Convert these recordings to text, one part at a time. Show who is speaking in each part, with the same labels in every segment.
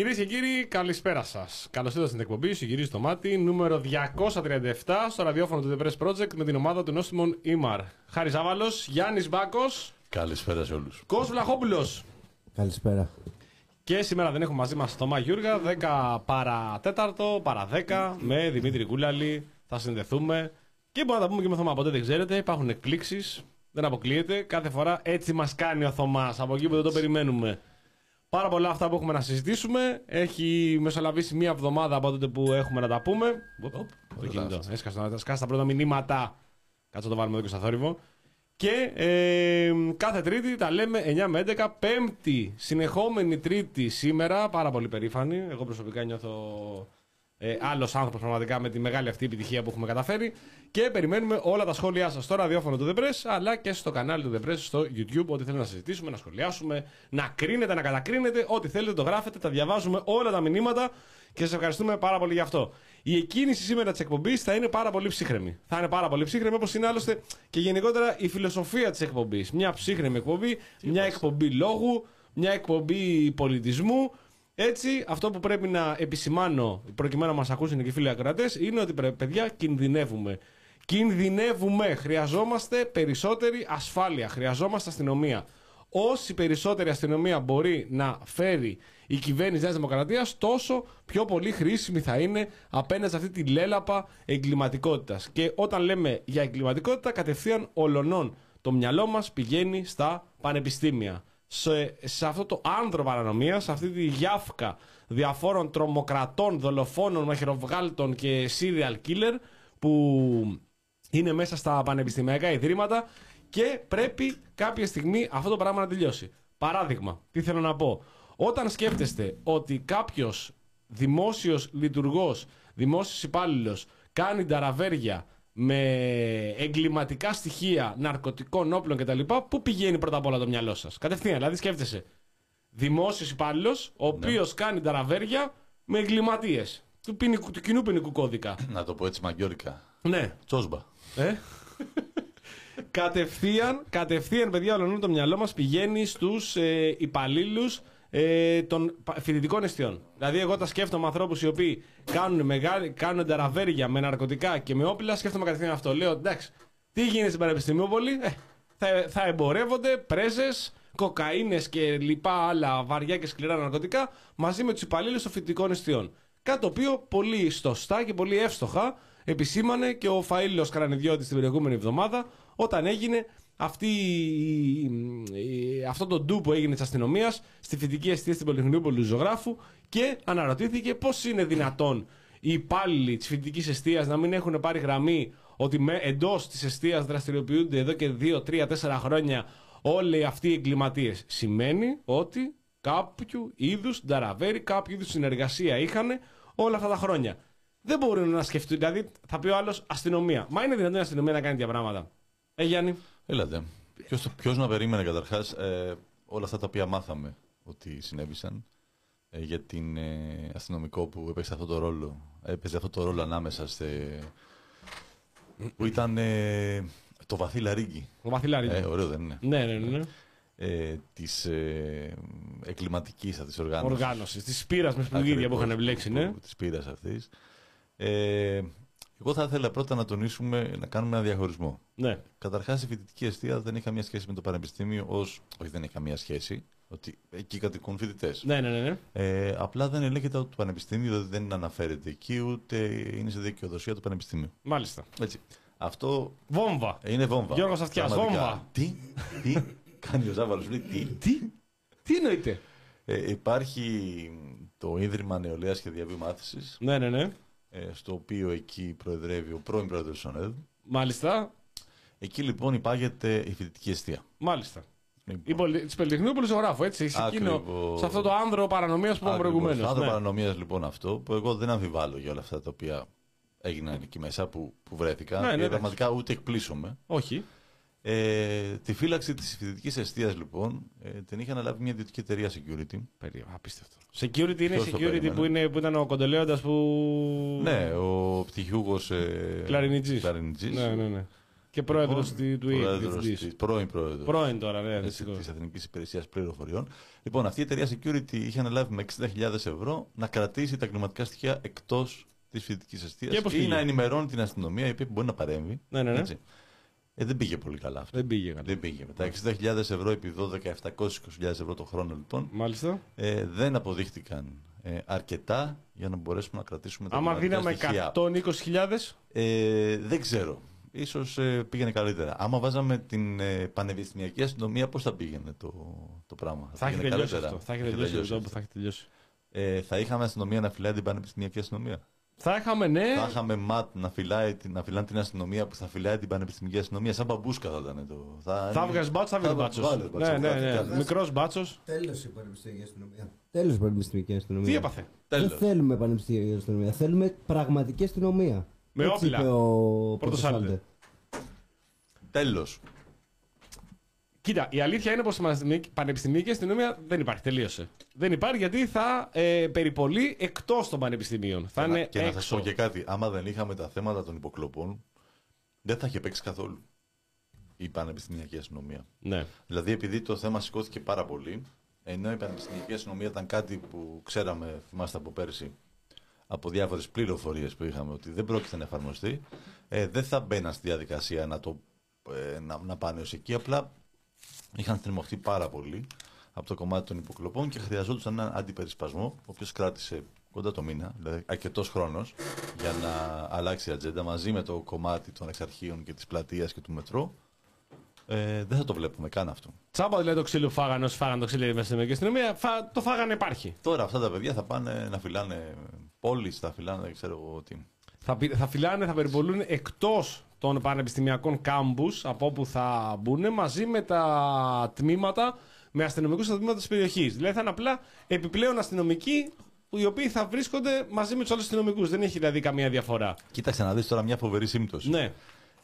Speaker 1: Κυρίες και κύριοι, καλησπέρα σας. Καλώς ήρθατε στην εκπομπή Συγγυρίζει το Μάτι, νούμερο 237 στο ραδιόφωνο του The Press Project με την ομάδα του Νόστιμον Ήμαρ. Χάρη Ζάβαλος, Γιάννης Μπάκος,
Speaker 2: Καλησπέρα σε όλους.
Speaker 1: Κος Βλαχόπουλος.
Speaker 3: Καλησπέρα.
Speaker 1: Και σήμερα δεν έχουμε μαζί μας Θωμά Γιούργα, 10 παρα 4, παρα 10, με Δημήτρη Κούλαλη. Θα συνδεθούμε και μπορούμε να τα πούμε και με Θωμά. Ποτέ δεν ξέρετε, υπάρχουν εκπλήξεις, δεν αποκλείεται. Κάθε φορά έτσι μας κάνει ο Θωμάς, από εκεί που δεν το περιμένουμε. Πάρα πολλά αυτά που έχουμε να συζητήσουμε. Έχει μεσολαβήσει μία εβδομάδα από τότε που έχουμε να τα πούμε. Οπ, οπ, το κινητό. Έσκασα, έσκασα τα πρώτα μηνύματα. Κάτσε να το βάλουμε εδώ και στο θόρυβο. Και ε, κάθε Τρίτη τα λέμε 9 με 11. Πέμπτη, συνεχόμενη Τρίτη σήμερα. Πάρα πολύ περήφανη. Εγώ προσωπικά νιώθω ε, άλλος άνθρωπος πραγματικά με τη μεγάλη αυτή επιτυχία που έχουμε καταφέρει. Και περιμένουμε όλα τα σχόλιά σας στο ραδιόφωνο του The Press αλλά και στο κανάλι του The Press στο YouTube. Ό,τι θέλετε να συζητήσουμε, να σχολιάσουμε, να κρίνετε, να κατακρίνετε. Ό,τι θέλετε το γράφετε, τα διαβάζουμε όλα τα μηνύματα και σας ευχαριστούμε πάρα πολύ γι' αυτό. Η εκκίνηση σήμερα της εκπομπής θα είναι πάρα πολύ ψύχρεμη. Θα είναι πάρα πολύ ψύχρεμη όπως είναι άλλωστε και γενικότερα η φιλοσοφία της εκπομπής. Μια ψύχρεμη εκπομπή, μια εκπομπή λόγου, μια εκπομπή πολιτισμού. Έτσι, αυτό που πρέπει να επισημάνω, προκειμένου να μας ακούσουν και οι φίλοι ακροατές, είναι ότι πρέ- παιδιά κινδυνεύουμε. Κινδυνεύουμε. Χρειαζόμαστε περισσότερη ασφάλεια. Χρειαζόμαστε αστυνομία. Όση περισσότερη αστυνομία μπορεί να φέρει η κυβέρνηση Νέας Δημοκρατίας, τόσο πιο πολύ χρήσιμη θα είναι απέναντι σε αυτή τη λέλαπα εγκληματικότητας. Και όταν λέμε για εγκληματικότητα, κατευθείαν ολονών το μυαλό μας πηγαίνει στα πανεπιστήμια σε, σε αυτό το άνδρο παρανομίας, σε αυτή τη γιάφκα διαφόρων τρομοκρατών, δολοφόνων, μαχαιροβγάλτων και serial killer που είναι μέσα στα πανεπιστημιακά ιδρύματα και πρέπει κάποια στιγμή αυτό το πράγμα να τελειώσει. Παράδειγμα, τι θέλω να πω. Όταν σκέφτεστε ότι κάποιος δημόσιος λειτουργός, δημόσιος υπάλληλος κάνει ταραβέρια με εγκληματικά στοιχεία, ναρκωτικών όπλων κτλ. Πού πηγαίνει πρώτα απ' όλα το μυαλό σας; Κατευθείαν, δηλαδή σκέφτεσαι. Δημόσιος υπάλληλος, ο οποίος κάνει ταραβέρια με εγκληματίες. Του, ποινικού- του κοινού ποινικού κώδικα.
Speaker 2: Να το πω έτσι μαγκιόρικα.
Speaker 1: ναι.
Speaker 2: Τσόσμπα.
Speaker 1: Ε; κατευθείαν, κατευθείαν, παιδιά, όλο το μυαλό μας πηγαίνει στους ε, υπαλλήλους ε, των πα- φοιτητικών εστιών. Δηλαδή, εγώ τα σκέφτομαι ανθρώπους οι οποίοι κάνουν, μεγάλη, κάνουν ταραβέρια με ναρκωτικά και με όπλα, σκέφτομαι κατευθείαν αυτό. Λέω, εντάξει, τι γίνεται στην Πανεπιστημιούπολη, ε, θα, θα εμπορεύονται πρέζες, κοκαίνες και λοιπά άλλα βαριά και σκληρά ναρκωτικά μαζί με τους υπαλλήλους των φοιτητικών εστιών. Κάτι το οποίο πολύ στοστά και πολύ εύστοχα επισήμανε και ο Φαΐλος Καρανιδιώτης την προηγούμενη εβδομάδα όταν έγινε αυτή, η- η- αυτό το ντου που έγινε της αστυνομίας στη φοιτητική αιστεία στην Πολυτεχνιούπολη Ζωγράφου και αναρωτήθηκε πώς είναι δυνατόν οι υπάλληλοι της φοιτητικής αιστείας να μην έχουν πάρει γραμμή ότι με, εντός της αιστείας δραστηριοποιούνται εδώ και 2, 3, 4 χρόνια όλοι αυτοί οι εγκληματίες. Σημαίνει ότι κάποιου είδους νταραβέρι, κάποιο είδους συνεργασία είχαν όλα αυτά τα χρόνια. Δεν μπορούν να σκεφτούν. Δηλαδή, θα πει ο άλλος αστυνομία. Μα είναι δυνατόν η αστυνομία να κάνει τέτοια πράγματα. Ε, Γιάννη.
Speaker 2: Έλατε. Ποιος, το- ποιος να περίμενε καταρχάς ε, όλα αυτά τα οποία μάθαμε ότι συνέβησαν ε, για την ε, αστυνομικό που έπαιξε αυτό το ρόλο. Έπαιζε αυτό το ρόλο ανάμεσα σε... που ήταν ε, το βαθύ λαρίγκι.
Speaker 1: Ο Βαθιλάρη.
Speaker 2: Ε, ωραίο δεν είναι.
Speaker 1: ναι, ναι, ναι. ναι.
Speaker 2: Ε, της ε, εγκληματικής αυτής οργάνωσης.
Speaker 1: Οργάνωσης. Της πείρας μες σπουδγίδια που είχαν εμπλέξει, ναι.
Speaker 2: Της πείρας αυτής. Ε, εγώ θα ήθελα πρώτα να τονίσουμε, να κάνουμε ένα διαχωρισμό.
Speaker 1: ναι.
Speaker 2: Καταρχάς, η φοιτητική αιστεία δεν έχει καμία σχέση με το πανεπιστήμιο, ως, όχι δεν έχει καμία σχέση, ότι εκεί κατοικούν φοιτητές.
Speaker 1: Ναι, ναι, ναι. ναι.
Speaker 2: Ε, απλά δεν ελέγχεται από το πανεπιστήμιο, δηλαδή δεν αναφέρεται εκεί, ούτε είναι σε δικαιοδοσία του πανεπιστήμιου.
Speaker 1: Μάλιστα.
Speaker 2: Έτσι. Αυτό
Speaker 1: Βόμβα.
Speaker 2: είναι βόμβα.
Speaker 1: Γιώργος Αυτιάς,
Speaker 2: Πραγματικά.
Speaker 1: βόμβα.
Speaker 2: Τι, τι, κάνει ο Ζάβαλος, λέει, τι,
Speaker 1: Τι, τι εννοείται;
Speaker 2: Ε, υπάρχει το Ίδρυμα Νεολαίας και Διαβίου Μάθησης,
Speaker 1: Ναι, ναι, ναι.
Speaker 2: Ε, στο οποίο εκεί προεδρεύει ο πρώην πρόεδρος της ΟΝΕΔ,
Speaker 1: Μάλιστα.
Speaker 2: Εκεί λοιπόν υπάγεται η φοιτητική αιστεία.
Speaker 1: Μάλιστα.
Speaker 2: Λοιπόν,
Speaker 1: Της Πολυτεχνείου Πολυζωγράφου, έτσι. Σε, εκείνο,
Speaker 2: Ακριβώς.
Speaker 1: σε αυτό το άνδρο παρανομίας που είπαμε
Speaker 2: Ακριβώς.
Speaker 1: προηγουμένως.
Speaker 2: Άδω
Speaker 1: Ναι.
Speaker 2: παρανομίας λοιπόν αυτό που εγώ δεν αμφιβάλλω για όλα αυτά τα οποία έγιναν εκεί μέσα που, που βρέθηκα.
Speaker 1: Ναι, ναι,
Speaker 2: και
Speaker 1: εντάξει.
Speaker 2: πραγματικά ούτε εκπλήσωμαι.
Speaker 1: Όχι.
Speaker 2: Ε, τη φύλαξη της φοιτητικής αιστείας λοιπόν ε, την είχε αναλάβει μια ιδιωτική εταιρεία security.
Speaker 1: Περί... Απίστευτο. Security είναι
Speaker 2: Ποιος το
Speaker 1: security
Speaker 2: περίμενε;
Speaker 1: που, είναι, που ήταν ο κοντελέοντα που.
Speaker 2: Ναι, ο πτυχιούχος ε,
Speaker 1: Κλαρινιτζής.
Speaker 2: Κλαρινιτζής.
Speaker 1: Ναι, ναι, ναι. Και πρόεδρος
Speaker 2: Λοιπόν,
Speaker 1: του
Speaker 2: πρόεδρος
Speaker 1: διευθυντής.
Speaker 2: της- πρώην πρόεδρος.
Speaker 1: Πρώην τώρα, ναι,
Speaker 2: τη
Speaker 1: δυστυχώ.
Speaker 2: Εθνικής Υπηρεσίας Πληροφοριών. Λοιπόν, αυτή η εταιρεία security είχε αναλάβει με 60.000 ευρώ να κρατήσει τα κλιματικά στοιχεία εκτός της φοιτητικής
Speaker 1: Και
Speaker 2: αιστεία
Speaker 1: πώς
Speaker 2: ή
Speaker 1: πήγε;
Speaker 2: να ενημερώνει την αστυνομία η οποία μπορεί να παρέμβει.
Speaker 1: Ναι, ναι, ναι.
Speaker 2: Έτσι. Ε, δεν πήγε πολύ καλά αυτό.
Speaker 1: Δεν πήγε καλά.
Speaker 2: Δεν πήγε. Με τα 60.000 ευρώ επί 12.720.000 ευρώ το χρόνο λοιπόν
Speaker 1: Μάλιστα.
Speaker 2: ε, δεν αποδείχτηκαν ε, αρκετά για να μπορέσουμε να κρατήσουμε τα
Speaker 1: Άμα
Speaker 2: κλιματικά
Speaker 1: δίναμε
Speaker 2: στοιχεία.
Speaker 1: 120.000.
Speaker 2: Ε, δεν ξέρω. Ίσως ε, πήγαινε καλύτερα. Άμα βάζαμε την ε, πανεπιστημιακή αστυνομία, πώς θα πήγαινε το, το πράγμα;
Speaker 1: Θα έχει
Speaker 2: πήγαινε
Speaker 1: τελειώσει
Speaker 2: καλύτερα;
Speaker 1: αυτό. Θα έχει
Speaker 2: Έχει
Speaker 1: τελειώσει
Speaker 2: τελειώσει
Speaker 1: αυτό που
Speaker 2: αυτό.
Speaker 1: θα έχει τελειώσει.
Speaker 2: Ε, θα είχαμε αστυνομία να φυλάει την πανεπιστημιακή αστυνομία;
Speaker 1: Θα είχαμε, ναι.
Speaker 2: Θα είχαμε ΜΑΤ να, φυλάει, την- να φυλάνε την αστυνομία που θα φυλάει την πανεπιστημιακή αστυνομία. Σαν μπαμπούσκα θα ήταν το.
Speaker 1: Θα βγάζει μπάτσο, θα βγει μπάτσο.
Speaker 2: βγάλεις μπάτσος,
Speaker 1: Ναι, ναι,
Speaker 2: κάτι
Speaker 1: ναι.
Speaker 2: κάνεις.
Speaker 1: Μικρός μπάτσος.
Speaker 4: Τέλος η πανεπιστημιακή αστυνομία. Τέλος η πανεπιστημιακή αστυνομία.
Speaker 1: Τι έπαθε;
Speaker 4: Δεν
Speaker 2: Τέλος.
Speaker 4: θέλουμε πανεπιστημιακή αστυνομία. Θέλουμε πραγματική αστυνομία.
Speaker 1: Με
Speaker 4: Έτσι
Speaker 1: όπλα.
Speaker 4: είπε ο
Speaker 1: Πρωτοσάλτε.
Speaker 4: Πρωτοσάλτε.
Speaker 2: Τέλος.
Speaker 1: Κοίτα, η αλήθεια είναι πως η πανεπιστημιακή αστυνομία δεν υπάρχει. Τελείωσε. Δεν υπάρχει γιατί θα ε, περιπολεί εκτός των πανεπιστημίων. Θα
Speaker 2: Και να-
Speaker 1: είναι
Speaker 2: και να
Speaker 1: έξω.
Speaker 2: σας πω και κάτι. Άμα δεν είχαμε τα θέματα των υποκλοπών, δεν θα είχε παίξει καθόλου η πανεπιστημιακή αστυνομία.
Speaker 1: Ναι.
Speaker 2: Δηλαδή, επειδή το θέμα σηκώθηκε πάρα πολύ, ενώ η πανεπιστημιακή αστυνομία ήταν κάτι που ξέραμε, θυμάστε από πέρσι, από διάφορες πληροφορίες που είχαμε ότι δεν πρόκειται να εφαρμοστεί, ε, δεν θα μπαίναν στη διαδικασία να, το, ε, να, να πάνε ως εκεί. Απλά είχαν στριμωχτεί πάρα πολύ από το κομμάτι των υποκλοπών και χρειαζόντουσαν έναν αντιπερισπασμό, ο οποίος κράτησε κοντά το μήνα, δηλαδή αρκετός χρόνος, για να αλλάξει η ατζέντα μαζί με το κομμάτι των εξαρχείων και της πλατείας και του μετρό. Ε, δεν θα το βλέπουμε καν αυτό.
Speaker 1: Τσάμπα δηλαδή το ξύλο που φάγανε όσοι φάγανε το ξύλο η αστυνομική αστυνομία. Φα... Το φάγανε υπάρχει.
Speaker 2: Τώρα αυτά τα παιδιά θα πάνε να φυλάνε πόλεις, θα φυλάνε δεν ξέρω εγώ τι.
Speaker 1: Θα, πη- θα φυλάνε, θα περιπολούν εκτός των πανεπιστημιακών κάμπους από όπου θα μπουν μαζί με τα τμήματα, με αστυνομικούς στα τμήματα της περιοχής. Δηλαδή θα είναι απλά επιπλέον αστυνομικοί οι οποίοι θα βρίσκονται μαζί με τους άλλους αστυνομικούς. Δεν έχει δηλαδή καμία διαφορά.
Speaker 2: Κοίταξε να δεις τώρα μια φοβερή σύμπτωση.
Speaker 1: Ναι.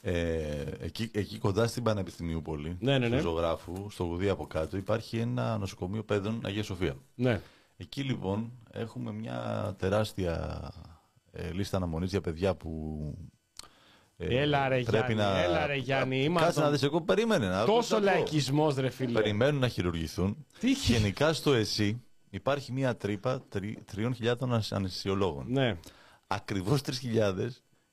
Speaker 2: Ε, εκεί, εκεί κοντά στην Πανεπιστημίου Πόλη,
Speaker 1: Ναι, ναι, ναι.
Speaker 2: στο ζωγράφου, στο Γουδί από κάτω, υπάρχει ένα νοσοκομείο παιδών Αγία Σοφία.
Speaker 1: Ναι.
Speaker 2: Εκεί λοιπόν έχουμε μια τεράστια ε, λίστα αναμονής για παιδιά που ε,
Speaker 1: Έλα, ρε,
Speaker 2: πρέπει
Speaker 1: Γιάννη,
Speaker 2: να...
Speaker 1: έλα, ρε, Γιάννη, είμαστε-
Speaker 2: Κάτσε να δεις, εγώ περίμενε. Να,
Speaker 1: Τόσο
Speaker 2: να πω.
Speaker 1: λαϊκισμός, ρε φίλε.
Speaker 2: Περιμένουν να χειρουργηθούν.
Speaker 1: Τι χει-
Speaker 2: Γενικά στο ΕΣΥ υπάρχει μια τρύπα τρι- 3.000 αναισθησιολόγων.
Speaker 1: Ναι.
Speaker 2: Ακριβώς 3.000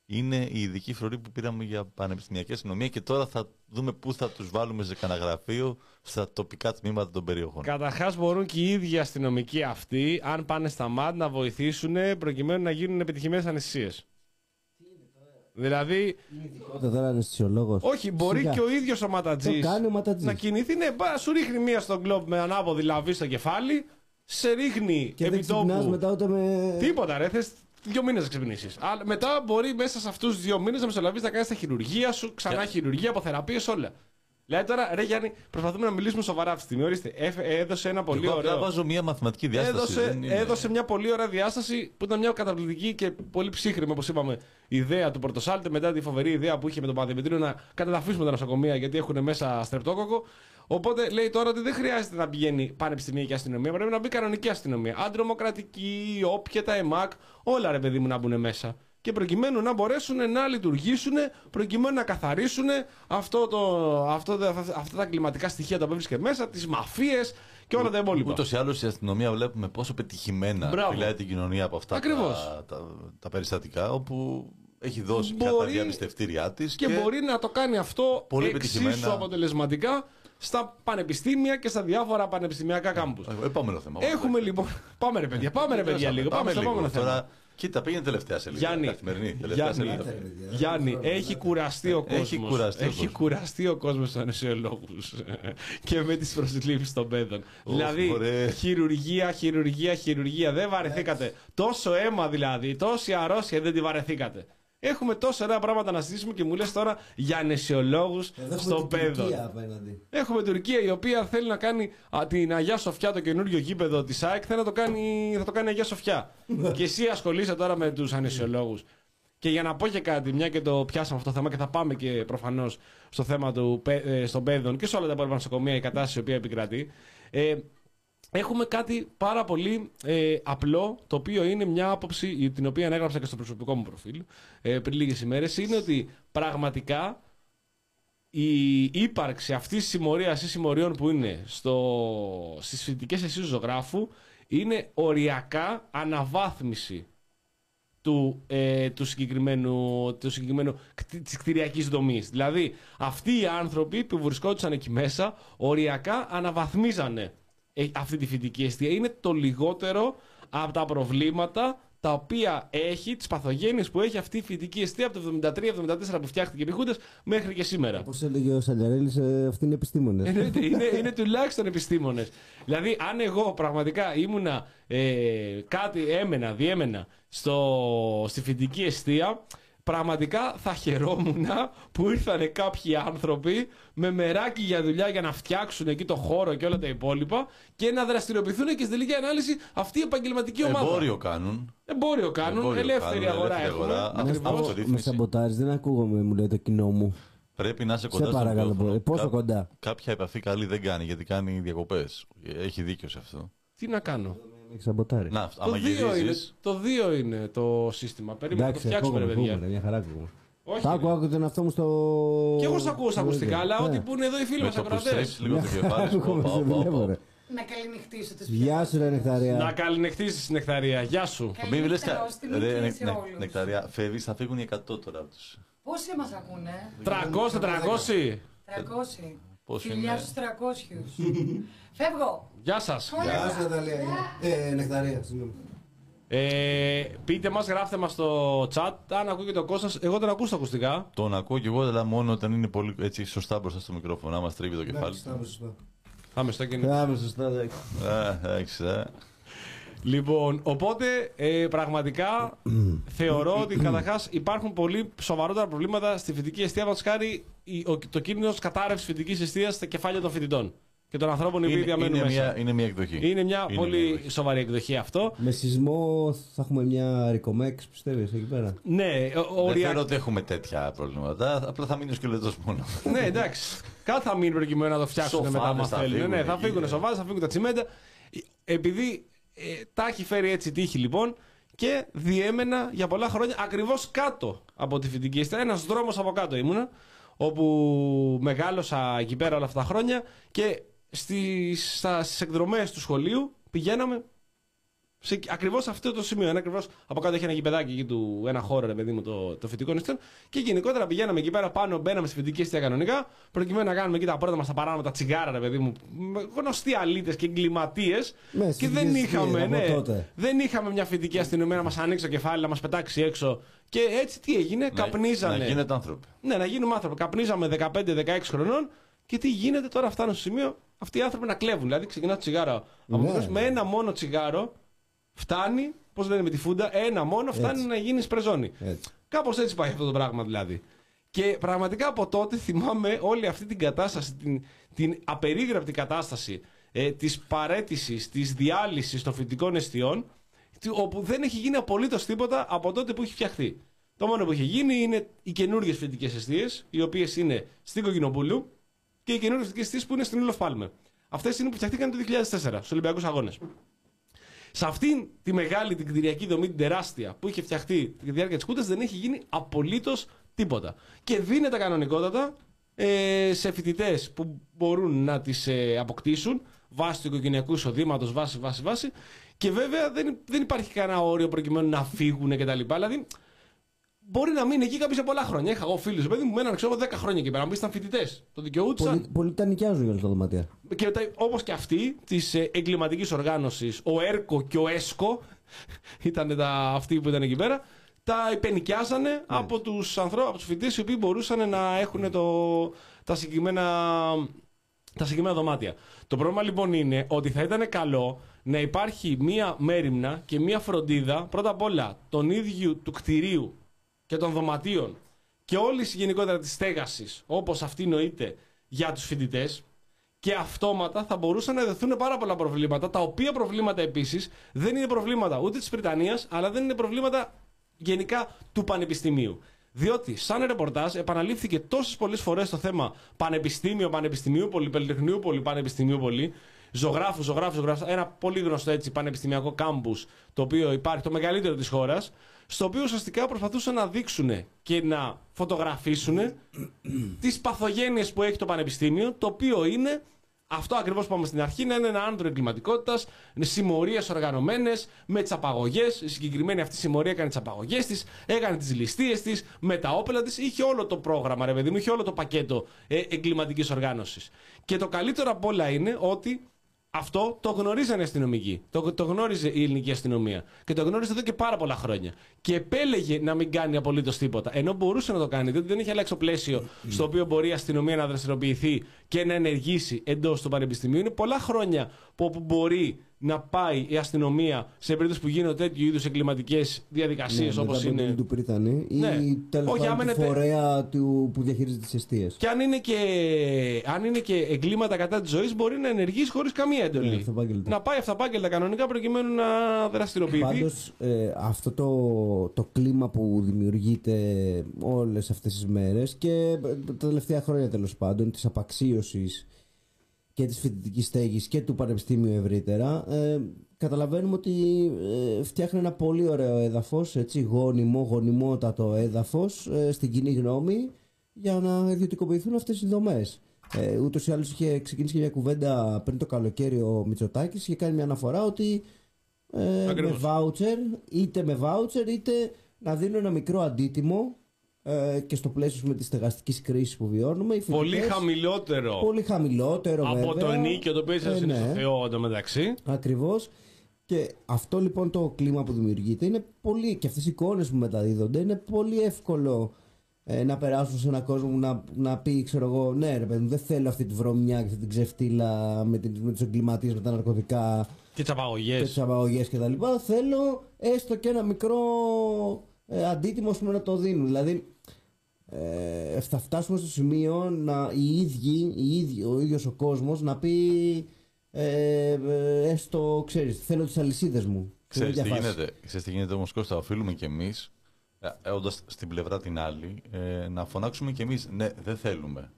Speaker 2: είναι η ειδική φρουρή που πήραμε για πανεπιστημιακή αστυνομία και τώρα θα δούμε πού θα τους βάλουμε σε κανένα γραφείο στα τοπικά τμήματα των περιοχών.
Speaker 1: Καταρχάς, μπορούν και οι ίδιοι αστυνομικοί αυτοί, αν πάνε στα ΜΑΤ, να βοηθήσουν προκειμένου να γίνουν επιτυχημένες αναισθησίε. Δηλαδή,
Speaker 4: Τότε τώρα είναι αισθησιολόγο.
Speaker 1: όχι, μπορεί και ο ίδιος ο Ματατζής
Speaker 4: Το κάνει ο Ματατζής.
Speaker 1: να κινηθεί. Ναι, πά, σου ρίχνει μία στον κλοπ με ανάποδη λαβή στο κεφάλι, σε ρίχνει
Speaker 4: Και δεν
Speaker 1: επί τόπου.
Speaker 4: ξυπνάς μετά ούτε με.
Speaker 1: Τίποτα, ρε. Θες δύο μήνες να ξυπνήσεις. Αλλά μετά μπορεί μέσα σε αυτούς του δύο μήνες να μεσολαβήσει να κάνεις τα χειρουργία σου, ξανά χειρουργία, αποθεραπείε, όλα. Δηλαδή τώρα, ρε Γιάννη, προσπαθούμε να μιλήσουμε σοβαρά αυτή τη στιγμή. Ορίστε, έφε- έδωσε ένα πολύ
Speaker 2: Εγώ απλά
Speaker 1: ωραίο.
Speaker 2: βάζω μια μαθηματική διάσταση.
Speaker 1: Έδωσε,
Speaker 2: δεν είναι-
Speaker 1: έδωσε μια πολύ ωραία διάσταση που ήταν μια καταπληκτική και πολύ ψύχρημη, όπως είπαμε, ιδέα του Πορτοσάλτε μετά τη φοβερή ιδέα που είχε με τον Παδημητρίο να καταδαφίσουμε τα νοσοκομεία γιατί έχουν μέσα στρεπτόκοκο. Οπότε λέει τώρα ότι δεν χρειάζεται να πηγαίνει πανεπιστημιακή αστυνομία, πρέπει να μπει κανονική αστυνομία. Αντρομοκρατική, όποια τα ΕΜΑΚ, όλα ρε παιδί μου να μπουν μέσα. Και προκειμένου να μπορέσουν να λειτουργήσουν, προκειμένου να καθαρίσουν αυτό το, αυτό, το- αυτά τα κλιματικά στοιχεία τα οποία βρίσκεται μέσα, τις μαφίες και όλα τα υπόλοιπα.
Speaker 2: Ούτως ή άλλως η αστυνομία βλέπουμε πόσο πετυχημένα
Speaker 1: Μπράβο.
Speaker 2: φυλάει την κοινωνία από αυτά
Speaker 1: Ακριβώς.
Speaker 2: τα, τα, τα περιστατικά, όπου έχει δώσει πια
Speaker 1: Μπορεί-
Speaker 2: τα διαπιστευτήριά της.
Speaker 1: και, μπορεί να το κάνει αυτό
Speaker 2: Πολύ
Speaker 1: εξίσου
Speaker 2: πετυχημένα.
Speaker 1: αποτελεσματικά στα πανεπιστήμια και στα διάφορα πανεπιστημιακά κάμπους.
Speaker 2: Επόμενο θέμα.
Speaker 1: Έχουμε λοιπόν. Πάμε ρε παιδιά, πάμε ρε παιδιά λίγο. Πάμε στο επόμενο θέμα.
Speaker 2: Τώρα, κοίτα, πήγαινε τελευταία σελίδα.
Speaker 1: Γιάννη,
Speaker 2: Καθημερινή, τελευταία
Speaker 1: Γιάννη,
Speaker 2: σελίδα.
Speaker 1: Γιάννη, έχει κουραστεί ο
Speaker 2: Έχει
Speaker 1: κόσμος.
Speaker 2: κουραστεί ο
Speaker 1: Έχει
Speaker 2: κόσμος.
Speaker 1: κουραστεί ο κόσμος των ανεσιολόγου και με τις προσλήψεις των παιδών. δηλαδή,
Speaker 2: μωρέ.
Speaker 1: χειρουργία, χειρουργία, χειρουργία. Δεν βαρεθήκατε. Τόσο αίμα δηλαδή, τόση αρρώστια δεν τη βαρεθήκατε. Έχουμε τόσα ωραία πράγματα να συζητήσουμε και μου λες τώρα για ανεσιολόγου
Speaker 4: Εδώ έχουμε
Speaker 1: στο
Speaker 4: την
Speaker 1: παιδό.
Speaker 4: Τουρκία απέναντι.
Speaker 1: Έχουμε Τουρκία η οποία θέλει να κάνει α, την Αγία Σοφιά, το καινούριο γήπεδο της ΑΕΚ, θέλει να το κάνει, θα το κάνει Αγία Σοφιά. και εσύ ασχολείσαι τώρα με τους ανεσιολόγους. Και για να πω και κάτι, μια και το πιάσαμε αυτό το θέμα και θα πάμε και προφανώς στο θέμα του, πε- ε, των παιδών και σε όλα τα υπόλοιπα νοσοκομεία, η κατάσταση η οποία επικρατεί. Ε, Έχουμε κάτι πάρα πολύ ε, απλό, το οποίο είναι μια άποψη την οποία έγραψα και στο προσωπικό μου προφίλ ε, πριν λίγες ημέρες, είναι ότι πραγματικά η ύπαρξη αυτής της συμμορίας ή συμμοριών που είναι στο, στις φοιτητικές αισθήσεις ζωγράφου είναι οριακά αναβάθμιση του, ε, του συγκεκριμένου, του συγκεκριμένου κτή- της κτηριακής δομής. Δηλαδή, αυτοί οι άνθρωποι που βρισκόντουσαν εκεί μέσα οριακά αναβαθμίζανε ε, αυτή τη φοιτητική αιστεία. Είναι το λιγότερο από τα προβλήματα τα οποία έχει, τις παθογένειες που έχει αυτή η φοιτητική αιστεία από το 73-74 που φτιάχτηκε επί Χούντας μέχρι και σήμερα.
Speaker 4: Όπως έλεγε ο Σαλιαρέλη, ε, αυτοί είναι επιστήμονες.
Speaker 1: Εννοείται, είναι, είναι τουλάχιστον επιστήμονες. Δηλαδή, αν εγώ πραγματικά ήμουνα ε, κάτι, έμενα, διέμενα στο, στη φοιτητική αιστεία, πραγματικά θα χαιρόμουν που ήρθαν κάποιοι άνθρωποι με μεράκι για δουλειά για να φτιάξουν εκεί το χώρο και όλα τα υπόλοιπα και να δραστηριοποιηθούν και στη τελική ανάλυση αυτή η επαγγελματική ομάδα.
Speaker 2: Εμπόριο κάνουν.
Speaker 1: Εμπόριο κάνουν,
Speaker 2: Εμπόριο
Speaker 1: ελεύθερη
Speaker 2: κάνουν,
Speaker 1: αγορά
Speaker 2: ελεύθερη
Speaker 1: έχουμε.
Speaker 2: αγορά.
Speaker 1: Ακριβώς.
Speaker 2: Αυτό
Speaker 4: Με
Speaker 2: ρύθμιση.
Speaker 4: σαμποτάρει, δεν ακούγομαι, μου λέει το κοινό μου.
Speaker 2: Πρέπει να είσαι
Speaker 4: Σε
Speaker 2: κοντά στο
Speaker 4: παρακαλώ
Speaker 2: μικρόφωνο.
Speaker 4: πολύ. Πόσο
Speaker 2: Κα-
Speaker 4: κοντά;
Speaker 2: Κάποια επαφή καλή δεν κάνει γιατί κάνει διακοπές. Έχει δίκιο σε αυτό.
Speaker 1: Τι να κάνω.
Speaker 4: Με έχει σαμποτάρει.
Speaker 2: Να,
Speaker 1: Το
Speaker 2: άμα
Speaker 1: 2 είναι,
Speaker 2: γυρίζεις,
Speaker 1: το δύο είναι το σύστημα. Περίμενα να το
Speaker 4: Εντάξει,
Speaker 1: φτιάξουμε, ρε
Speaker 4: ακούγομαι,
Speaker 1: παιδιά.
Speaker 4: ακούγομαι, μια χαρά ακούγομαι.
Speaker 1: Όχι,
Speaker 4: Θα
Speaker 1: ρε.
Speaker 4: άκου, άκου τον εαυτό μου στο.
Speaker 1: Και εγώ σ' ακούω στα ακουστικά, αλλά
Speaker 4: Ναι.
Speaker 1: ό,τι που είναι εδώ οι φίλοι
Speaker 2: με
Speaker 1: μας
Speaker 2: το που
Speaker 1: ακροατέ.
Speaker 2: στρέψεις λίγο το
Speaker 4: Μια
Speaker 2: κεφάλι
Speaker 4: χαρά
Speaker 2: σου.
Speaker 4: ακούγομαι,
Speaker 2: όπα,
Speaker 4: σε
Speaker 2: όπα,
Speaker 4: δουλεύω,
Speaker 2: όπα.
Speaker 4: ρε.
Speaker 3: Να καληνυχτήσω τις
Speaker 4: Γεια σου, ρε Νεκταρία.
Speaker 1: Να καληνυχτήσεις την νεκταρία. Γεια σου.
Speaker 2: Μην μιλες
Speaker 3: Καληνύχτα,
Speaker 2: κα-
Speaker 3: ως την
Speaker 2: ρε,
Speaker 3: νύχτα
Speaker 2: νε-
Speaker 3: σε
Speaker 2: νε-
Speaker 3: όλους.
Speaker 2: Νεκταρία, φεύγεις, θα φύγουν οι 100 τώρα από τους.
Speaker 3: Πόσοι μας ακούνε,
Speaker 1: 300, 400.
Speaker 3: 300.
Speaker 2: Πόσοι
Speaker 3: Φιλιά
Speaker 2: είναι;
Speaker 3: στους 300. Φεύγω.
Speaker 1: Γεια σας.
Speaker 4: Γεια σου, Ναταλία. Ε, Νεκταρία, συγγνώμη.
Speaker 1: Ε, πείτε μας, γράφτε μας στο chat αν ακούγεται ο Κώστας. Εγώ δεν ακούω στα ακουστικά.
Speaker 2: Τον ακούω κι εγώ, αλλά μόνο όταν είναι πολύ έτσι σωστά μπροστά στο μικρόφωνο. Άμα στρίβει το κεφάλι.
Speaker 4: Εντάξει, θα είμαι σωστά.
Speaker 1: Θα είμαι στο κινητό.
Speaker 4: Θα είμαι σωστά, εντάξει.
Speaker 2: Ε, Εντάξει, ε.
Speaker 1: Λοιπόν, οπότε ε, πραγματικά θεωρώ ότι καταρχάς υπάρχουν πολύ σοβαρότερα προβλήματα στη φοιτητική αιστεία. Παραδείγματο χάρη η- ο- το κίνδυνος κατάρρευσης φοιτητικής αιστείας στα κεφάλια των φοιτητών και των ανθρώπων οι οποίοι
Speaker 2: Είναι,
Speaker 1: διαμένουν
Speaker 2: είναι,
Speaker 1: μέσα.
Speaker 2: μια, είναι μια εκδοχή.
Speaker 1: Είναι μια
Speaker 2: Είναι
Speaker 1: πολύ
Speaker 2: μια εκδοχή.
Speaker 1: σοβαρή εκδοχή αυτό.
Speaker 4: Με σεισμό θα έχουμε μια ρικομέξ, πιστεύεις, εκεί πέρα;
Speaker 1: Ναι, ο-
Speaker 2: Δεν
Speaker 1: οριακά.
Speaker 2: θέλω ότι έχουμε τέτοια προβλήματα. Απλά θα μείνει ο σκελετός μόνο.
Speaker 1: ναι, εντάξει. Κάτι θα μείνει προκειμένου να το φτιάξουν
Speaker 2: Σοφάδες
Speaker 1: μετά. άμα
Speaker 2: θα
Speaker 1: θέλουν.
Speaker 2: φύγουν
Speaker 1: Ναι, θα
Speaker 2: εκεί,
Speaker 1: φύγουν
Speaker 2: ε.
Speaker 1: σοβάδε, θα φύγουν τα τσιμέντα. Επειδή ε, τα έχει φέρει έτσι τύχη λοιπόν και διέμενα για πολλά χρόνια ακριβώς κάτω από τη φοιτητική αιστεία. Ένας δρόμος από κάτω ήμουνα, όπου μεγάλωσα εκεί πέρα όλα αυτά τα χρόνια και στις, στα, στις εκδρομές του σχολείου πηγαίναμε σε ακριβώς αυτό το σημείο. Ένα ακριβώς από κάτω έχει ένα γηπεδάκι εκεί του, ένα χώρο, ρε παιδί μου, το, το φοιτικό νηστών. Και γενικότερα πηγαίναμε εκεί πέρα πάνω, μπαίναμε στη φοιτική αιστεία κανονικά, προκειμένου να κάνουμε εκεί τα πρώτα μας τα παράνομα, τα τσιγάρα, ρε παιδί μου. με Γνωστοί αλήτες και εγκληματίες.
Speaker 4: Ναι,
Speaker 1: και
Speaker 4: στις
Speaker 1: δεν
Speaker 4: φοιτικές
Speaker 1: είχαμε,
Speaker 4: αιστείες, από
Speaker 1: ναι,
Speaker 4: τότε.
Speaker 1: δεν είχαμε μια φοιτική αστυνομία να μας ανοίξει το κεφάλι, να μας πετάξει έξω. Και έτσι τι έγινε, καπνίζανε.
Speaker 2: Να γίνετε άνθρωποι.
Speaker 1: Ναι, να γίνουμε άνθρωποι. Καπνίζαμε 15-16 χρονών και τι γίνεται τώρα, φτάνουν στο σημείο αυτοί οι άνθρωποι να κλέβουν. Δηλαδή, ξεκινά το τσιγάρο από
Speaker 4: Ναι.
Speaker 1: μικρός, με ένα μόνο τσιγάρο φτάνει, πώς λένε με τη φούντα, ένα μόνο φτάνει
Speaker 4: Έτσι.
Speaker 1: να γίνει πρεζόνι.
Speaker 4: Έτσι.
Speaker 1: Κάπως έτσι πάει αυτό το πράγμα δηλαδή. Και πραγματικά από τότε θυμάμαι όλη αυτή την κατάσταση, την, την απερίγραπτη κατάσταση ε, της παρέτησης, της διάλυσης των φοιτητικών αιστειών, τι- όπου δεν έχει γίνει απολύτως τίποτα από τότε που έχει φτιαχτεί. Το μόνο που έχει γίνει είναι οι καινούργιες φοιτητικές αιστείε, οι οποίες είναι στην Κοκκινοπούλου και οι καινούργιες φοιτητικέ αιστείε που είναι στην Ήλο Πάλμε. Αυτές είναι που φτιαχτήκαν το 2004 στους Ολυμπιακούς Αγώνες. Σε αυτήν τη μεγάλη την κτηριακή δομή, την τεράστια που είχε φτιαχτεί τη διάρκεια της Κούτα, δεν έχει γίνει απολύτως τίποτα. Και δίνεται κανονικότατα ε, σε φοιτητές που μπορούν να τις ε, αποκτήσουν βάσει του οικογενειακού εισοδήματος, βάση, βάση, βάση. Και βέβαια δεν, δεν υπάρχει κανένα όριο προκειμένου να φύγουν κτλ. Δηλαδή, μπορεί να μείνει εκεί κάποιος για πολλά χρόνια. Είχα εγώ φίλους, παιδί μου, μέναν ξέρω 10 χρόνια εκεί πέρα. Μπει ήταν φοιτητές. Το δικαιούτησαν.
Speaker 4: Πολλοί, πολλοί τα νοικιάζουν για τα δωμάτια.
Speaker 1: Και όπως και αυτοί της εγκληματικής οργάνωσης, ο ΕΡΚΟ και ο ΕΣΚΟ, ήταν τα, αυτοί που ήταν εκεί πέρα, τα υπενικιάζανε από τους ανθρώπους, από τους φοιτητές οι οποίοι μπορούσαν να έχουν το, τα, συγκεκριμένα, τα συγκεκριμένα δωμάτια. Το πρόβλημα λοιπόν είναι ότι θα ήταν καλό να υπάρχει μία μέρημνα και μία φροντίδα πρώτα απ' όλα τον ίδιου του κτηρίου και των δωματίων και όλης γενικότερα της στέγασης, όπως αυτή νοείται για τους φοιτητές, και αυτόματα θα μπορούσαν να δεθούν πάρα πολλά προβλήματα, τα οποία προβλήματα επίσης δεν είναι προβλήματα ούτε της Βρυτανία, αλλά δεν είναι προβλήματα γενικά του Πανεπιστημίου. Διότι, σαν ρεπορτάζ, επαναλήφθηκε τόσες πολλές φορές το θέμα Πανεπιστήμιο, Πανεπιστημίου, Πολυπολιτεχνείου, Πολυπανεπιστημίου, Πολυ, ζωγράφους, ζωγράφους, ζωγράφους. Ένα πολύ γνωστό έτσι πανεπιστημιακό κάμπους, το οποίο υπάρχει, το μεγαλύτερο της χώρας, στο οποίο ουσιαστικά προσπαθούσαν να δείξουν και να φωτογραφίσουν τις παθογένειες που έχει το πανεπιστήμιο, το οποίο είναι αυτό ακριβώς που είπαμε στην αρχή να είναι ένα άνδρο εγκληματικότητας, συμμορίες οργανωμένες, με τις απαγωγές. Η συγκεκριμένη αυτή συμμορία έκανε τις απαγωγές της, έκανε τις ληστείες της, με τα όπελα της. Είχε όλο το πρόγραμμα, ρε παιδί μου, είχε όλο το πακέτο ε, εγκληματικής οργάνωσης. Και το καλύτερο απ' όλα είναι ότι αυτό το γνωρίζανε οι αστυνομικοί. Το, το γνώριζε η ελληνική αστυνομία. Και το γνώριζε εδώ και πάρα πολλά χρόνια. Και επέλεγε να μην κάνει απολύτως τίποτα. Ενώ μπορούσε να το κάνει, διότι δεν είχε αλλάξει το πλαίσιο στο οποίο μπορεί η αστυνομία να δραστηριοποιηθεί και να ενεργήσει εντός του πανεπιστημίου. Είναι πολλά χρόνια που όπου μπορεί να πάει η αστυνομία σε περίπτωση που γίνονται τέτοιου είδους εγκληματικές διαδικασίες
Speaker 4: Ναι,
Speaker 1: όπως
Speaker 4: μετά από
Speaker 1: είναι.
Speaker 4: την του Πρίτανη ή
Speaker 1: Ναι.
Speaker 4: τέλος
Speaker 1: Όχι, άμα
Speaker 4: πάντων
Speaker 1: είναι
Speaker 4: του
Speaker 1: τε-
Speaker 4: φορέα του, που διαχειρίζεται τις αιστείες.
Speaker 1: Και αν είναι και, αν είναι και εγκλήματα κατά της ζωής, μπορεί να ενεργήσει χωρίς καμία εντολή.
Speaker 4: Ναι, αυταπάγγελτα.
Speaker 1: να πάει αυταπάγγελτα κανονικά προκειμένου να δραστηριοποιηθεί.
Speaker 4: Πάντως, αυτό το, το κλίμα που δημιουργείται όλες αυτές τις μέρες και ε, τα τελευταία χρόνια τέλος πάντων της απαξίωσης και της φοιτητικής στέγης και του πανεπιστήμιου ευρύτερα ε, καταλαβαίνουμε ότι ε, φτιάχνει ένα πολύ ωραίο έδαφος έτσι, γόνιμο, γονιμότατο έδαφος ε, στην κοινή γνώμη για να ιδιωτικοποιηθούν αυτές οι δομές ε, ούτως ή άλλως είχε ξεκινήσει και μια κουβέντα πριν το καλοκαίρι ο Μητσοτάκης είχε κάνει μια αναφορά ότι ε, με
Speaker 1: Ακριβώς.
Speaker 4: βάουτσερ είτε με βάουτσερ είτε να δίνουν ένα μικρό αντίτιμο ε, και στο πλαίσιο με της στεγαστική κρίσης που βιώνουμε οι
Speaker 1: Πολύ
Speaker 4: φοιτητές-
Speaker 1: χαμηλότερο
Speaker 4: Πολύ χαμηλότερο
Speaker 1: από
Speaker 4: βέβαια.
Speaker 1: το ενίκιο το οποίο είσαι
Speaker 4: Ε,
Speaker 1: στο
Speaker 4: ναι,
Speaker 1: Θεό εντωμεταξύ.
Speaker 4: Ακριβώς. Και αυτό λοιπόν το κλίμα που δημιουργείται είναι πολύ. και αυτές οι εικόνες που μεταδίδονται είναι πολύ εύκολο ε, να περάσουν σε έναν κόσμο που να, να πει, ξέρω εγώ, ναι, ρε παιδί μου, δεν θέλω αυτή τη βρωμιά και αυτή την ξεφτύλα με, την, με τους εγκληματίες, με τα ναρκωτικά
Speaker 1: Και τις απαγωγές.
Speaker 4: και τις απαγωγές κτλ. Θέλω έστω και ένα μικρό ε, αντίτιμο ας πούμε, να το δίνουν. Δηλαδή, ε, θα φτάσουμε στο σημείο να οι ίδιοι, οι ίδιοι ο ίδιος ο κόσμος να πει ε, ε, έστω, ξέρεις, θέλω τις αλυσίδες μου.
Speaker 2: Ξέρεις τι
Speaker 4: Τέτοια φάση.
Speaker 2: γίνεται, ξέρεις τι γίνεται όμως Κώστα, οφείλουμε κι εμείς, ε, όντας στην πλευρά την άλλη, ε, να φωνάξουμε κι εμείς, ναι, δεν θέλουμε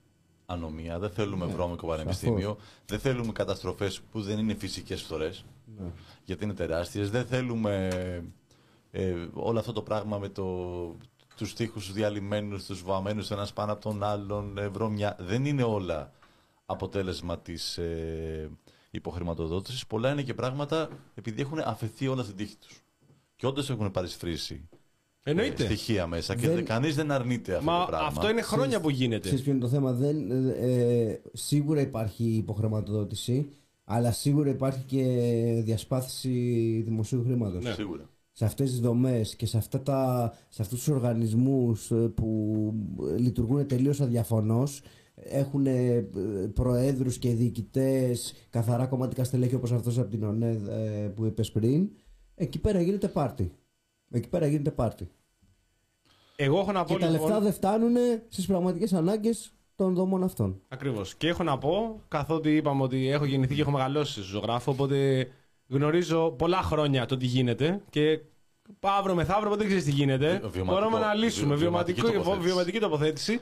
Speaker 2: ανομία, δεν θέλουμε βρώμικο πανεπιστήμιο, δεν θέλουμε καταστροφές που δεν είναι φυσικές φθορές, γιατί είναι τεράστιες, δεν θέλουμε ε, όλο αυτό το πράγμα με το, τους τοίχους διαλυμένους, τους βαμμένους ένας πάνω από τον άλλον, ε, βρωμιά, δεν είναι όλα αποτέλεσμα της ε, υποχρηματοδότησης. Πολλά είναι και πράγματα επειδή έχουν αφαιθεί όλα στην τύχη τους. Και όντως έχουν παρισφρήσει ε,
Speaker 1: Εννοείται.
Speaker 2: στοιχεία μέσα και
Speaker 4: Δεν-
Speaker 2: δεν... κανείς δεν αρνείται αυτό
Speaker 1: Μα
Speaker 2: το πράγμα.
Speaker 1: αυτό είναι χρόνια που γίνεται.
Speaker 4: Ξέρεις ποιο είναι το θέμα; Δεν, ε, ε, σίγουρα υπάρχει υποχρηματοδότηση, αλλά σίγουρα υπάρχει και διασπάθηση δημοσίου χρήματος.
Speaker 1: Ναι.
Speaker 2: Σίγουρα.
Speaker 4: Σε αυτές τις δομές και σε, αυτά τα, σε αυτούς τους οργανισμούς ε, που ε, λειτουργούν τελείως αδιαφωνώς έχουν ε, προέδρους και διοικητές καθαρά κομματικά στελέχη όπως αυτός από την ΟΝΕΔ ε, που είπες πριν εκεί πέρα γίνεται πάρτι. Εκεί πέρα γίνεται πάρτι.
Speaker 1: Εγώ έχω να πω
Speaker 4: και τα
Speaker 1: λοιπόν,
Speaker 4: λεφτά δεν φτάνουν στις πραγματικές ανάγκες των δομών αυτών.
Speaker 1: Ακριβώς. Και έχω να πω, καθότι είπαμε ότι έχω γεννηθεί και έχω μεγαλώσει σε ζωγράφο, οπότε γνωρίζω πολλά χρόνια το τι γίνεται και αύριο μεθαύριο ποτέ δεν ξέρεις τι γίνεται.
Speaker 2: Βιωματικό-
Speaker 1: Μπορούμε να λύσουμε.
Speaker 2: βιο- βιωματική
Speaker 1: Βιωματικό,
Speaker 2: τοποθέτηση.
Speaker 1: βιωματική τοποθέτηση.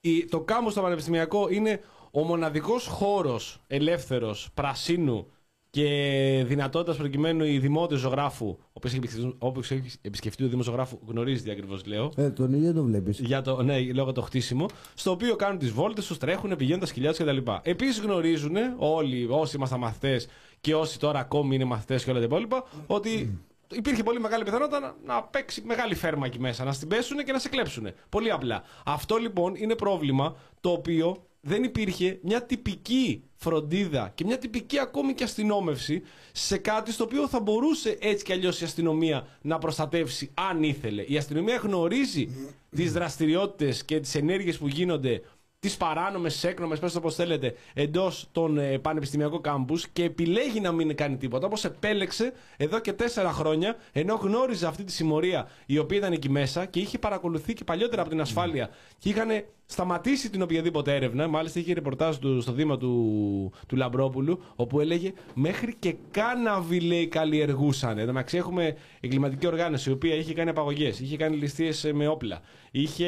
Speaker 1: Η- το κάμπος στο Πανεπιστημιακό είναι ο μοναδικός χώρος ελεύθερος, πρασίνου και δυνατότητας προκειμένου οι δημότες ζωγράφου, όποιος έχει επισκεφτεί- όποιος έχει επισκεφτεί ο Δήμος Ζωγράφου, γνωρίζει τι ακριβώς λέω.
Speaker 4: ε, τον ίδιο το βλέπεις
Speaker 1: Για το, ναι, λόγω το χτίσιμο, στο οποίο κάνουν τις βόλτες τους, τρέχουν, πηγαίνουν τα σκυλιά τους κτλ. Επίσης γνωρίζουν όλοι όσοι ήμασταν μαθητές και όσοι τώρα ακόμη είναι μαθητές και όλα τα υπόλοιπα, ότι υπήρχε πολύ μεγάλη πιθανότητα να, να παίξει μεγάλη φέρμα εκεί μέσα, να στην πέσουν και να σε κλέψουν. Πολύ απλά. Αυτό λοιπόν είναι πρόβλημα το οποίο δεν υπήρχε μια τυπική φροντίδα και μια τυπική ακόμη και αστυνόμευση σε κάτι στο οποίο θα μπορούσε έτσι κι αλλιώς η αστυνομία να προστατεύσει αν ήθελε. Η αστυνομία γνωρίζει τις δραστηριότητες και τις ενέργειες που γίνονται, τις τι παράνομες, έκνομες, πες το πώς θέλετε, εντός των ε, πανεπιστημιακών κάμπους και επιλέγει να μην κάνει τίποτα. Όπως επέλεξε εδώ και τέσσερα χρόνια, ενώ γνώριζε αυτή τη συμμορία η οποία ήταν εκεί μέσα και είχε παρακολουθεί και παλιότερα από την ασφάλεια και είχαν σταματήσει την οποιαδήποτε έρευνα. Μάλιστα είχε ρεπορτάζ του, στο Δήμα του, του Λαμπρόπουλου, όπου έλεγε μέχρι και κάναβι λέει καλλιεργούσαν. Εν τω μεταξύ έχουμε εγκληματική οργάνωση η οποία είχε κάνει απαγωγές, είχε κάνει ληστείες με όπλα, είχε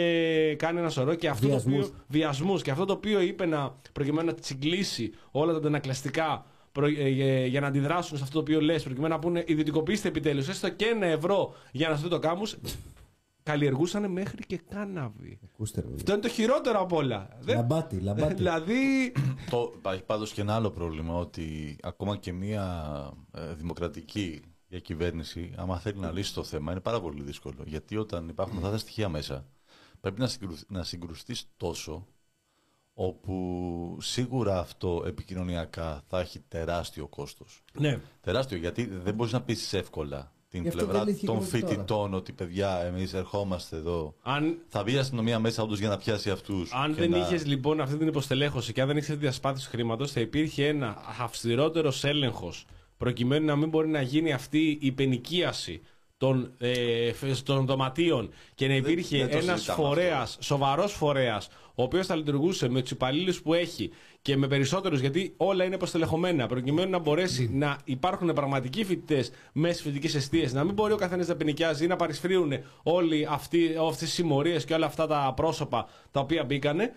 Speaker 1: κάνει ένα σωρό και αυτό
Speaker 4: Βιασμούς.
Speaker 1: το οποίο. Βιασμούς. Και αυτό το οποίο είπε να προκειμένου να τσιγκλίσει όλα τα αντανακλαστικά προ- ε, για- για να αντιδράσουν σε αυτό το οποίο λες προκειμένου να πούνε ιδιωτικοποιήστε επιτέλους έστω και ένα ευρώ για να σωθεί το κάμους. Καλλιεργούσαν μέχρι και κάναβι.
Speaker 4: Ακούστε, ρε.
Speaker 1: Αυτό είναι το χειρότερο απ' όλα. Δεν-
Speaker 4: Λαμπάτι, λαμπάτι.
Speaker 1: δηλαδή.
Speaker 2: Το, υπάρχει πάντως και ένα άλλο πρόβλημα ότι ακόμα και μια ε, δημοκρατική διακυβέρνηση, άμα θέλει να λύσει το θέμα, είναι πάρα πολύ δύσκολο. Γιατί όταν υπάρχουν αυτά τα στοιχεία μέσα, πρέπει να, συγκρου, να συγκρουστείς τόσο, όπου σίγουρα αυτό επικοινωνιακά θα έχει τεράστιο κόστος.
Speaker 1: Ναι.
Speaker 2: Τεράστιο, γιατί δεν μπορείς να πείσεις εύκολα την
Speaker 4: Γι' αυτό
Speaker 2: πλευρά
Speaker 4: δεν λύθηκε
Speaker 2: των
Speaker 4: και μέχρι τώρα.
Speaker 2: φοιτητών ότι παιδιά, εμείς ερχόμαστε εδώ.
Speaker 1: Αν,
Speaker 2: Θα βγει η αστυνομία μέσα όντως για να πιάσει αυτούς.
Speaker 1: αν
Speaker 2: και
Speaker 1: δεν
Speaker 2: να...
Speaker 1: είχες λοιπόν αυτή την υποστελέχωση και αν δεν είχες τη διασπάθηση χρήματος, θα υπήρχε ένα αυστηρότερος έλεγχος προκειμένου να μην μπορεί να γίνει αυτή η πενοικίαση των, ε, φ- των δωματίων και να υπήρχε
Speaker 2: δεν το
Speaker 1: ένας
Speaker 2: συζητάμε
Speaker 1: φορέας,
Speaker 2: αυτό.
Speaker 1: σοβαρός φορέας, ο οποίος θα λειτουργούσε με τους υπαλλήλους που έχει και με περισσότερους, γιατί όλα είναι υποστελεχωμένα, προκειμένου να μπορέσει να υπάρχουν πραγματικοί φοιτητές μέσα στις φοιτητικές αιστείες, να μην μπορεί ο καθένας να πενοικιάζει ή να παρισφρίουν όλοι αυτοί, αυτές τις συμμορίες και όλα αυτά τα πρόσωπα τα οποία μπήκανε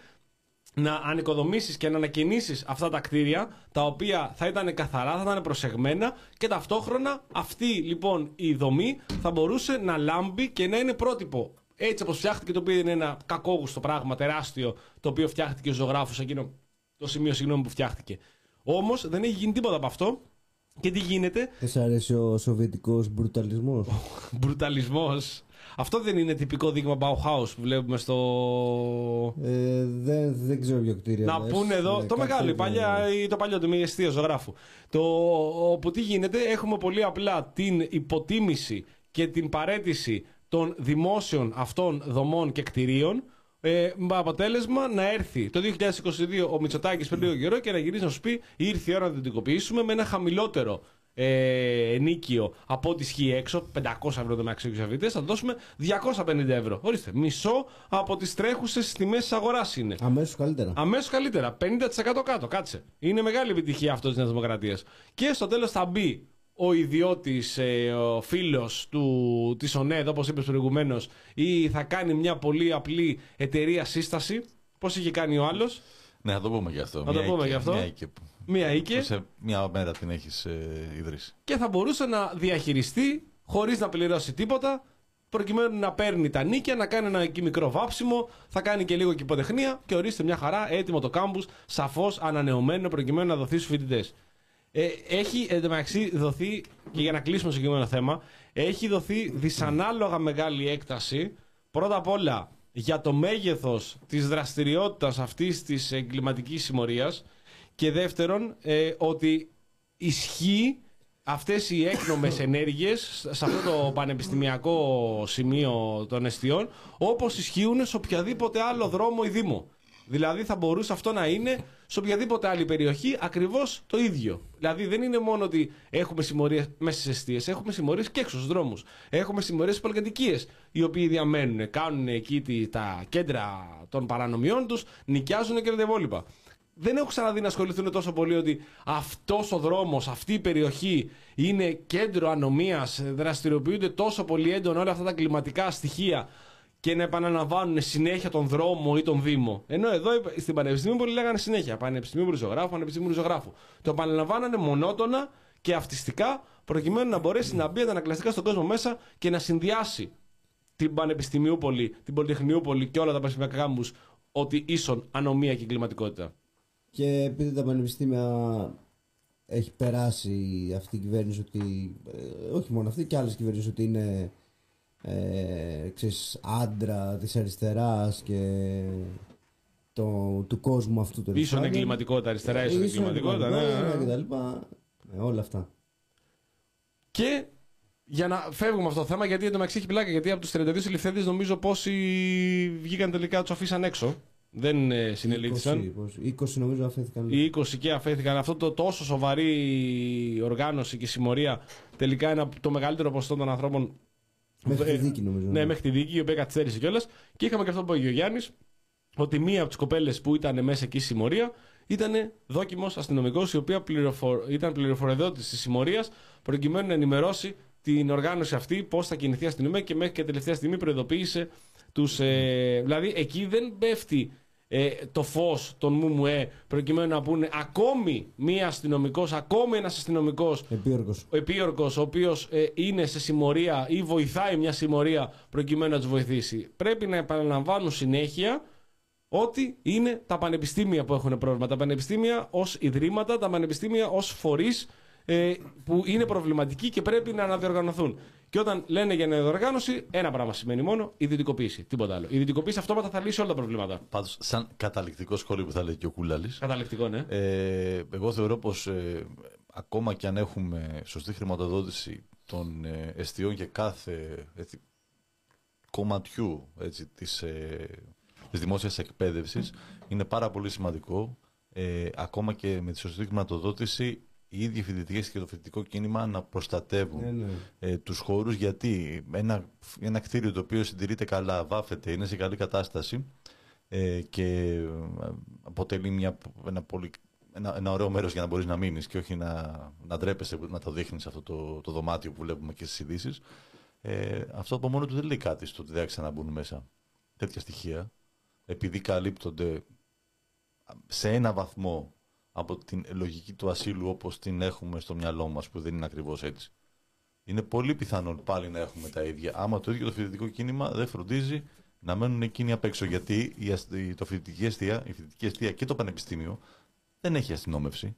Speaker 1: να ανοικοδομήσεις και να ανακαινήσεις αυτά τα κτίρια τα οποία θα ήταν καθαρά, θα ήταν προσεγμένα και ταυτόχρονα αυτή λοιπόν η δομή θα μπορούσε να λάμπει και να είναι πρότυπο. Έτσι όπως φτιάχτηκε το οποίο είναι ένα κακόγουστο πράγμα τεράστιο το οποίο φτιάχτηκε ο ζωγράφος εκείνο το σημείο συγγνώμη που φτιάχτηκε. Όμως δεν έχει γίνει τίποτα από αυτό και τι γίνεται,
Speaker 4: Δεν σ' αρέσει ο σοβιετικός μπρουταλισμός;
Speaker 1: μπρουταλισμός. Αυτό δεν είναι τυπικό δείγμα Bauhaus που βλέπουμε στο,
Speaker 4: Ε, δεν, δεν ξέρω ποιο κτίριο.
Speaker 1: Να
Speaker 4: λες.
Speaker 1: πούνε εδώ.
Speaker 4: Ε,
Speaker 1: το
Speaker 4: κάτι
Speaker 1: μεγάλο, η
Speaker 4: τέτοιο.
Speaker 1: παλιά, η- το παλιό του μη αιστείο ζωγράφου. Το, όπου τι γίνεται, έχουμε πολύ απλά την υποτίμηση και την παρέτηση των δημόσιων αυτών δομών και κτηρίων. Ε, με αποτέλεσμα να έρθει το 2022 ο Μητσοτάκης πριν λίγο καιρό και να γυρίσει να σου πει ήρθε η ώρα να την ιδιωτικοποιήσουμε με ένα χαμηλότερο ε, ενίκιο από ό,τι ισχύει έξω, 500 ευρώ το μεταξύ θα το δώσουμε 250 ευρώ. Ορίστε, μισό από τις τρέχουσες τιμές της αγοράς είναι.
Speaker 4: Αμέσως καλύτερα.
Speaker 1: Αμέσως καλύτερα. 50% κάτω, κάτσε. Είναι μεγάλη επιτυχία αυτός της Νέας Δημοκρατίας. Και στο τέλος θα μπει ο ιδιώτης, ε, ο φίλος της ΟΝΕΔ, όπως είπες προηγουμένως, ή θα κάνει μια πολύ απλή εταιρεία σύσταση. Πώς είχε κάνει ο άλλος;
Speaker 2: Ναι, θα το πούμε γι' αυτό.
Speaker 1: Θα το
Speaker 2: Μια
Speaker 1: πούμε
Speaker 2: οίκη-
Speaker 1: γι' αυτό.
Speaker 2: Μια οίκη που-
Speaker 1: Μία
Speaker 2: που
Speaker 1: οίκη
Speaker 2: σε μια μέρα την έχεις ε, ιδρύσει.
Speaker 1: και θα μπορούσε να διαχειριστεί χωρίς να πληρώσει τίποτα. Προκειμένου να παίρνει τα νίκια, να κάνει ένα εκεί μικρό βάψιμο, θα κάνει και λίγο κυποτεχνία και ορίστε μια χαρά έτοιμο το κάμπους, σαφώς ανανεωμένο προκειμένου να δοθεί στους φοιτητές. Ε, έχει εντωμεταξύ δοθεί, και για να κλείσουμε το συγκεκριμένο θέμα, έχει δοθεί δυσανάλογα μεγάλη έκταση πρώτα απ' όλα για το μέγεθος της δραστηριότητας αυτής της εγκληματικής συμμορίας και δεύτερον ε, ότι ισχύει αυτές οι έκνομες ενέργειες σε αυτό το πανεπιστημιακό σημείο των εστιών όπως ισχύουν σε οποιαδήποτε άλλο δρόμο ή δήμο. Δηλαδή θα μπορούσε αυτό να είναι σε οποιαδήποτε άλλη περιοχή ακριβώς το ίδιο. Δηλαδή δεν είναι μόνο ότι έχουμε συμμορίες μέσα στις εστίες, έχουμε συμμορίες και έξω στους δρόμους. Έχουμε συμμορίες στις πολυκατοικίες, οι οποίοι διαμένουν, κάνουν εκεί τη- τα κέντρα των παρανομιών τους, νοικιάζουν και τα υπόλοιπα δεν έχω ξαναδεί να ασχοληθούν τόσο πολύ ότι αυτός ο δρόμος, αυτή η περιοχή είναι κέντρο ανομίας, δραστηριοποιούνται τόσο πολύ έντονα όλα αυτά τα κλιματικά στοιχεία και να επαναλαμβάνουν συνέχεια τον δρόμο ή τον Δήμο. Ενώ εδώ στην Πανεπιστημίου πολλοί λέγανε συνέχεια Πανεπιστημίου Ριζογράφου, Πανεπιστημίου Ριζογράφου. Το επαναλαμβάνανε μονότονα και αυτιστικά προκειμένου να μπορέσει να μπει αντανακλαστικά στον κόσμο μέσα και να συνδυάσει την Πανεπιστημιούπολη, την Πολυτεχνιούπολη και όλα τα πανεπιστημιακά κάμπους ότι ίσον ανομία και εγκληματικότητα.
Speaker 4: Και επειδή τα πανεπιστήμια έχει περάσει αυτή η κυβέρνηση ότι. ε, όχι μόνο αυτή και άλλες κυβερνήσεις ότι είναι. Ε, ξέρεις, άντρα της αριστεράς και το, του κόσμου αυτού του
Speaker 1: Ίσον εγκληματικότητα, αριστερά, ίσον εγκληματικότητα. Ναι, ναι,
Speaker 4: και
Speaker 1: ναι.
Speaker 4: τα λοιπά. Ε, όλα αυτά.
Speaker 1: Και για να φεύγουμε από αυτό το θέμα, γιατί εντωμεταξύ έχει πλάκα, γιατί από τους 32 συλληφθέντες νομίζω πόσοι βγήκαν τελικά, τους αφήσαν έξω. Δεν ε, συνελήφθησαν.
Speaker 4: 20, 20 νομίζω αφέθηκαν.
Speaker 1: Οι 20 και αφέθηκαν. Αυτό το τόσο σοβαρή οργάνωση και συμμορία τελικά είναι το μεγαλύτερο ποσοστό των ανθρώπων.
Speaker 4: Μέχρι τη
Speaker 1: ε,
Speaker 4: δίκη νομίζω.
Speaker 1: Ναι, μέχρι τη δίκη, η οποία καθυστέρησε κιόλας. Και είχαμε και αυτό που είπε ο Γιάννης, ότι μία από τις κοπέλες που ήταν μέσα εκεί στη συμμορία ήταν δόκιμος αστυνομικός, η οποία πληροφο... ήταν πληροφορεδότη της συμμορίας, προκειμένου να ενημερώσει την οργάνωση αυτή πώς θα κινηθεί η αστυνομία και μέχρι και τελευταία στιγμή προειδοποίησε τους. Ε... Δηλαδή εκεί δεν πέφτει ε, το φως των ΜΟΜΟΕ προκειμένου να πούνε ακόμη μία αστυνομικός, ακόμη ένας αστυνομικός
Speaker 4: Επίορκος.
Speaker 1: ο επίορκος ο οποίος ε, είναι σε συμμορία ή βοηθάει μια συμμορία προκειμένου να τους βοηθήσει. Πρέπει να επαναλαμβάνουν συνέχεια ότι είναι τα πανεπιστήμια που έχουν πρόβλημα. Τα πανεπιστήμια ως ιδρύματα, τα πανεπιστήμια ως φορείς ε, που είναι προβληματικοί και πρέπει να αναδιοργανωθούν. Και όταν λένε για αναδιοργάνωση, ένα πράγμα σημαίνει μόνο ιδιωτικοποίηση. Τίποτα άλλο. Η ιδιωτικοποίηση αυτόματα θα λύσει όλα τα προβλήματα.
Speaker 2: Πάντως, σαν καταληκτικό σχόλιο που θα λέει και ο Κούλαλη.
Speaker 1: Καταληκτικό, ναι.
Speaker 2: Ε, εγώ θεωρώ πως ε, ακόμα και αν έχουμε σωστή χρηματοδότηση των ε, εστιών και κάθε έτσι, κομματιού έτσι, της, ε, της δημόσιας εκπαίδευσης είναι πάρα πολύ σημαντικό ε, ακόμα και με τη σωστή χρηματοδότηση οι ίδιοι φοιτητικέ και το φοιτητικό κίνημα να προστατεύουν
Speaker 4: Ναι, ναι.
Speaker 2: ε, τους χώρους γιατί ένα, ένα κτίριο το οποίο συντηρείται καλά, βάφεται, είναι σε καλή κατάσταση ε, και ε, αποτελεί μια, ένα, πολύ, ένα, ένα ωραίο μέρος για να μπορείς να μείνεις και όχι να, να ντρέπεσαι που- να το δείχνεις αυτό το, το δωμάτιο που βλέπουμε και στις ειδήσεις. Ε, αυτό από μόνο του δεν λέει κάτι στο ότι δεν θα ξαναμπούν μέσα τέτοια στοιχεία επειδή καλύπτονται σε ένα βαθμό από την λογική του ασύλου όπως την έχουμε στο μυαλό μας που δεν είναι ακριβώς έτσι. Είναι πολύ πιθανόν πάλι να έχουμε τα ίδια. Άμα το ίδιο το φοιτητικό κίνημα δεν φροντίζει να μένουν εκείνοι απ' έξω. Γιατί η, ασ- η- το φοιτητική αιστεία, η φοιτητική αιστεία και το πανεπιστήμιο δεν έχει αστυνόμευση.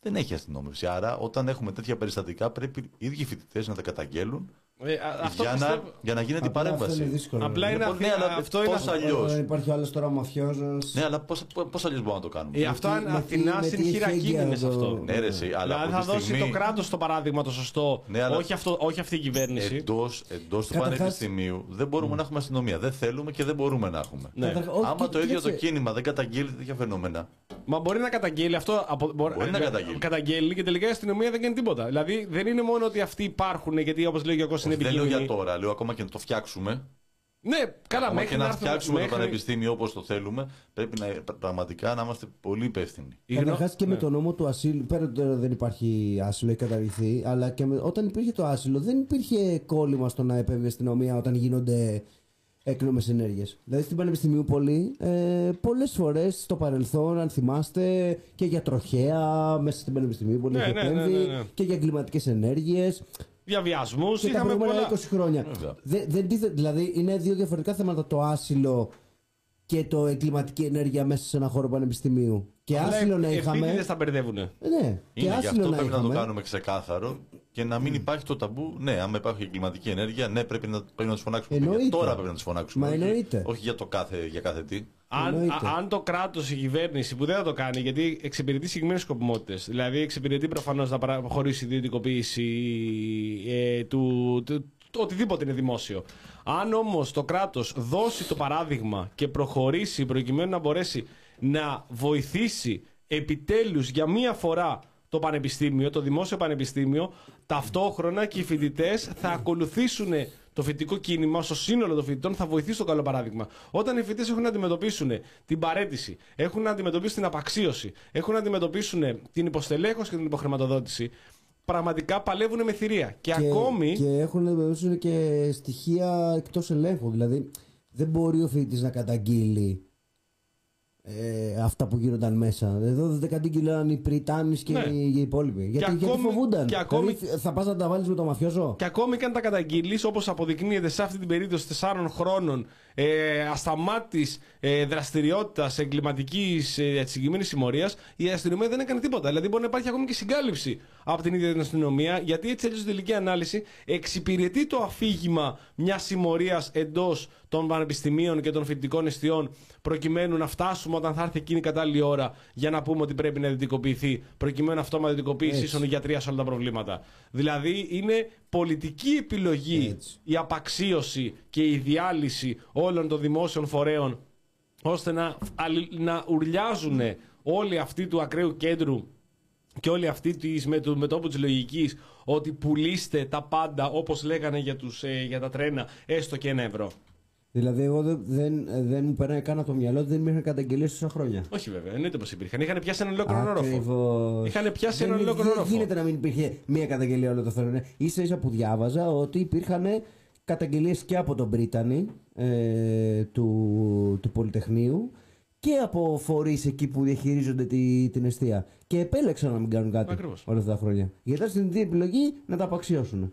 Speaker 2: Δεν έχει αστυνόμευση. Άρα, όταν έχουμε τέτοια περιστατικά, πρέπει οι ίδιοι φοιτητές να τα καταγγέλουν
Speaker 1: Ε, α- αυτό
Speaker 2: για,
Speaker 1: πιστεύω-
Speaker 2: να, για να γίνεται η
Speaker 4: Απλά Αυτό
Speaker 2: παρέμβαση.
Speaker 4: είναι δύσκολο.
Speaker 1: Απλά είναι
Speaker 2: Λοιπόν,
Speaker 1: αυτή-
Speaker 2: ναι, αλλά
Speaker 1: αυτό είναι
Speaker 2: πώς
Speaker 1: αυτό-
Speaker 2: αλλιώς;
Speaker 4: Ε, Υπάρχει άλλος τώρα μαφιόζος.
Speaker 2: Ναι, αλλά πώς, πώς αλλιώς μπορούμε να το κάνουμε;
Speaker 1: Ε, αυτό
Speaker 4: Με
Speaker 1: αν
Speaker 4: τι- με
Speaker 1: Αθηνά
Speaker 4: τι- με τι
Speaker 1: είναι
Speaker 4: εχέγγυα
Speaker 1: χειρακίνηνες
Speaker 4: το-
Speaker 1: αυτό.
Speaker 2: Ναι, ρε, εσύ, αλλά
Speaker 1: Δηλαδή
Speaker 2: από
Speaker 1: θα
Speaker 2: τη
Speaker 1: δώσει
Speaker 2: στιγμή...
Speaker 1: το κράτος το παράδειγμα το σωστό.
Speaker 2: Ναι, αλλά-
Speaker 1: όχι, αυτό, όχι αυτή η κυβέρνηση.
Speaker 2: Εντός, εντός του
Speaker 4: Καταρχάς-
Speaker 2: πανεπιστημίου δεν μπορούμε να έχουμε αστυνομία. Δεν θέλουμε και δεν μπορούμε να έχουμε.
Speaker 1: Ναι.
Speaker 4: Καταρχά- όχι,
Speaker 2: Άμα το ίδιο το
Speaker 4: κοίταξε,
Speaker 2: κίνημα δεν καταγγείλει τέτοια φαινόμενα.
Speaker 1: Μα μπορεί να καταγγείλει αυτό. Από,
Speaker 2: Μπορεί να καταγγείλει.
Speaker 1: καταγγέλει και τελικά η αστυνομία δεν κάνει τίποτα. Δηλαδή δεν είναι μόνο ότι αυτοί υπάρχουν γιατί όπως λέει και ο Κώστας είναι
Speaker 2: Όχι, δεν λέω
Speaker 1: επικίνδυνοι.
Speaker 2: για τώρα, λέω ακόμα και να το φτιάξουμε.
Speaker 1: Ναι, καλά,
Speaker 2: ακόμα
Speaker 1: μέχρι
Speaker 2: και να
Speaker 1: έρθουμε-
Speaker 2: φτιάξουμε
Speaker 1: μέχρι-
Speaker 2: το πανεπιστήμιο όπως το θέλουμε, πρέπει να, πραγματικά να είμαστε πολύ υπεύθυνοι.
Speaker 1: Η γνω-
Speaker 4: Καταρχάς και με
Speaker 1: ναι.
Speaker 4: το νόμο του ασύλου, πέρα ότι τώρα δεν υπάρχει άσυλο, έχει καταργηθεί, αλλά και με, όταν υπήρχε το άσυλο δεν υπήρχε κόλλημα στο να επέμβει η αστυνομία όταν γίνονται έκνομες ενέργειες. Δηλαδή στην Πανεπιστημίου Πολύ, ε, πολλές φορές στο παρελθόν, αν θυμάστε, και για τροχέα μέσα στην Πανεπιστημίου Πολύ
Speaker 1: Ναι,
Speaker 4: έχει
Speaker 1: ναι, ναι,
Speaker 4: επέμβει,
Speaker 1: ναι, ναι.
Speaker 4: και για εγκληματικές ενέργειες.
Speaker 1: Διαβιασμούς
Speaker 4: Και τα
Speaker 1: είχαμε
Speaker 4: προηγούμενα
Speaker 1: πολλά.
Speaker 4: 20 χρόνια.
Speaker 2: Βέβαια.
Speaker 4: Δεν, δεν τίθε- δηλαδή είναι δύο διαφορετικά θέματα το άσυλο και το εγκληματική ενέργεια μέσα σε ένα χώρο πανεπιστημίου. Και
Speaker 1: Αλλά
Speaker 4: άσυλο να
Speaker 1: επίτηδες
Speaker 4: είχαμε.
Speaker 1: τα μπερδεύουνε.
Speaker 4: Ε, Ναι, και
Speaker 2: Είναι, γι'
Speaker 4: άσυλο
Speaker 2: αυτό
Speaker 4: να
Speaker 2: πρέπει να το
Speaker 4: είχαμε.
Speaker 2: κάνουμε ξεκάθαρο και να μην υπάρχει το ταμπού. Ναι, άμα υπάρχει εγκληματική ενέργεια, ναι, πρέπει να, πρέπει να τους φωνάξουμε. Και
Speaker 4: Εννοείται.
Speaker 2: Τώρα πρέπει να τους φωνάξουμε.
Speaker 4: Μα
Speaker 2: όχι-
Speaker 4: εννοείται.
Speaker 2: Όχι για το κάθε, για κάθε τι.
Speaker 1: Αν,
Speaker 4: Εννοείται.
Speaker 1: α- αν το κράτος, η κυβέρνηση που δεν θα το κάνει, γιατί εξυπηρετεί συγκεκριμένες σκοπιμότητες. Δηλαδή, εξυπηρετεί προφανώς να προχωρήσει η ιδιωτικοποίηση ε, του, του, του- οτιδήποτε είναι δημόσιο. Αν όμως το κράτος δώσει το παράδειγμα και προχωρήσει προκειμένου να μπορέσει να βοηθήσει επιτέλους για μία φορά το πανεπιστήμιο, το δημόσιο πανεπιστήμιο, ταυτόχρονα και οι φοιτητές θα ακολουθήσουν το φοιτητικό κίνημα, στο σύνολο των φοιτητών θα βοηθήσει το καλό παράδειγμα. Όταν οι φοιτητές έχουν να αντιμετωπίσουν την παρέτηση, έχουν να αντιμετωπίσουν την απαξίωση, έχουν να αντιμετωπίσουν την υποστελέχωση και την υποχρηματοδότηση, πραγματικά παλεύουν με θηρία. Και, ακόμη.
Speaker 4: Και έχουν να αντιμετωπίσουν και στοιχεία εκτός ελέγχου. Δηλαδή δεν μπορεί ο φοιτητής να καταγγείλει ε, αυτά που γίνονταν μέσα. Εδώ δεν κατήγγειλαν οι Πριτάνη και
Speaker 1: Ναι.
Speaker 4: οι, οι υπόλοιποι. Γιατί, γιατί
Speaker 1: ακόμη-
Speaker 4: φοβούνταν.
Speaker 1: και ακόμη-
Speaker 4: Δηλαδή, θα πας να τα βάλεις με το μαφιόζο;
Speaker 1: Και ακόμη και αν τα καταγγείλεις, όπως αποδεικνύεται σε αυτή την περίπτωση τεσσάρων χρόνων ε, ασταμάτης ε, δραστηριότητας εγκληματικής ε, συγκεκριμένης συμμορίας, η αστυνομία δεν έκανε τίποτα. Δηλαδή, μπορεί να υπάρχει ακόμη και συγκάλυψη από την ίδια την αστυνομία, γιατί έτσι αλλιώς στην τελική ανάλυση εξυπηρετεί το αφήγημα μιας συμμορίας εντός των πανεπιστημίων και των φοιτητικών εστιών, προκειμένου να φτάσουμε όταν θα έρθει εκείνη η κατάλληλη ώρα για να πούμε ότι πρέπει να δυτικοποιηθεί, προκειμένου αυτόματη δυτικοποίηση
Speaker 4: Έτσι.
Speaker 1: ίσον γιατρία σε όλα τα προβλήματα. Δηλαδή είναι πολιτική επιλογή
Speaker 4: Έτσι.
Speaker 1: η απαξίωση και η διάλυση όλων των δημόσιων φορέων ώστε να, αλλη- να ουρλιάζουν όλοι αυτοί του ακραίου κέντρου και όλοι αυτοί της, με το μετώπου της λογικής ότι πουλήστε τα πάντα όπως λέγανε για, τους, ε, για τα τρένα έστω και ένα ευρώ.
Speaker 4: Δηλαδή, εγώ δεν, δεν, δεν μου περνάει καν από το μυαλό ότι δεν υπήρχαν καταγγελίες τόσα χρόνια.
Speaker 1: Όχι βέβαια, εννοείται πως υπήρχαν. Είχαν πιάσει έναν ολόκληρο όροφο.
Speaker 4: Ακριβώς.
Speaker 1: Είχαν πιάσει
Speaker 4: Δεν
Speaker 1: έναν
Speaker 4: είναι-
Speaker 1: ολόκληρο
Speaker 4: δεν
Speaker 1: όροφο.
Speaker 4: γίνεται να μην υπήρχε μία καταγγελία όλο το χρόνο. σα ίσα που διάβαζα ότι υπήρχαν καταγγελίες και από τον Πρίτανη ε, του, του Πολυτεχνείου και από φορείς εκεί που διαχειρίζονται τη, την αιστεία. Και επέλεξαν να μην κάνουν κάτι
Speaker 1: Ακριβώς.
Speaker 4: όλα αυτά τα χρόνια. Γιατί ήταν στην επιλογή να τα απαξιώσουν.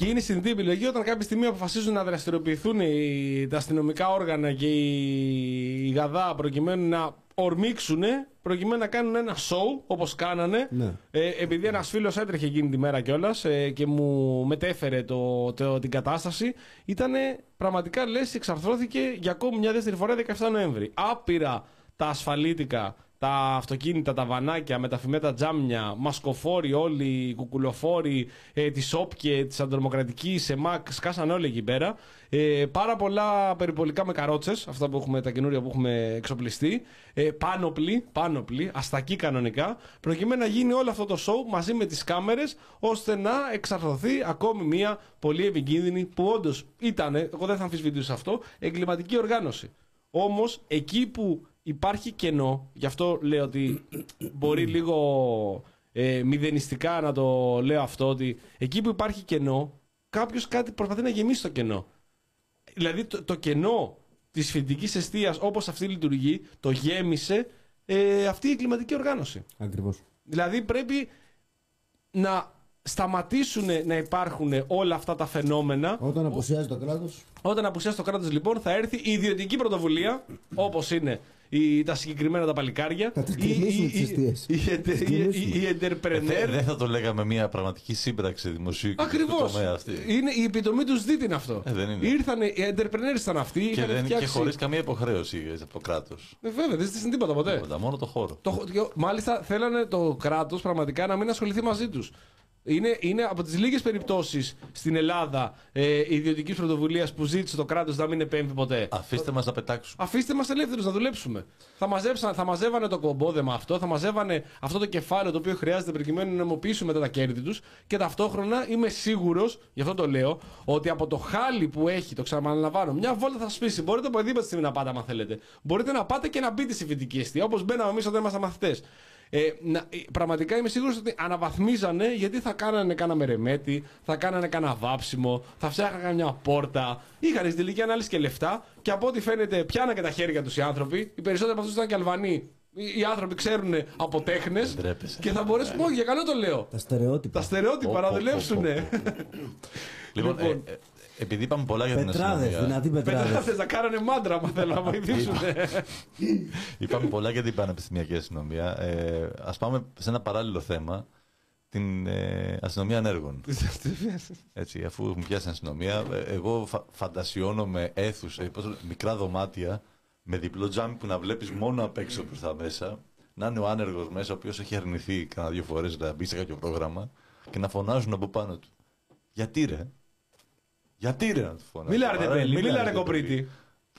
Speaker 1: Και είναι συνειδητή επιλογή όταν κάποια στιγμή αποφασίζουν να δραστηριοποιηθούν οι, τα αστυνομικά όργανα και οι, οι γαδά προκειμένου να ορμήξουν, προκειμένου να κάνουν ένα show όπως κάνανε.
Speaker 4: Ναι.
Speaker 1: Ε, επειδή ένας φίλος έτρεχε εκείνη τη μέρα κιόλας ε, και μου μετέφερε το, το- την κατάσταση, ήταν πραγματικά λες εξαρθρώθηκε για ακόμη μια δεύτερη φορά 17 Νοέμβρη. Άπειρα τα ασφαλίτικα, τα αυτοκίνητα, τα βανάκια με τα φημέτα τζάμια, μασκοφόροι όλοι, οι κουκουλοφόροι ε, τη ΟΠΚΕ, της Αντρομοκρατική, ΕΜΑΚ, σκάσαν όλοι εκεί πέρα. Ε, πάρα πολλά περιπολικά με καρότσες, αυτά που έχουμε, τα καινούρια που έχουμε εξοπλιστεί. Ε, πάνωπλοι, πάνωπλοι, αστακοί κανονικά, προκειμένου να γίνει όλο αυτό το show μαζί με τις κάμερες, ώστε να εξαρθωθεί ακόμη μια πολύ επικίνδυνη, που όντως ήταν, εγώ δεν θα αμφισβητήσω αυτό, εγκληματική οργάνωση. Όμως εκεί που υπάρχει κενό, γι' αυτό λέω ότι μπορεί λίγο ε, μηδενιστικά να το λέω αυτό, ότι εκεί που υπάρχει κενό, κάποιος κάτι προσπαθεί να γεμίσει το κενό. Δηλαδή το, το κενό της φοιτητικής αιστείας όπως αυτή λειτουργεί, το γέμισε ε, αυτή η εγκληματική οργάνωση.
Speaker 4: Ακριβώς.
Speaker 1: Δηλαδή πρέπει να σταματήσουν να υπάρχουν όλα αυτά τα φαινόμενα
Speaker 4: Όταν αποσιάζει το κράτος.
Speaker 1: όταν απουσιάσει το κράτος, λοιπόν, θα έρθει η ιδιωτική πρωτοβουλία, όπως είναι η, τα συγκεκριμένα τα παλικάρια.
Speaker 4: Θα τις
Speaker 1: η-
Speaker 4: κλείσουν
Speaker 1: η-
Speaker 4: τις
Speaker 1: η-
Speaker 4: αιστείες.
Speaker 1: η- η-
Speaker 4: Τις
Speaker 1: η-
Speaker 4: κλείσουν.
Speaker 1: η- η entrepreneur.
Speaker 2: Δεν θα το λέγαμε μια πραγματική σύμπραξη δημοσίου και
Speaker 1: Ακριβώς.
Speaker 2: ιδιωτικού τομέα αυτή.
Speaker 1: Είναι η επιτομή τους ΣΔΙΤ είναι αυτό.
Speaker 2: Ε, δεν είναι.
Speaker 1: Ήρθανε, οι entrepreneurs ήταν αυτοί.
Speaker 2: Και,
Speaker 1: είχαν
Speaker 2: δεν, και
Speaker 1: φτιάξει.
Speaker 2: χωρίς καμία υποχρέωση από το κράτος.
Speaker 1: Ε, βέβαια, δεν ζήτησαν τίποτα ποτέ.
Speaker 2: Μόνο το χώρο.
Speaker 1: Το, και μάλιστα θέλανε το κράτος πραγματικά να μην ασχοληθεί μαζί τους. Είναι, είναι από τις λίγες περιπτώσεις στην Ελλάδα ε, ιδιωτικής πρωτοβουλίας που ζήτησε το κράτος να μην επέμβει ποτέ.
Speaker 2: Αφήστε μας να πετάξουμε.
Speaker 1: Αφήστε μας ελεύθερους να δουλέψουμε. Θα, μαζέψαν, θα μαζεύανε το κομπόδεμα αυτό, θα μαζεύανε αυτό το κεφάλαιο το οποίο χρειάζεται προκειμένου να νομοποιήσουμε μετά τα κέρδη τους και ταυτόχρονα είμαι σίγουρος, γι' αυτό το λέω, ότι από το χάλι που έχει, το ξαναλαμβάνω, μια βόλτα θα σπίσει. Μπορείτε από οποιαδήποτε στιγμή να πάτε, αν θέλετε. Μπορείτε να πάτε και να μπείτε στη φοιτητική αιστεία, όπως μπαίναμε εμείς όταν ήμασταν μαθητές. Ε, να, ε, πραγματικά είμαι σίγουρος ότι αναβαθμίζανε γιατί θα κάνανε κάνα μερεμέτη, θα κάνανε κάνα βάψιμο, θα φτιάχνανε μια πόρτα. Είχαν στην τελική ανάλυση και λεφτά και από ό,τι φαίνεται πιάνανε και τα χέρια τους οι άνθρωποι. Οι περισσότεροι από αυτούς ήταν και Αλβανοί. Οι, οι άνθρωποι ξέρουν από τέχνες
Speaker 2: ντρέπεσαι.
Speaker 1: και θα μπορέσουν. Όχι, για καλό το λέω.
Speaker 4: Τα στερεότυπα.
Speaker 1: Τα στερεότυπα
Speaker 2: Πω,
Speaker 1: να
Speaker 2: πω,
Speaker 1: δουλέψουν.
Speaker 2: πω, Λοιπόν, ε, ε, επειδή είπαμε πολλά για την
Speaker 4: Πετράδες,
Speaker 2: αστυνομία.
Speaker 4: δυνατοί πετράδες.
Speaker 1: Πετράδες να κάνανε μάντρα, άμα θέλουν να βοηθήσουν.
Speaker 2: Είπαμε πολλά για την πανεπιστημιακή αστυνομία. Ε, Α πάμε σε ένα παράλληλο θέμα. Την ε, αστυνομία ανέργων. Έτσι, αφού έχουν πιάσει την αστυνομία, ε, εγώ φα, φαντασιώνομαι αίθουσα, πώς το λένε, μικρά δωμάτια με διπλό τζάμι που να βλέπεις μόνο απ' έξω προς τα μέσα. Να είναι ο άνεργος μέσα, ο οποίος έχει αρνηθεί κάνα δύο φορές να μπει σε κάποιο πρόγραμμα και να φωνάζουν από πάνω του. Γιατί ρε, γιατί ρε να του φωνάζουν.
Speaker 1: Μιλά ρε
Speaker 2: Άρα,
Speaker 1: τεμπέλη,
Speaker 2: μιλά,
Speaker 1: μιλά ρε
Speaker 2: ρε,
Speaker 1: κοπρίτη.
Speaker 2: παιδί.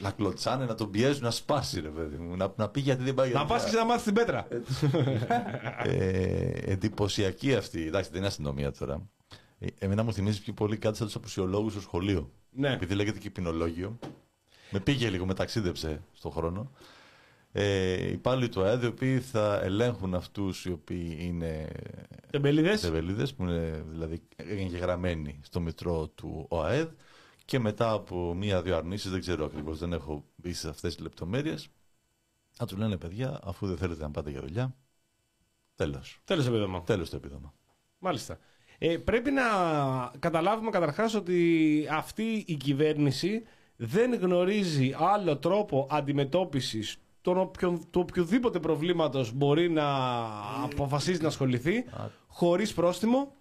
Speaker 2: Να κλωτσάνε, να τον πιέζουν, να σπάσει ρε παιδί μου. Να, να πει γιατί δεν πάει για
Speaker 1: Να πα και να μάθεις την πέτρα.
Speaker 2: ε, εντυπωσιακή αυτή. Εντάξει, δεν είναι αστυνομία τώρα. Ε, εμένα μου θυμίζει πιο πολύ κάτι σαν τους απουσιολόγους στο σχολείο.
Speaker 1: Ναι.
Speaker 2: Επειδή λέγεται και ποινολόγιο. Με πήγε λίγο, με ταξίδεψε στον χρόνο. Ε, υπάλληλοι του ΑΕΔ, οι οποίοι θα ελέγχουν αυτούς οι οποίοι είναι
Speaker 1: Τεμπελίδες.
Speaker 2: τεβελίδε, που είναι δηλαδή εγγεγραμμένοι στο μητρό του ΟΑΕΔ και μετά από μία-δύο αρνήσεις, δεν ξέρω ακριβώς, δεν έχω μπει σε αυτές τις λεπτομέρειες, θα τους λένε παιδιά, αφού δεν θέλετε να πάτε για δουλειά, τέλος.
Speaker 1: Τέλος επίδομα.
Speaker 2: Τέλος το επίδομα.
Speaker 1: Μάλιστα. Ε, πρέπει να καταλάβουμε καταρχάς ότι αυτή η κυβέρνηση δεν γνωρίζει άλλο τρόπο αντιμετώπισης των οποιο, του οποιοδήποτε προβλήματος μπορεί να αποφασίσει να ασχοληθεί χωρίς πρόστιμο,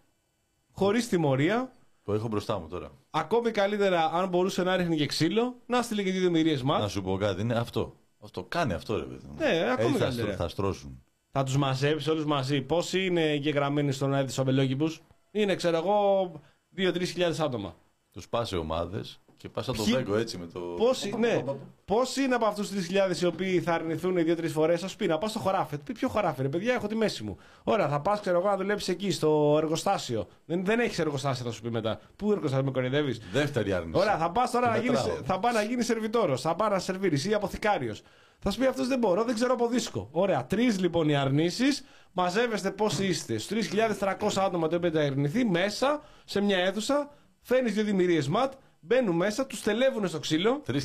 Speaker 1: χωρίς τιμωρία
Speaker 2: Το έχω μπροστά μου τώρα.
Speaker 1: ακόμη καλύτερα αν μπορούσε να ρίχνει και ξύλο να στείλει και δύο μυρίες
Speaker 2: Να
Speaker 1: ματ
Speaker 2: σου πω κάτι, είναι αυτό. Αυτό κάνει αυτό, ρε παιδί μου.
Speaker 1: Ναι, ακόμη
Speaker 2: Έτσι θα,
Speaker 1: καλύτερα.
Speaker 2: στρώ- θα στρώσουν.
Speaker 1: θα τους μαζέψει όλους μαζί πόσοι είναι εγγεγραμμένοι στον αέρα της αμπελόκηπους είναι ξέρω εγώ 2-3 χιλιάδες άτομα
Speaker 2: Τους πας σε ομάδες Και πας σαν το
Speaker 1: Ποιοι-
Speaker 2: Βέγκο έτσι με το.
Speaker 1: Πόσοι, ναι, πόσοι είναι από αυτούς τους 3.000 οι οποίοι θα αρνηθούν δύο-τρεις φορές, ας πει να πας στο χωράφι. Πει ποιο χωράφι, ρε παιδιά, έχω τη μέση μου. Ωραία, θα πας, ξέρω εγώ, να δουλέψεις εκεί στο εργοστάσιο. Δεν, δεν έχεις εργοστάσιο, θα σου πει μετά. Πού εργοστάσιο με κορυδεύεις;
Speaker 2: Δεύτερη άρνηση.
Speaker 1: Ωραία, θα πας τώρα
Speaker 2: Τη
Speaker 1: να γίνει,
Speaker 2: μετράω.
Speaker 1: θα πάει να γίνεις σερβιτόρος, θα πάει να σερβίρεις ή αποθηκάριος. Θα σου πει αυτός δεν μπορώ, δεν ξέρω από δίσκο. Ωραία, τρεις λοιπόν οι αρνήσεις. Μαζεύεστε πόσοι είστε. Στους 3.300 άτομα το έχετε αρνηθεί μέσα σε μια αίθουσα. Φέρνεις δύο δημιουργίες ματ, μπαίνουν μέσα, τους τελεύουν στο ξύλο.
Speaker 2: 3.000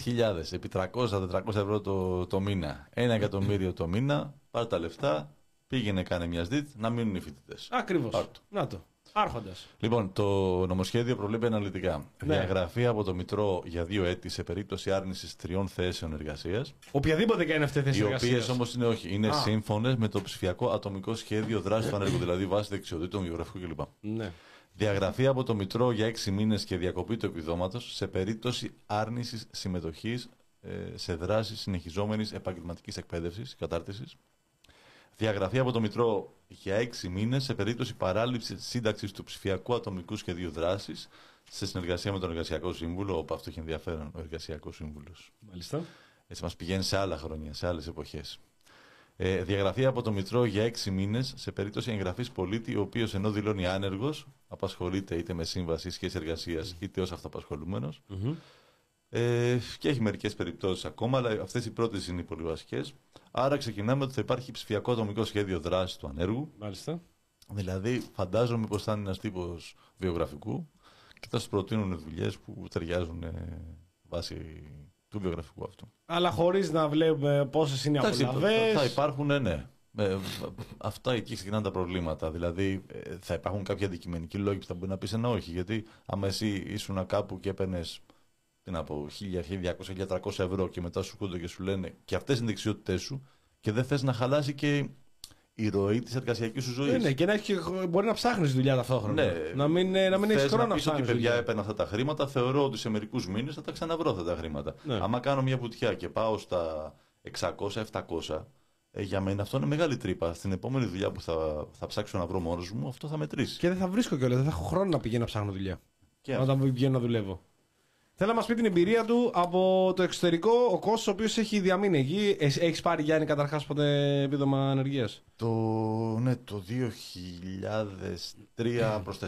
Speaker 2: επί 300-400 ευρώ το, το μήνα. Ένα εκατομμύριο το μήνα. Πάρ τα λεφτά. Πήγαινε, κάνε μια ΣΔΙΤ να μείνουν οι φοιτητές.
Speaker 1: Ακριβώς.
Speaker 2: Πάρ' το.
Speaker 1: Να το. Άρχοντας.
Speaker 2: Λοιπόν, το νομοσχέδιο προβλέπει αναλυτικά.
Speaker 1: Ναι.
Speaker 2: Διαγραφή από το Μητρό για δύο έτη σε περίπτωση άρνησης τριών θέσεων εργασίας.
Speaker 1: Οποιαδήποτε και είναι αυτή η θέση
Speaker 2: Οι οποίες
Speaker 1: εργασίας.
Speaker 2: όμως είναι όχι. Είναι
Speaker 1: Α.
Speaker 2: σύμφωνες με το ψηφιακό ατομικό σχέδιο δράσης του ανέργου, δηλαδή βάση δεξιοτήτων, βιογραφικού κλπ.
Speaker 1: Ναι.
Speaker 2: Διαγραφή από το Μητρό για έξι μήνες και διακοπή του επιδόματος σε περίπτωση άρνησης συμμετοχής σε δράση συνεχιζόμενης επαγγελματικής εκπαίδευσης, κατάρτισης. Διαγραφή από το Μητρό για έξι μήνες σε περίπτωση παράληψη σύνταξης του ψηφιακού ατομικού σχεδίου δράσης σε συνεργασία με τον Εργασιακό Σύμβουλο, όπου αυτό έχει ενδιαφέρον ο Εργασιακός Σύμβουλος.
Speaker 1: Μάλιστα.
Speaker 2: Έτσι μας πηγαίνει σε άλλα χρόνια, σε άλλες εποχές. Ε, διαγραφή από το Μητρό για έξι μήνες σε περίπτωση εγγραφής πολίτη, ο οποίος ενώ δηλώνει άνεργος, απασχολείται είτε με σύμβαση σχέση εργασίας είτε ως αυτοαπασχολούμενο. Ε, και έχει μερικές περιπτώσεις ακόμα, αλλά αυτές οι πρώτες είναι οι πολύ βασικές. Άρα ξεκινάμε ότι θα υπάρχει ψηφιακό ατομικό σχέδιο δράσης του ανέργου.
Speaker 1: Μάλιστα.
Speaker 2: Δηλαδή, φαντάζομαι πως θα είναι ένας τύπος βιογραφικού και θα σου προτείνουν δουλειές που ταιριάζουν ε, βάσει του βιογραφικού αυτού.
Speaker 1: Αλλά χωρίς να βλέπουμε πόσες είναι οι
Speaker 2: Εντάξει,
Speaker 1: απολαυές.
Speaker 2: θα υπάρχουν, ναι, ναι. Ε, αυτά εκεί ξεκινάνε τα προβλήματα. Δηλαδή, ε, θα υπάρχουν κάποιοι αντικειμενικοί λόγοι που θα μπορεί να πεις ένα όχι. Γιατί άμα εσύ ήσουν κάπου και έπαιρνες τι να πω, 1000, 1200, 1300 ευρώ και μετά σου κούνται και σου λένε και αυτές είναι οι δεξιότητές σου και δεν θες να χαλάσει και η ροή της εργασιακής σου ζωής.
Speaker 1: Ναι, ναι, και να έχει, μπορεί να ψάχνεις δουλειά ταυτόχρονα.
Speaker 2: Ναι.
Speaker 1: Να μην, ε, να μην έχεις
Speaker 2: Θες
Speaker 1: χρόνο να
Speaker 2: να πεις ότι
Speaker 1: ψάχνεις.
Speaker 2: παιδιά έπαιρνα αυτά τα χρήματα, θεωρώ ότι σε μερικούς μήνες θα τα ξαναβρω αυτά τα χρήματα.
Speaker 1: Ναι.
Speaker 2: Άμα κάνω μια βουτιά και πάω στα 600-700, ε, για μένα αυτό είναι μεγάλη τρύπα. Στην επόμενη δουλειά που θα, θα ψάξω να βρω μόνος μου, αυτό θα μετρήσει.
Speaker 1: Και δεν θα βρίσκω κιόλας, δεν θα έχω χρόνο να πηγαίνω να ψάχνω δουλειά.
Speaker 2: Και
Speaker 1: Όταν βγαίνω να δουλεύω. Θέλω να μας πει την εμπειρία του από το εξωτερικό, ο κόσμο ο οποίος έχει διαμείνει εκεί. Έχεις πάρει Γιάννη καταρχάς ποτέ επίδομα ανεργίας;
Speaker 2: Το, ναι, το 2003 προς 4.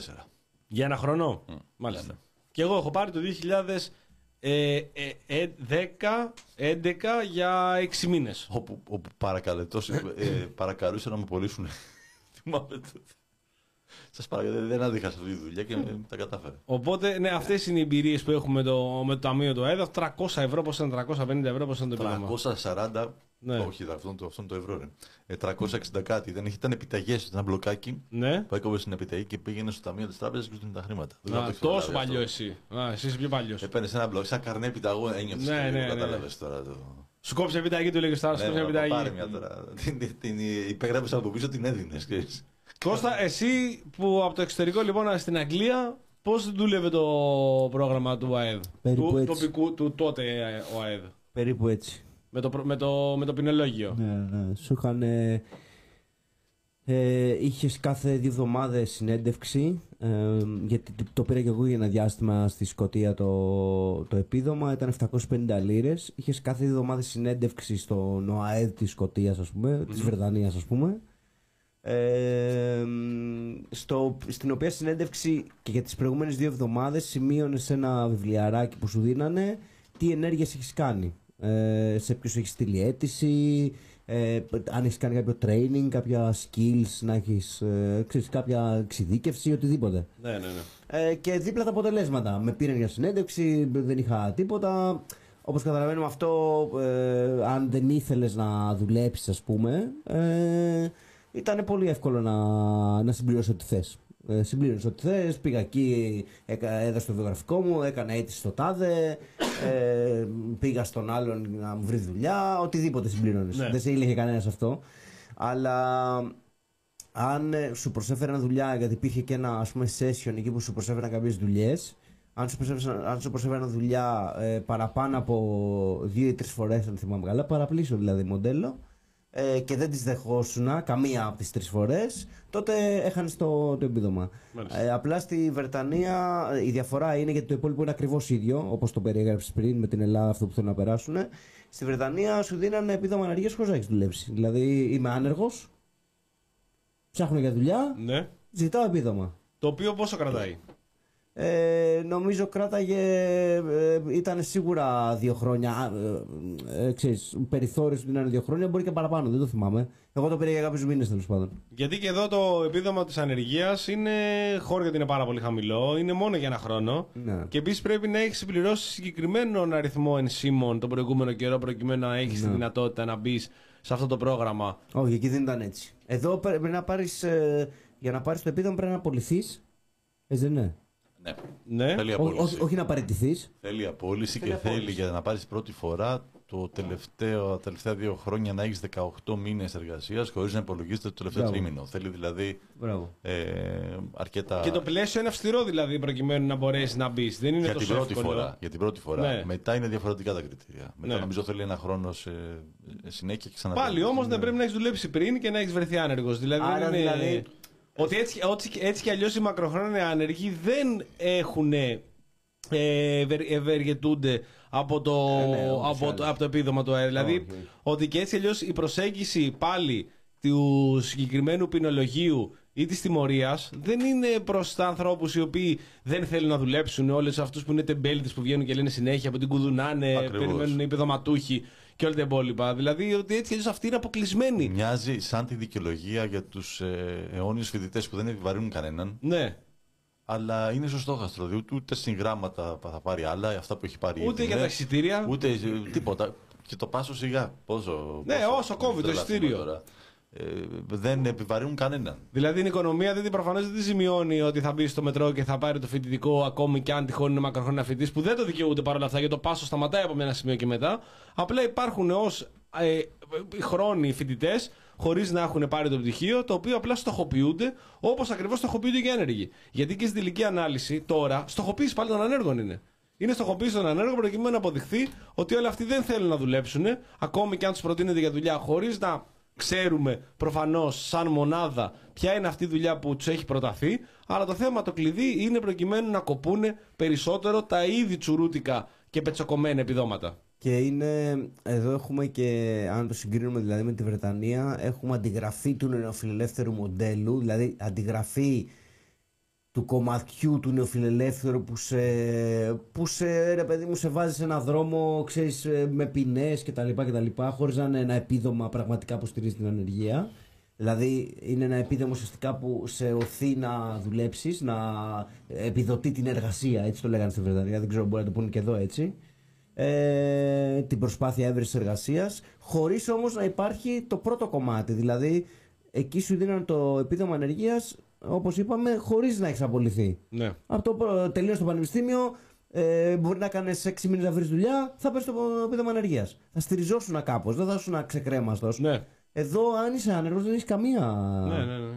Speaker 1: Για ένα χρόνο;
Speaker 2: Μ,
Speaker 1: Μάλιστα.
Speaker 2: ναι, ναι.
Speaker 1: Και εγώ έχω πάρει το 2010, 11 για 6 μήνες.
Speaker 2: Όπου, όπου παρακαλετός, ε, παρακαλούσε να με πωλήσουν. Θυμάμαι το. Σας παρακαλώ, δεν άντυχα σε αυτή τη δουλειά και ε, τα κατάφερα.
Speaker 1: Οπότε, ναι, αυτές είναι οι εμπειρίες που έχουμε με το, με το Ταμείο του ΑΕΔ. 300 ευρώ, πώς ήταν 350 ευρώ, πώς ήταν το επίδομα.
Speaker 2: 340,
Speaker 1: Ναι.
Speaker 2: όχι, αυτό είναι το, αυτό είναι το ευρώ. Ρε. Ε, 360 κάτι. Ήταν, ήταν επιταγές, ήταν ένα μπλοκάκι
Speaker 1: Ναι.
Speaker 2: που έκοβες στην επιταγή και πήγαινε στο ταμείο της τράπεζας και τους δίνει τα χρήματα. Δεν
Speaker 1: Α,
Speaker 2: το έχεις
Speaker 1: τόσο
Speaker 2: καταλάβει
Speaker 1: παλιό
Speaker 2: αυτό.
Speaker 1: εσύ. Α, εσύ είσαι πιο παλιός.
Speaker 2: Έπαιρνε ένα μπλοκ, σαν καρνέ επιταγό ένιωθες.
Speaker 1: Ναι, ναι, ναι.
Speaker 2: Κατάλαβες τώρα το.
Speaker 1: Σου κόψε επιταγή, του λέγε τώρα, σου
Speaker 2: Ναι,
Speaker 1: κόψε
Speaker 2: ναι,
Speaker 1: επιταγή.
Speaker 2: πάρε μια τώρα. Την, την, την υπέγραψε από πίσω, την έδινες.
Speaker 1: Κώστα, εσύ που από το εξωτερικό λοιπόν στην Αγγλία, πώς δούλευε το πρόγραμμα του ΑΕΔ;
Speaker 4: Περίπου
Speaker 1: του,
Speaker 4: έτσι.
Speaker 1: τοπικού, του τότε ε, ο ΑΕΔ.
Speaker 4: Περίπου έτσι.
Speaker 1: Με το, προ- με το, με το ποινολόγιο.
Speaker 4: Ναι, ναι. Σου είχαν. Ε, ε, είχες κάθε δύο εβδομάδες συνέντευξη. Ε, γιατί το- το πήρα και εγώ για ένα διάστημα στη Σκωτία το, το επίδομα. Ήταν 750 λίρες. Είχες κάθε δύο εβδομάδες συνέντευξη στον ΟΑΕΔ της Σκωτίας, ας πούμε, της Βρετανίας, ας πούμε. Ε, στο, στην οποία συνέντευξη και για τις προηγούμενες δύο εβδομάδες σημείωνες σε ένα βιβλιαράκι που σου δίνανε τι ενέργειες έχεις κάνει. Ε, σε ποιους έχεις στείλει αίτηση, ε, αν έχεις κάνει κάποιο training, κάποια skills, να έχεις ε, ξέρεις, κάποια εξειδίκευση, οτιδήποτε.
Speaker 1: Ναι, ναι, ναι.
Speaker 4: Ε, και δίπλα τα αποτελέσματα. Με πήραν για συνέντευξη, δεν είχα τίποτα. Όπως καταλαβαίνουμε αυτό, ε, αν δεν ήθελες να δουλέψεις ας πούμε, ε, ήταν πολύ εύκολο να, να συμπληρώσεις ό,τι θες. Ε, συμπλήρωσε ό,τι θες, πήγα εκεί, έκα, έδωσα το βιογραφικό μου, έκανα αίτηση στο τάδε, ε, πήγα στον άλλον να μου βρει δουλειά, οτιδήποτε συμπλήρωνες.
Speaker 1: Ναι.
Speaker 4: Δεν σε ήλεγε κανένας αυτό. Αλλά αν ε, σου προσέφεραν δουλειά, γιατί υπήρχε και ένα ας πούμε session εκεί που σου προσέφεραν κάποιες δουλειές, αν σου προσέφεραν, αν σου προσέφεραν δουλειά ε, παραπάνω από δύο ή τρεις φορές, αν θυμάμαι καλά, παραπλήσω δηλαδή μοντέλο, ε, και δεν τις δεχόσουνα καμία από τις τρεις φορές, τότε έχανε το, το επίδομα.
Speaker 1: Μάλιστα.
Speaker 4: Ε, απλά στη Βρετανία ε, η διαφορά είναι γιατί το υπόλοιπο είναι ακριβώς ίδιο, όπως το περιέγραψες πριν με την Ελλάδα αυτό που θέλουν να περάσουν. Στη Βρετανία σου δίνανε επίδομα ανεργίας χωρίς να έχεις δουλέψει. Δηλαδή είμαι άνεργος, ψάχνω για δουλειά,
Speaker 1: Ναι.
Speaker 4: ζητάω επίδομα.
Speaker 1: Το οποίο πόσο κρατάει;
Speaker 4: Ε, νομίζω κράταγε, ε, ήταν σίγουρα δύο χρόνια. Ε, ε, ξέρεις, περιθώριο του είναι δύο χρόνια, μπορεί και παραπάνω, δεν το θυμάμαι. Εγώ το πήρα για κάποιους μήνες τέλος πάντων.
Speaker 1: Γιατί και εδώ το επίδομα της ανεργίας είναι χώρο γιατί είναι πάρα πολύ χαμηλό, είναι μόνο για ένα χρόνο.
Speaker 4: Ναι.
Speaker 1: Και επίσης πρέπει να έχεις συμπληρώσει συγκεκριμένον αριθμό ενσύμων τον προηγούμενο καιρό προκειμένου να έχεις τη δυνατότητα να μπεις σε αυτό το πρόγραμμα.
Speaker 4: Όχι, εκεί δεν ήταν έτσι. Εδώ πρέπει να πάρεις. για να πάρεις το επίδομα πρέπει να απολυθείς. Έτσι δεν είναι.
Speaker 2: Ναι.
Speaker 1: Ναι.
Speaker 2: Θέλει
Speaker 4: Ό-
Speaker 2: απόλυση.
Speaker 4: όχι, όχι να παραιτηθείς.
Speaker 2: Θέλει απόλυση
Speaker 4: Θέλει
Speaker 2: και θέλει
Speaker 4: απόλυση.
Speaker 2: για να πάρεις πρώτη φορά το τελευταίο, τα τελευταία δύο χρόνια να έχεις 18 μήνες εργασίας χωρίς να υπολογίζεται το τελευταίο
Speaker 4: Μπράβο.
Speaker 2: τρίμηνο. Θέλει δηλαδή
Speaker 4: Μπράβο.
Speaker 2: ε, αρκετά.
Speaker 1: Και το πλαίσιο είναι αυστηρό δηλαδή προκειμένου να μπορέσεις να μπεις. Δεν είναι
Speaker 2: για την
Speaker 1: τόσο
Speaker 2: πρώτη
Speaker 1: εύκολο.
Speaker 2: φορά. Για την πρώτη φορά.
Speaker 1: Ναι.
Speaker 2: Μετά είναι διαφορετικά τα κριτήρια. Μετά
Speaker 1: Ναι.
Speaker 2: νομίζω θέλει ένα χρόνο σε συνέχεια και ξανά.
Speaker 1: Πάλι όμως δεν πρέπει να έχεις δουλέψει πριν και να έχεις βρεθεί άνεργος. Δηλαδή,
Speaker 4: Άρα,
Speaker 1: δεν είναι...
Speaker 4: δηλαδή-
Speaker 1: Ότι έτσι, έτσι, έτσι κι αλλιώς οι μακροχρόνια άνεργοι δεν έχουν. Ε, ευερ- ευεργετούνται από το,
Speaker 4: Ε, ναι, όπως
Speaker 1: από, το,
Speaker 4: άλλως.
Speaker 1: από το επίδομα του ΑΕΡ. Δηλαδή,
Speaker 4: Όχι, όχι.
Speaker 1: ότι και έτσι αλλιώς η προσέγγιση πάλι του συγκεκριμένου ποινολογίου ή της τιμωρίας δεν είναι προς τα ανθρώπους οι οποίοι δεν θέλουν να δουλέψουν, όλες αυτούς που είναι τεμπέλητε που βγαίνουν και λένε συνέχεια που την κουδουνάνε,
Speaker 2: Ακριβώς.
Speaker 1: περιμένουν οι επιδοματούχοι και όλα τα υπόλοιπα. Δηλαδή ότι έτσι κι αλλιώς αυτοί είναι αποκλεισμένοι.
Speaker 2: Μοιάζει σαν τη δικαιολογία για τους ε, αιώνιους φοιτητές που δεν επιβαρύνουν κανέναν.
Speaker 1: Ναι.
Speaker 2: Αλλά είναι στο στόχαστρο. Διότι ούτε συγγράμματα θα πάρει άλλα, αυτά που έχει πάρει.
Speaker 1: Ούτε
Speaker 2: ήδη,
Speaker 1: για
Speaker 2: ναι.
Speaker 1: τα εισιτήρια.
Speaker 2: Ούτε ε, τίποτα. Και το πάσο σιγά. Πόσο.
Speaker 1: Ναι,
Speaker 2: πόσο-
Speaker 1: όσο κόβει το
Speaker 2: τρελαθούμε
Speaker 1: εισιτήριο.
Speaker 2: Τώρα. Ε, δεν επιβαρύνουν κανέναν.
Speaker 1: Δηλαδή την οικονομία δεν την προφανώς δεν τη ζημιώνει ότι θα μπει στο μετρό και θα πάρει το φοιτητικό ακόμη και αν τυχόν είναι μακροχρόνια φοιτητής που δεν το δικαιούται παρόλα αυτά γιατί το πάσο σταματάει από ένα σημείο και μετά. Απλά υπάρχουν ως ε, χρόνιοι φοιτητές χωρίς να έχουν πάρει το πτυχίο, το οποίο απλά στοχοποιούνται όπως ακριβώς στοχοποιούνται και οι άνεργοι. Γιατί και στην τελική ανάλυση τώρα στοχοποίηση πάλι των ανέργων είναι. Είναι στοχοποίηση των ανέργων προκειμένου να αποδειχθεί ότι όλοι αυτοί δεν θέλουν να δουλέψουν, ακόμη και αν τους προτείνεται για δουλειά, χωρίς να ξέρουμε προφανώς σαν μονάδα ποια είναι αυτή η δουλειά που τους έχει προταθεί. Αλλά το θέμα το κλειδί είναι προκειμένου να κοπούν περισσότερο τα ήδη τσουρούτικα και πετσοκομμένα επιδόματα.
Speaker 4: Και είναι, εδώ έχουμε και, αν το συγκρίνουμε δηλαδή με τη Βρετανία, έχουμε αντιγραφή του νεοφιλελεύθερου μοντέλου, δηλαδή αντιγραφή του κομματιού του νεοφιλελεύθερου που σε, που σε, ρε παιδί μου, σε βάζει σε ένα δρόμο, ξέρεις, ε, με ποινές και τα λοιπά και τα λοιπά, χωρίς να είναι ένα επίδομα πραγματικά που στηρίζει την ανεργία. Δηλαδή είναι ένα επίδομα ουσιαστικά που σε οθεί να δουλέψεις, να επιδοτεί την εργασία, έτσι το λέγανε στη Βρετανία, δεν ξέρω μπορεί να το πούνε και εδώ έτσι ε, την προσπάθεια έβρεσης εργασίας, χωρίς όμως να υπάρχει το πρώτο κομμάτι. Δηλαδή, εκεί σου δίνουν το επίδομα ανεργίας, όπως είπαμε, χωρίς να έχεις απολυθεί.
Speaker 1: Ναι.
Speaker 4: Από το προ- τελείωσε το πανεπιστήμιο, ε, μπορεί να κάνεις 6 μήνες να βρεις δουλειά, θα πέσει το επίδομα ανεργίας. Θα στηριζόσουν κάπως, δεν θα ήσουν ξεκρέμαστος.
Speaker 1: Ναι.
Speaker 4: Εδώ, αν είσαι άνεργος, δεν έχεις καμία.
Speaker 1: Ναι, ναι, ναι.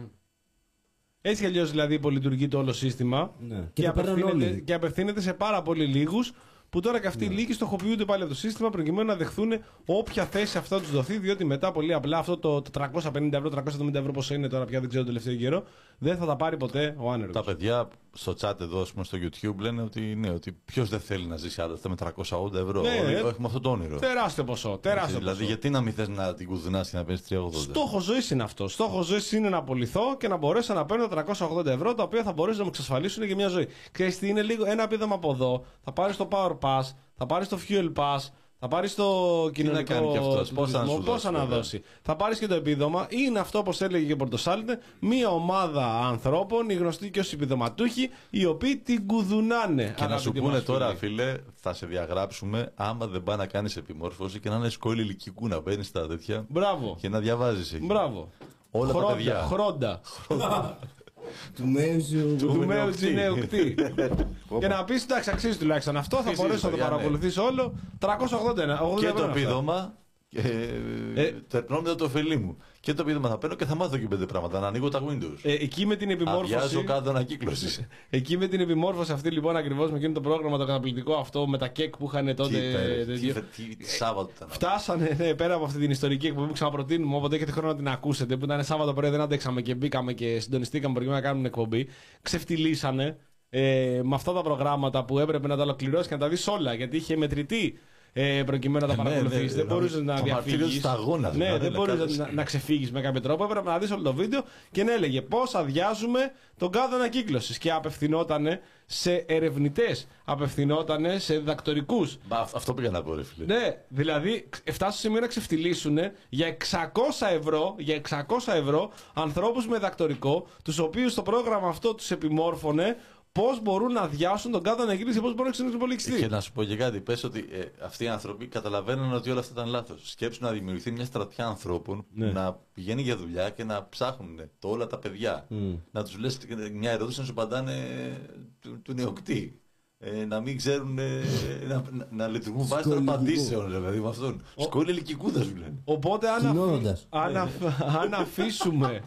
Speaker 1: Έτσι κι αλλιώς δηλαδή υπολειτουργεί το όλο σύστημα
Speaker 4: Ναι.
Speaker 1: και,
Speaker 4: Και το παίρνουν
Speaker 1: απευθύνεται,
Speaker 4: όλοι.
Speaker 1: και απευθύνεται σε πάρα πολύ λίγους που τώρα και αυτοί οι λίγοι στοχοποιούνται πάλι από το σύστημα προκειμένου να δεχθούν όποια θέση αυτό τους δοθεί, διότι μετά πολύ απλά αυτό το 450 ευρώ, 370 ευρώ πόσο είναι τώρα πια δεν ξέρω το τελευταίο καιρό, δεν θα τα πάρει ποτέ ο άνεργος.
Speaker 2: Τα παιδιά στο chat εδώ, ας πούμε, στο YouTube λένε ότι, ναι, ότι ποιος δεν θέλει να ζήσει άλλα με 380 ευρώ.
Speaker 1: Ναι,
Speaker 2: Όλοι
Speaker 1: ε.
Speaker 2: έχουμε αυτό το όνειρο.
Speaker 1: Τεράστιο ποσό. Τεράστιο
Speaker 2: δηλαδή,
Speaker 1: ποσό.
Speaker 2: γιατί να μην θες να την κουδουνά και να παίρνει 380.
Speaker 1: Στόχος ζωής είναι αυτό. Στόχος ζωής είναι να απολυθώ και να μπορέσω να παίρνω 380 ευρώ τα οποία θα μπορέσουν να μου εξασφαλίσουν και μια ζωή. Ξέρεις τι είναι λίγο ένα επίδομα από εδώ, θα πάρεις το Power Pass, θα πάρεις το Fuel Pass, θα πάρεις το κοινωνικό.
Speaker 2: κάνει κι αυτός,
Speaker 1: του
Speaker 2: πόσα να
Speaker 1: τουρισμού,
Speaker 2: σου
Speaker 1: πόσα
Speaker 2: δώσει,
Speaker 1: να
Speaker 2: βέβαια.
Speaker 1: δώσει. Θα πάρεις και το επίδομα. Είναι αυτό όπως έλεγε και ο Πορτοσάλτε, μια ομάδα ανθρώπων, οι γνωστοί και ω επιδοματούχοι, οι οποίοι την κουδουνάνε.
Speaker 2: Και να σου
Speaker 1: αγαπητοί
Speaker 2: πούνε
Speaker 1: μας
Speaker 2: τώρα,
Speaker 1: φίλοι.
Speaker 2: φίλε, θα σε διαγράψουμε άμα δεν πάει να κάνεις επιμόρφωση και να είναι σκόλη ηλικικού να μπαίνει στα τέτοια
Speaker 1: Μπράβο.
Speaker 2: και να διαβάζεις εκεί.
Speaker 1: Μπράβο.
Speaker 2: Όλα τα
Speaker 1: Χρόντα,
Speaker 2: παιδιά.
Speaker 1: Χρόντα.
Speaker 4: Του Μέουζου.
Speaker 1: του
Speaker 2: είναι
Speaker 1: μέου
Speaker 2: οκτή.
Speaker 1: είναι οκτή. και να πεις εντάξει, αξίζει τουλάχιστον αυτό, θα
Speaker 2: Αξίζει,
Speaker 1: μπορέσω να το
Speaker 2: παιδιά, ναι.
Speaker 1: παρακολουθήσω όλο. 380
Speaker 2: Και
Speaker 1: ευρώ
Speaker 2: το
Speaker 1: είναι αυτά.
Speaker 2: επίδομα Και
Speaker 1: Ε.
Speaker 2: τερνώ μετά το ωφελή μου. Και το επίδομα θα παίρνω και θα μάθω και πέντε πράγματα. Να ανοίγω τα Windows.
Speaker 1: Ε, εκεί με την επιμόρφωση.
Speaker 2: Αδειάζω κάτω ανακύκλωση.
Speaker 1: Εκεί με την επιμόρφωση αυτή λοιπόν ακριβώς με εκείνο το πρόγραμμα το καταπληκτικό αυτό με τα κεκ που είχαν τότε.
Speaker 2: Τι υπέροχο,
Speaker 1: τέτοιο.
Speaker 2: τι- τι- τι Σάββατο ήταν. αυτό.
Speaker 1: Φτάσανε ναι, πέρα από αυτή την ιστορική εκπομπή που ξαναπροτείνουμε, όποτε έχετε χρόνο να την ακούσετε, που ήταν Σάββατο πρωί, δεν αντέξαμε και μπήκαμε και συντονιστήκαμε προκειμένου να κάνουμε εκπομπή. Ξεφτυλίσανε ε, με αυτά τα προγράμματα που έπρεπε να τα ολοκληρώσεις και να τα δεις όλα, γιατί είχε μετρητή ε, προκειμένου να τα
Speaker 2: Ε, ναι,
Speaker 1: παρακολουθήσεις.
Speaker 2: ναι,
Speaker 1: δεν
Speaker 2: δηλαδή,
Speaker 1: μπορούσε να
Speaker 2: το μαρτύριο
Speaker 1: διαφύγει.
Speaker 2: στα αγώνα,
Speaker 1: Ναι,
Speaker 2: δηλαδή,
Speaker 1: δεν
Speaker 2: να
Speaker 1: μπορούσε
Speaker 2: κάθεσαι.
Speaker 1: να, να ξεφύγεις με κάποιο τρόπο. Έπρεπε να δεις όλο το βίντεο και να έλεγε πώς αδειάζουμε τον κάδο ανακύκλωσης. Και απευθυνόταν σε ερευνητές, απευθυνόταν σε διδακτορικούς,
Speaker 2: Μπα, αυ- Αυτό πήγα να πω, ρε φίλε.
Speaker 1: ναι, δηλαδή φτάσουν σε σημείο να ξεφτυλίσουν για 600 ευρώ, για 600 ευρώ ανθρώπους με δακτορικό, τους οποίους το πρόγραμμα αυτό τους επιμόρφωνε πώς μπορούν να αδειάσουν τον κάδο ανακύκλωση και πώς μπορούν να
Speaker 2: Και
Speaker 1: εξοπολιτιστεί.
Speaker 2: να σου πω και κάτι, πες ότι ε, αυτοί οι άνθρωποι καταλαβαίνουν ότι όλα αυτά ήταν λάθος. Σκέψου να δημιουργηθεί μια στρατιά ανθρώπων
Speaker 1: Ναι.
Speaker 2: που να πηγαίνει για δουλειά και να ψάχνουν το όλα τα παιδιά. Να τους λες μια ερώτηση να σου απαντάνε του, του νεοκτή. Ε, να μην ξέρουν ε, να, να, να λειτουργούν βάσει των
Speaker 4: Σκολικού.
Speaker 2: απαντήσεων, ρε παιδί με αυτόν. Σχόλια ηλικικού θα σου λένε.
Speaker 1: Οπότε αν, αφή-
Speaker 4: Κοινώνοντας.
Speaker 1: αν, αφ- αν αφήσουμε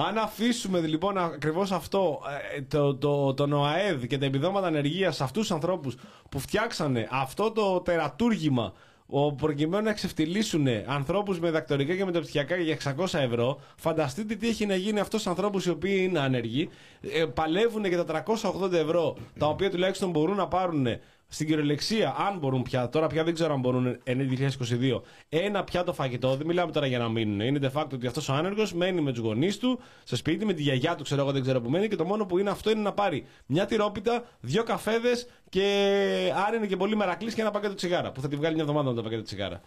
Speaker 4: Επομένως, ό,τι να είναι.
Speaker 1: Αν αφήσουμε λοιπόν ακριβώς αυτό, ε, το, το, τον ΟΑΕΔ και τα επιδόματα ανεργίας σε αυτούς τους ανθρώπους που φτιάξανε αυτό το τερατούργημα ο, προκειμένου να εξευτελίσουν ανθρώπους με δακτορικά και μεταπτυχιακά για 600 ευρώ, φανταστείτε τι έχει να γίνει αυτού του ανθρώπου οι οποίοι είναι άνεργοι, ε, παλεύουν για τα 380 ευρώ, τα οποία τουλάχιστον μπορούν να πάρουν στην κυριολεξία, αν μπορούν πια, τώρα πια δεν ξέρω αν μπορούν εν 2022, ένα πιάτο φαγητό, δεν μιλάμε τώρα για να μείνουν. Είναι de facto ότι αυτός ο άνεργος μένει με τους γονείς του, στο σπίτι, με τη γιαγιά του, ξέρω εγώ, δεν ξέρω που μένει, και το μόνο που είναι αυτό είναι να πάρει μια τυρόπιτα, δύο καφέδες και αν είναι και πολύ μερακλής και ένα πακέτο τσιγάρα, που θα τη βγάλει μια εβδομάδα με το πακέτο τσιγάρα.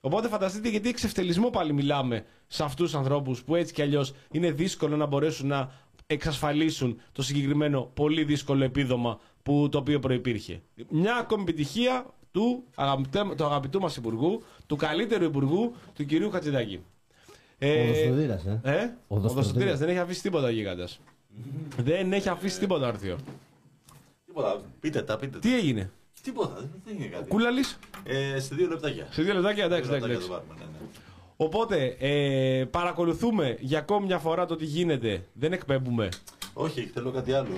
Speaker 1: Οπότε φανταστείτε γιατί εξευτελισμό πάλι μιλάμε σε αυτούς τους ανθρώπους που έτσι κι αλλιώς είναι δύσκολο να μπορέσουν να εξασφαλίσουν το συγκεκριμένο πολύ δύσκολο επίδομα που, το οποίο προϋπήρχε. Μια ακόμη επιτυχία του, αγαπητέ, του αγαπητού μας Υπουργού, του καλύτερου Υπουργού, του κυρίου Χατζηδάκη.
Speaker 4: Ο Δοστοδύρας, ε.
Speaker 1: Ε, ο
Speaker 4: Δοστοδύρας.
Speaker 1: Δοστοδύρας δεν έχει αφήσει τίποτα ο γίγαντας. δεν έχει αφήσει τίποτα όρθιο.
Speaker 2: Τίποτα. Πείτε τα, πείτε τα.
Speaker 1: Τι έγινε,
Speaker 2: Τίποτα, δεν- δεν είναι κάτι.
Speaker 1: Κούλαλης,
Speaker 2: Ε, σε δύο λεπτάκια.
Speaker 1: σε δύο λεπτάκια, εντάξει,
Speaker 2: Δύο
Speaker 1: εντάξει.
Speaker 2: λεπτάκια
Speaker 1: εντάξει.
Speaker 2: το πάρουμε, ναι, ναι.
Speaker 1: Οπότε, ε, παρακολουθούμε για ακόμη μια φορά το τι γίνεται. Δεν εκπέμπουμε.
Speaker 2: Όχι, θέλω κάτι άλλο.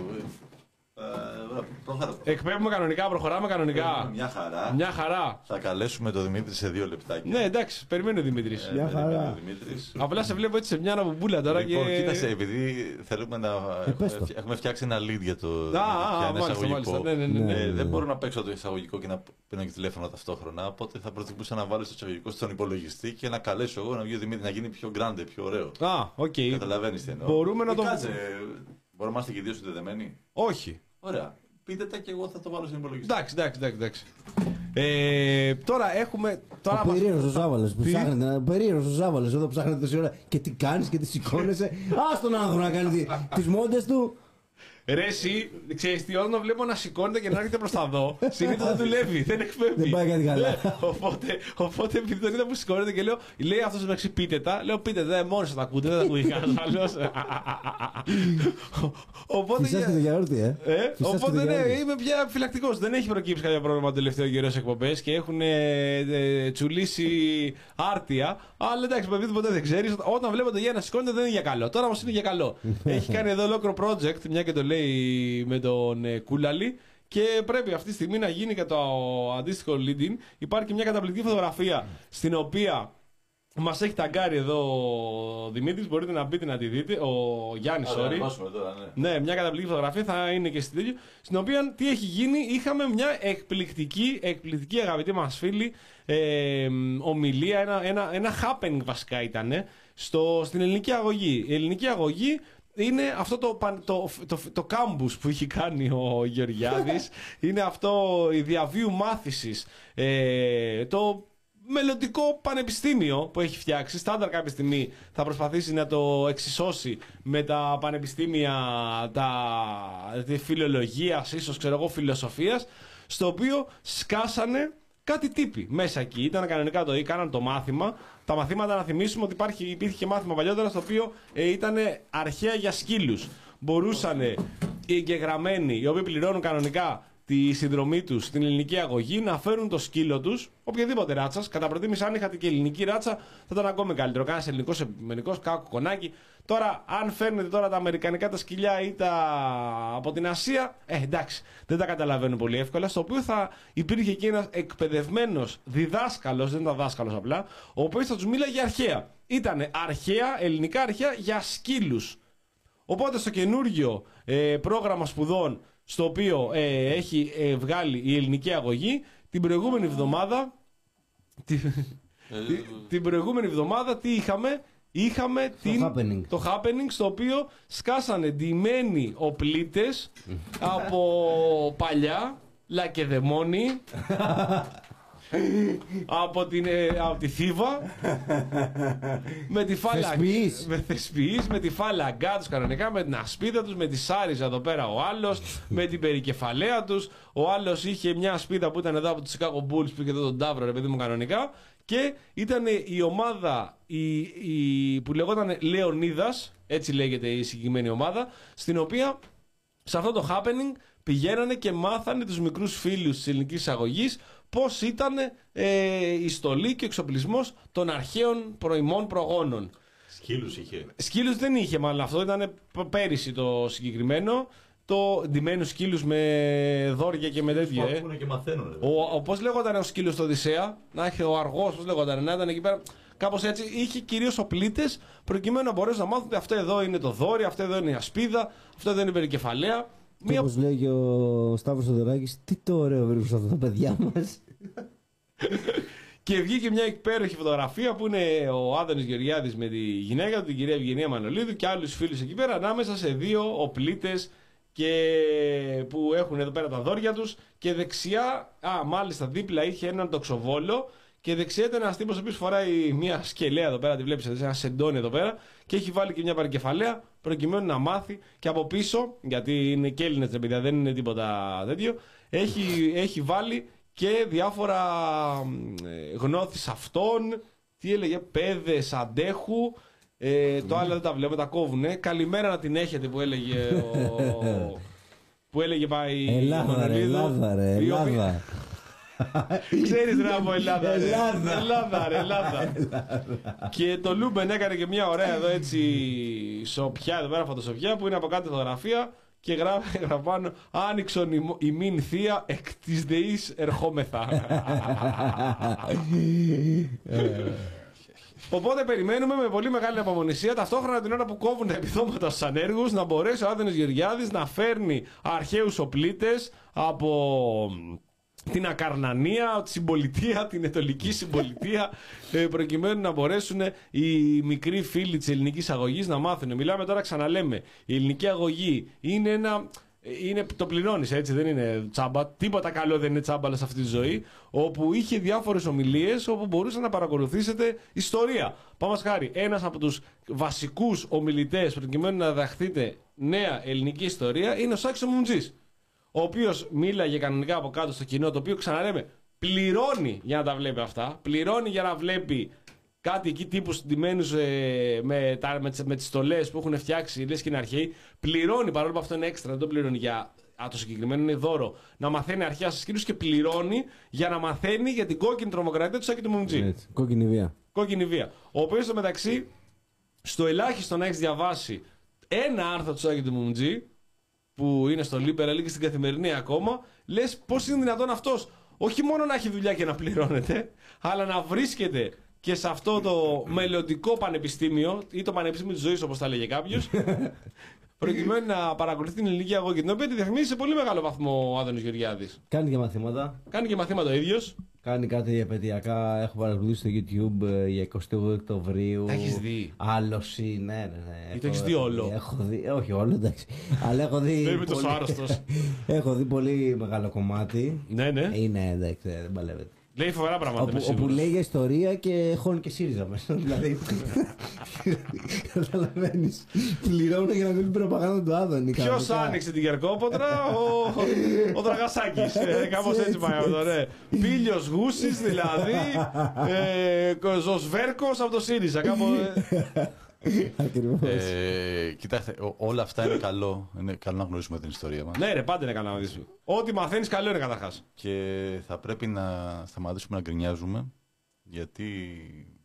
Speaker 2: Ε, ε, προχώρα.
Speaker 1: Εκπέμπουμε κανονικά, προχωράμε κανονικά.
Speaker 2: Μια χαρά.
Speaker 1: Μια χαρά.
Speaker 2: Θα καλέσουμε τον Δημήτρη σε δύο λεπτάκια.
Speaker 1: Ναι, εντάξει, περιμένει ο Δημήτρης.
Speaker 2: Ε,
Speaker 4: Μια
Speaker 2: περιμένει
Speaker 4: χαρά.
Speaker 2: ο Δημήτρης.
Speaker 1: Απλά σε βλέπω έτσι σε μια αναπομπούλα τώρα
Speaker 2: Λοιπόν,
Speaker 1: και.
Speaker 2: κοίταξε, επειδή θέλουμε να.
Speaker 4: Ε, πες
Speaker 2: έχουμε,
Speaker 4: το.
Speaker 2: έχουμε φτιάξει ένα lead για το.
Speaker 1: Α,
Speaker 2: για
Speaker 1: α,
Speaker 2: ένα
Speaker 1: μάλιστα,
Speaker 2: εισαγωγικό.
Speaker 1: μάλιστα. Ναι, ναι, ναι.
Speaker 4: Ναι.
Speaker 2: Ε, δεν μπορώ να παίξω το εισαγωγικό και να παίρνω και τηλέφωνο ταυτόχρονα. Οπότε θα προτιμούσα να βάλω το εισαγωγικό στον υπολογιστή και να καλέσω εγώ να βγει ο Δημήτρης να γίνει πιο grande, πιο ωραίο.
Speaker 1: Α, οκ.
Speaker 2: Καταλαβαίνεις τι εννοώ.
Speaker 1: Μπορούμε να
Speaker 2: Ε,
Speaker 1: το-
Speaker 2: Κάτσε, μπορούμε να είμαστε και οι δύο συνδεδεμένοι.
Speaker 1: Όχι.
Speaker 2: Ωραία. Πείτε τα και εγώ θα το βάλω στον υπολογιστή.
Speaker 1: Εντάξει, εντάξει, εντάξει. εντάξει. Ε, τώρα έχουμε. Τώρα
Speaker 4: Ο
Speaker 1: μας-
Speaker 4: περίεργος ο Ζάβαλος που
Speaker 1: Τι;
Speaker 4: ψάχνετε. Ο περίεργος ο Ζάβαλος εδώ που ψάχνετε τόση ώρα και τι κάνεις και τι σηκώνεσαι. Α τον άνθρωπο να κάνει τις μόντες του.
Speaker 1: Ρε, εσύ, ξέρεις τι, όταν το βλέπω να σηκώνεται και να έρχεται προς τα δω, συνήθως δεν δουλεύει, δεν εκπέμπει.
Speaker 4: Δεν πάει κάτι καλά.
Speaker 1: Ναι, οπότε, οπότε, επειδή τον είδα που σηκώνεται και λέω, λέει αυτός μεταξύ πείτε τα, λέω πείτε τα, μόνο θα τα ακούτε, δεν τα ακούει κανένας άλλος. Οπότε.
Speaker 4: Φυσά και το γιαούρτι, ε.
Speaker 1: Ε,
Speaker 4: Φυσάς και το
Speaker 1: οπότε ναι,
Speaker 4: γιαούρτι.
Speaker 1: είμαι πια φυλακτικός. Δεν έχει προκύψει κάποιο πρόβλημα το τελευταίο καιρό σε εκπομπές και έχουν ε, ε, τσουλήσει άρτια. Αλλά εντάξει, παιδί ποτέ δεν ξέρεις. Όταν βλέπω το Γιάννα σηκώνεται δεν είναι για καλό. Τώρα όμως είναι για καλό. έχει κάνει εδώ ολόκληρο project, μια και το λέει με τον ε, Κούλαλη. Και πρέπει αυτή τη στιγμή να γίνει και το αντίστοιχο leading. Υπάρχει μια καταπληκτική φωτογραφία στην οποία μας έχει ταγκάρει εδώ ο Δημήτρης. Μπορείτε να μπείτε να τη δείτε. Ο Γιάννης,
Speaker 2: Α, θα
Speaker 1: sorry.
Speaker 2: ανεβάσουμε τώρα, ναι.
Speaker 1: Ναι, μια καταπληκτική φωτογραφία θα είναι και στην τέτοιο. Στην οποία τι έχει γίνει, είχαμε μια εκπληκτική, εκπληκτική αγαπητή μας φίλη ε, ομιλία, ένα, ένα, ένα happening βασικά ήταν στο, στην ελληνική αγωγή. Η ελληνική αγωγή είναι αυτό το, παν- το, το, το, κάμπους που έχει κάνει ο Γεωργιάδης είναι αυτό η διαβίου μάθησης ε, το μελλοντικό πανεπιστήμιο που έχει φτιάξει. Στάνταρ κάποια στιγμή θα προσπαθήσει να το εξισώσει με τα πανεπιστήμια τα τη φιλολογίας, ίσως ξέρω εγώ φιλοσοφίας, στο οποίο σκάσανε κάτι τύποι μέσα εκεί. Ήταν κανονικά το ή κάναν το μάθημα. Τα μαθήματα να θυμίσουμε ότι υπάρχει, υπήρχε και μάθημα παλιότερα στο οποίο ε, ήταν αρχαία για σκύλους. Μπορούσαν οι εγγεγραμμένοι, οι οποίοι πληρώνουν κανονικά τη συνδρομή τους στην ελληνική αγωγή, να φέρουν το σκύλο τους, οποιαδήποτε ράτσας. Κατά προτίμηση, αν είχατε και ελληνική ράτσα, θα ήταν ακόμη καλύτερο. Κάνα ελληνικός επιμενικός, κάκο κονάκι. Τώρα, αν φέρνετε τώρα τα αμερικανικά τα σκυλιά ή τα από την Ασία, ε, εντάξει, δεν τα καταλαβαίνω πολύ εύκολα. Στο οποίο θα υπήρχε και ένας εκπαιδευμένος διδάσκαλος, δεν ήταν δάσκαλος απλά, ο οποίος θα τους μίλαγε αρχαία. Ήταν αρχαία, ελληνικά αρχαία για σκύλους. Οπότε στο καινούργιο ε, πρόγραμμα σπουδών στο οποίο ε, έχει ε, βγάλει η ελληνική αγωγή την προηγούμενη εβδομάδα τη- τη- την προηγούμενη εβδομάδα τι είχαμε; Είχαμε την,
Speaker 4: happening.
Speaker 1: το happening στο οποίο σκάσανε ντυμένοι οπλίτες από παλιά λακεδαιμόνι από, την, ε, από τη Θήβα με τη φάλα
Speaker 4: Θεσποιείς.
Speaker 1: με θεσποιείς, με τη φάλα αγκά τους κανονικά, με την ασπίδα τους, με τη σάριζα εδώ πέρα ο άλλος, με την περικεφαλαία τους. Ο άλλος είχε μια ασπίδα που ήταν εδώ από τους Chicago Bulls που είχε εδώ τον Ταύρο, ρε παιδί μου κανονικά. Και ήταν η ομάδα η, η, που λεγόταν Λεωνίδας, έτσι λέγεται η συγκεκριμένη ομάδα, στην οποία σε αυτό το happening πηγαίνανε και μάθανε τους μικρούς φίλους της ελληνικής εισαγωγής πώς ήταν ε, η στολή και ο εξοπλισμός των αρχαίων προημών προγόνων.
Speaker 2: Σκύλους είχε.
Speaker 1: Σκύλους δεν είχε μάλλον αυτό, ήταν πέρυσι το συγκεκριμένο. Το ντυμένους σκύλους με δόρια και με τέτοια. Ε.
Speaker 2: Μαθαίνουν και μαθαίνουν. ρε.
Speaker 1: Ο, ο, πώς λέγονταν ο σκύλος στο Οδυσσέα, να έχει ο αργός, πώς λέγονταν, να ήταν εκεί πέρα. Κάπως έτσι, είχε κυρίως οπλίτες προκειμένου να μπορέσουν να μάθουν ότι αυτό εδώ είναι το δόρυ, αυτό εδώ είναι η ασπίδα, αυτό εδώ είναι η περικεφαλαία.
Speaker 4: Και
Speaker 1: Μία
Speaker 4: όπως λέει και ο Σταύρος Θοδωράκης, τι το ωραίο βρίσκουν αυτά τα παιδιά μας.
Speaker 1: Και βγήκε μια υπέροχη φωτογραφία που είναι ο Άδωνης Γεωργιάδης με τη γυναίκα του, την κυρία Ευγενία Μανολίδου και άλλους φίλους εκεί πέρα ανάμεσα σε δύο οπλίτες και που έχουν εδώ πέρα τα δόρια τους και δεξιά, α μάλιστα δίπλα είχε έναν τοξοβόλο και δεξιά ήταν ένας τύπος ο οποίος φοράει μια σκελέα εδώ πέρα, τη βλέπεις, ένα σεντόνι εδώ πέρα και έχει βάλει και μια παρικεφαλαία προκειμένου να μάθει και από πίσω, γιατί είναι και Έλληνες ρε παιδιά, δεν είναι τίποτα τέτοιο, έχει, έχει βάλει και διάφορα ε, γνώθεις αυτών, τι έλεγε, παιδες αντέχου, ε, το άλλο δεν τα βλέπουμε, τα κόβουνε. Καλημέρα να την έχετε που έλεγε ο... που έλεγε πάει η
Speaker 4: Ελλάδα ρε,
Speaker 1: Μανολίδου,
Speaker 4: Ελλάδα ρε,
Speaker 1: η οποία-
Speaker 4: Ελλάδα.
Speaker 1: Ξέρεις ρε από Ελλάδα. ρε.
Speaker 4: Ελλάδα.
Speaker 1: Ελλάδα, ρε, Ελλάδα. και το Λούμπεν έκανε και μια ωραία εδώ έτσι σοπιά, εδώ πέρα φωτοσοπιά που είναι από κάτω φωτογραφία και γράφει γράφει πάνω άνοιξον η, ημίν θεία εκ της ΔΕΗς ερχόμεθα. Οπότε περιμένουμε με πολύ μεγάλη ανυπομονησία ταυτόχρονα την ώρα που κόβουν τα επιδόματα στους ανέργους να μπορέσει ο Άδωνις Γεωργιάδης να φέρνει αρχαίους οπλίτες από την Ακαρνανία, τη συμπολιτεία, την Αιτωλική συμπολιτεία, ε, προκειμένου να μπορέσουν οι μικροί φίλοι της ελληνικής αγωγής να μάθουν. Μιλάμε τώρα, ξαναλέμε, η ελληνική αγωγή είναι ένα. Είναι, το πληρώνεις έτσι, δεν είναι τσάμπα. Τίποτα καλό δεν είναι τσάμπα σε αυτή τη ζωή. Όπου είχε διάφορες ομιλίες όπου μπορούσατε να παρακολουθήσετε ιστορία. Πάμε χάρη, ένας από τους βασικούς ομιλητές προκειμένου να δαχτείτε νέα ελληνική ιστορία είναι ο Σάξο Μουμτζής ο οποίος μίλαγε κανονικά από κάτω στο κοινό, το οποίο ξαναλέμε πληρώνει για να τα βλέπει αυτά. Πληρώνει για να βλέπει κάτι εκεί τύπου ντυμένου ε, με, τα- με, τις- με τις στολές που έχουν φτιάξει, λες και είναι αρχαίοι. Πληρώνει παρόλο που αυτό είναι έξτρα, δεν το πληρώνει για. Α, το συγκεκριμένο είναι δώρο. Να μαθαίνει αρχαία στου σκύλου και πληρώνει για να μαθαίνει για την κόκκινη τρομοκρατία του Σάκη του Μουμτζή.
Speaker 4: Έτσι, Κόκκινη βία.
Speaker 1: Κόκκινη βία. Ο οποίος στο μεταξύ, στο ελάχιστο να έχεις διαβάσει ένα άρθρο του Σάκη του Μουμτζή, που είναι στο Λίπερα και στην καθημερινή ακόμα, λες πώς είναι δυνατόν αυτός όχι μόνο να έχει δουλειά και να πληρώνεται, αλλά να βρίσκεται και σε αυτό το μελλοντικό πανεπιστήμιο ή το πανεπιστήμιο της ζωής, όπως τα λέγε κάποιος, προκειμένου να παρακολουθεί την ελληνική αγωγή, την οποία τη διαφημίζει σε πολύ μεγάλο βαθμό ο Άδωνο Γεωργιάδης.
Speaker 4: Κάνει και μαθήματα.
Speaker 1: Κάνει και μαθήματα ο ίδιος.
Speaker 4: Κάνει κάτι επαιτειακά. Έχω παρακολουθήσει στο YouTube ε, για 28 Οκτωβρίου.
Speaker 1: Τα έχεις δει;
Speaker 4: Άλωση, ναι, ναι. ναι.
Speaker 1: Ή το
Speaker 4: Έχω-
Speaker 1: έχεις δει όλο;
Speaker 4: Έχω δει, ε, όχι όλο, εντάξει. Αλλά έχω δει.
Speaker 1: Δεν είμαι τόσο
Speaker 4: πολύ-
Speaker 1: άρρωστος.
Speaker 4: Έχω δει πολύ μεγάλο κομμάτι.
Speaker 1: ναι, ναι.
Speaker 4: Είναι, εντάξει, δεν παλεύεται.
Speaker 1: Λέει φοβερά πράγματα.
Speaker 4: Όπου,
Speaker 1: είμαι
Speaker 4: όπου
Speaker 1: σίγουρος.
Speaker 4: λέει για ιστορία και χώνει και ΣΥΡΙΖΑ μέσα. δηλαδή. Καταλαβαίνεις. Πληρώνουν για να δουν την προπαγάνδα του Άδωνη.
Speaker 1: Ποιος
Speaker 4: κανονικά.
Speaker 1: άνοιξε την Κερκόποτρα, ο, ο Δραγασάκης. Ε, Κάπως έτσι πάει αυτό, ναι. Πίλιο Γούσης δηλαδή. Ε, Ζωσβέρκος από το ΣΥΡΙΖΑ. Κάπου, ε,
Speaker 4: Ακριβώς.
Speaker 2: Ε, κοιτάξτε, ο- όλα αυτά είναι καλό. Είναι καλό να γνωρίσουμε την ιστορία μας.
Speaker 1: Ναι, ρε, πάντα είναι καλά να δεις. Ό,τι μαθαίνεις, καλό είναι καταρχάς.
Speaker 2: Και θα πρέπει να σταματήσουμε να γκρινιάζουμε, γιατί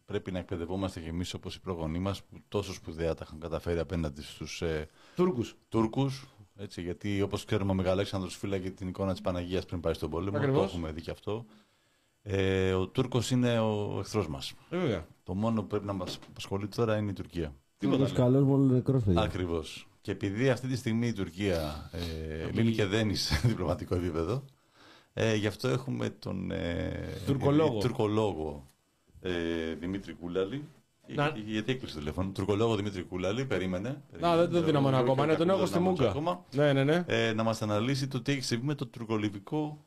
Speaker 2: πρέπει να εκπαιδευόμαστε κι εμείς όπως οι προγονείς μας, που τόσο σπουδαία τα είχαν καταφέρει απέναντι στους ε,
Speaker 1: Τούρκους.
Speaker 2: Τούρκους. Έτσι, γιατί όπως ξέρουμε, ο Μεγαλέξανδρος φύλαγε την εικόνα της Παναγίας πριν πάει στον πόλεμο.
Speaker 1: Ακριβώς.
Speaker 2: Το έχουμε δει κι αυτό. Ε, ο Τούρκος είναι ο εχθρός μας.
Speaker 1: Ε, βέβαια.
Speaker 2: Το μόνο που πρέπει να μας απασχολεί τώρα είναι η Τουρκία.
Speaker 1: Τίποτα.
Speaker 4: Τίποτα. Καλός μόνο νεκρό, παιδιά.
Speaker 2: Ακριβώς. Και επειδή αυτή τη στιγμή η Τουρκία ε, λύνει και δένει σε διπλωματικό επίπεδο, ε, γι' αυτό έχουμε τον ε,
Speaker 1: Τουρκολόγο.
Speaker 2: ε, τουρκολόγο ε, Δημήτρη Κούλαλη.
Speaker 1: Να-
Speaker 2: Ε, Γιατί έκλεισε το τηλέφωνο. Τουρκολόγο Δημήτρη Κούλαλη, περίμενε.
Speaker 1: Να, δεν το δίναμε ένα ακόμα. Ναι, τον έχω στη μούκα.
Speaker 2: Ακόμα,
Speaker 1: Ναι, ναι, ναι.
Speaker 2: ε, να μας αναλύσει το τι έχει συμβεί με το τουρκολιβικό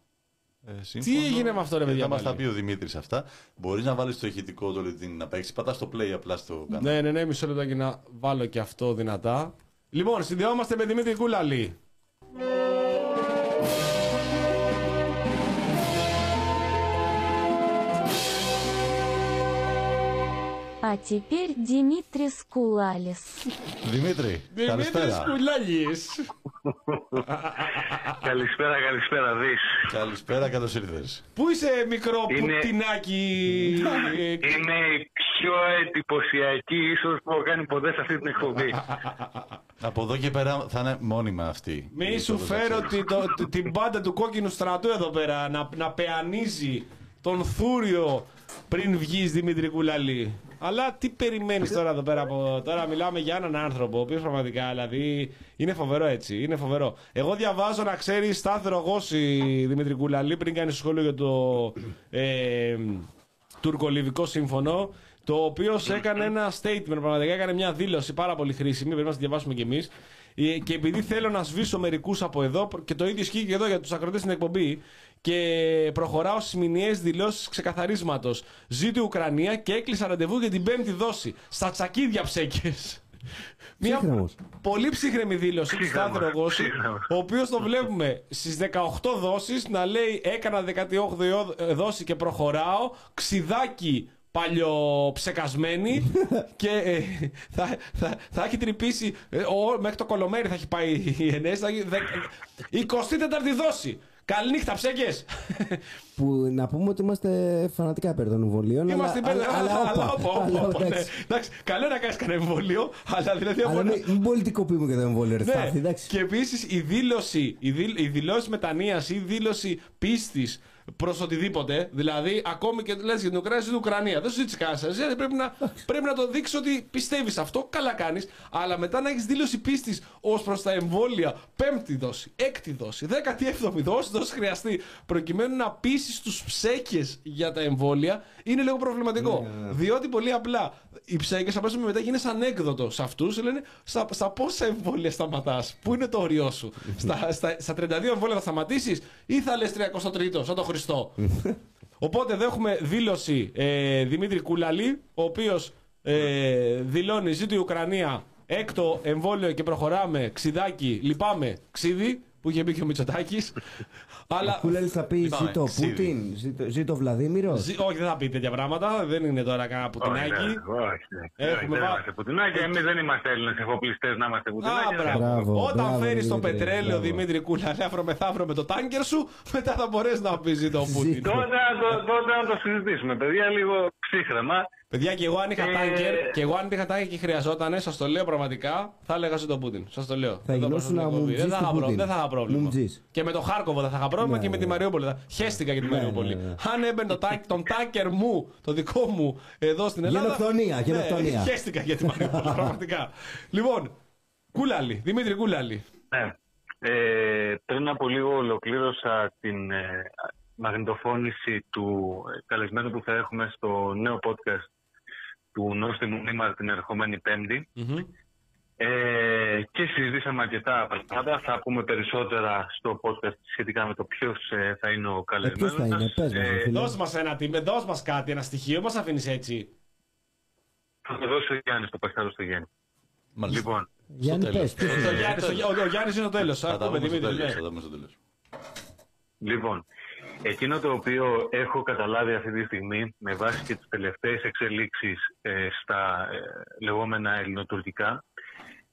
Speaker 2: ε, σύμφωνο.
Speaker 1: έγινε με αυτό, ρε
Speaker 2: Και
Speaker 1: παιδιά,
Speaker 2: Θα μας τα
Speaker 1: πάλι;
Speaker 2: πει ο Δημήτρης αυτά. Μπορείς να βάλεις το ηχητικό το LinkedIn να παίξεις. Πατάς το play απλά στο κανάλι.
Speaker 1: Ναι, ναι, ναι, μισό λεπτό και να βάλω και αυτό δυνατά. Λοιπόν, συνδεόμαστε με Δημήτρη Κούλαλη.
Speaker 5: А теперь Димитрис Кулалис.
Speaker 2: Δημήτρη,
Speaker 1: Δημήτρη
Speaker 2: καλησπέρα.
Speaker 1: Κούλαλη.
Speaker 6: Καλησπέρα, καλησπέρα, δεις.
Speaker 2: Καλησπέρα, καλώ ήρθε.
Speaker 1: Πού είσαι, μικρό
Speaker 6: Είναι-
Speaker 1: πουτινάκι. ε,
Speaker 6: Είναι η πιο εντυπωσιακή ίσως που έχω κάνει ποτέ σε αυτή την εκπομπή.
Speaker 2: Από εδώ και πέρα θα είναι μόνιμα αυτή.
Speaker 1: Μη σου φέρω τη- το- τη- την πάντα του κόκκινου στρατού εδώ πέρα να, να πεανίζει τον θούριο πριν βγει Δημήτρη Κούλαλη. Αλλά τι περιμένεις τώρα εδώ πέρα από. Τώρα μιλάμε για έναν άνθρωπο, ο οποίος πραγματικά δηλαδή είναι φοβερό έτσι. Είναι φοβερό. Εγώ διαβάζω να ξέρεις στάθερο γόση Δημήτρη Κούλαλη πριν κάνεις σχόλιο για το ε, τουρκολιβικό σύμφωνο. Το οποίο έκανε ένα statement, πραγματικά έκανε μια δήλωση πάρα πολύ χρήσιμη. Πρέπει να τη διαβάσουμε κι εμείς. Ε, Και επειδή θέλω να σβήσω μερικούς από εδώ, και το ίδιο ισχύει και εδώ για τους ακροτές στην εκπομπή, και προχωράω στις μηνιαίες δηλώσεις ξεκαθαρίσματος. Ζήτω η Ουκρανία και έκλεισα ραντεβού για την πέμπτη δόση. Στα τσακίδια ψέκες. Μια
Speaker 4: Ψύχρεμος.
Speaker 1: πολύ ψύχρεμη δήλωση του
Speaker 6: Ψύχρεμος,
Speaker 1: Στάθερο Γόση,
Speaker 6: ψύχρεμος.
Speaker 1: ο οποίος το βλέπουμε στις 18 δόσεις να λέει Έκανα 18η δόση και προχωράω. Ξιδάκι παλιοψεκασμένη και ε, θα, θα, θα έχει τρυπήσει ε, ο, μέχρι το κολομέρι θα έχει πάει η ενέση. Θα έχει δε, 24η δόση. Καληνύχτα ψέκες.
Speaker 4: Που να πούμε ότι είμαστε φανατικά υπέρ των εμβολίων.
Speaker 1: Είμαστε
Speaker 4: αλλά,
Speaker 1: υπέρ.
Speaker 4: αλλά, αλλά,
Speaker 1: Αλλά
Speaker 4: όπα,
Speaker 1: όπα,
Speaker 4: αλλά,
Speaker 1: όπα, όπα, ναι.
Speaker 4: εντάξει.
Speaker 1: Εντάξει, καλό να κάνεις κανένα εμβόλιο, αλλά δηλαδή
Speaker 4: Αλλά
Speaker 1: από ένα-
Speaker 4: μην, μην πολιτικοποιούμε και το εμβόλιο, ρε
Speaker 1: ναι.
Speaker 4: Στάθη, εντάξει.
Speaker 1: Και επίσης η δήλωση, η, δήλ, η δηλώση μετανία ή η δήλωση πίστης προς οτιδήποτε, δηλαδή ακόμη και λες για την Ουκρανία, στην Ουκρανία. Δεν σου ζήτησε κανένας δηλαδή πρέπει να, πρέπει να το δείξεις ότι πιστεύεις αυτό, καλά κάνεις. Αλλά μετά να έχεις δήλωση πίστης ως προς τα εμβόλια, πέμπτη δόση, έκτη δόση, δέκατη έβδομη δόση, δόση χρειαστεί, προκειμένου να πείσεις τους ψέκες για τα εμβόλια, είναι λίγο προβληματικό. Διότι πολύ απλά οι ψέκες αμέσω μετά γίνεσαι ανέκδοτο σε αυτούς. Λένε στα, στα πόσα εμβόλια σταματάς, Πού είναι το όριό σου, στα, στα, στα 32 εμβόλια θα σταματήσεις ή θα λες 33ο, σαν τον Χριστό. Οπότε εδώ έχουμε δήλωση ε, Δημήτρη Κούλαλη, ο οποίος ε, δηλώνει ζήτω η Ουκρανία έκτο εμβόλιο και προχωράμε. Ξιδάκι, λυπάμαι, ξίδι, που είχε πει και ο Μητσοτάκης. Αλλά
Speaker 4: Κούλαλης θα πει
Speaker 2: Είπαμε,
Speaker 4: ζήτω
Speaker 2: ξύδι.
Speaker 4: Πούτιν, ζήτω, ζήτω Βλαδίμηρος.
Speaker 1: Ζη- όχι, δεν θα πει τέτοια πράγματα. Δεν είναι τώρα κανένα
Speaker 6: Όχι,
Speaker 1: πουτινάκι.
Speaker 6: ναι, όχι, ναι.
Speaker 1: Έχουμε
Speaker 6: Όχι, δεν
Speaker 1: βά-
Speaker 6: είμαστε πουτινάκια. Εμείς δεν είμαστε Έλληνες εφοπλιστές να είμαστε
Speaker 1: Α,
Speaker 6: πουτινάκια.
Speaker 1: μπράβο.
Speaker 4: Μπράβο,
Speaker 1: Όταν
Speaker 4: μπράβο,
Speaker 1: φέρεις το
Speaker 4: Δημήτρη,
Speaker 1: πετρέλαιο
Speaker 4: μπράβο.
Speaker 1: Δημήτρη Κούλα, αύριο μεθαύριο με το τάγκερ σου, μετά θα μπορέσει να πει το Πούτιν.
Speaker 6: Τότε να το- τότε να το συζητήσουμε, παιδιά, λίγο ψύχρεμα.
Speaker 1: Παιδιά, και εγώ αν είχα
Speaker 6: Ε,
Speaker 1: τάγκερ, και εγώ αν είχα τάγκερ και χρειαζόταν, σας το λέω πραγματικά, θα έλεγα στον Πούτιν. Σας το λέω.
Speaker 4: Θα
Speaker 1: Εδώ
Speaker 4: γινώσουν
Speaker 1: προς την
Speaker 4: να μου
Speaker 1: εκπομπή. Δεν θα
Speaker 4: τζεις
Speaker 1: είχα
Speaker 4: του
Speaker 1: προ-
Speaker 4: Πούτιν.
Speaker 1: δεν θα είχα πρόβλημα.
Speaker 4: Μου τζεις.
Speaker 1: Και με το Χάρκοβο δεν θα είχα πρόβλημα
Speaker 4: Ναι,
Speaker 1: και με
Speaker 4: ναι,
Speaker 1: τη
Speaker 4: ναι.
Speaker 1: Μαριούπολη. θα- Χαίστηκα για τη
Speaker 4: Ναι,
Speaker 1: Μαριούπολη.
Speaker 4: ναι, ναι.
Speaker 1: Αν έμπαινε το τάκ- τον τάκερ μου, το δικό μου, εδώ στην Ελλάδα.
Speaker 4: Γενοκτονία,
Speaker 1: ναι,
Speaker 4: γενοκτονία.
Speaker 1: Χαίστηκα για τη Μαριούπολη, πραγματικά. Λοιπόν, Κούλαλη, Δημήτρη Κούλαλη.
Speaker 6: Ναι. Ε, πριν από λίγο ολοκλήρωσα την ε, μαγνητοφώνηση του ε, καλεσμένου που θα έχουμε στο νέο podcast του Νόστιμου Νίμαρ την ερχόμενη Πέμπτη.
Speaker 1: Μμμ.
Speaker 6: Ε, και συζητήσαμε αρκετά πράγματα. Θα πούμε περισσότερα στο podcast σχετικά με το ποιος θα είναι ο
Speaker 4: Ε,
Speaker 6: καλεσμένο.
Speaker 4: ποιος θα είναι, πες μας, ρε φίλε.
Speaker 1: Δώσ' μας ένα τίμ, δώσ' μας κάτι, ένα στοιχείο, μας αφήνεις έτσι;
Speaker 6: Θα το δώσει ο Γιάννης το παχτάρω στο Γιάννη.
Speaker 2: Μάλιστα.
Speaker 6: Λοιπόν,
Speaker 4: Γιάννη,
Speaker 2: τέλος.
Speaker 4: πες, ποιος
Speaker 2: Ε,
Speaker 1: Ο
Speaker 4: είναι;
Speaker 1: Γιάννης- ο, ο Γιάννης είναι το τέλος.
Speaker 2: Θα τα
Speaker 1: Ακούμε,
Speaker 2: πούμε στο
Speaker 1: Δημήτρη,
Speaker 2: τέλος.
Speaker 1: ναι.
Speaker 2: Θα τα πούμε στο τέλος.
Speaker 6: λοιπόν. Εκείνο το οποίο έχω καταλάβει αυτή τη στιγμή με βάση και τις τελευταίες εξελίξεις ε, στα ε, λεγόμενα ελληνοτουρκικά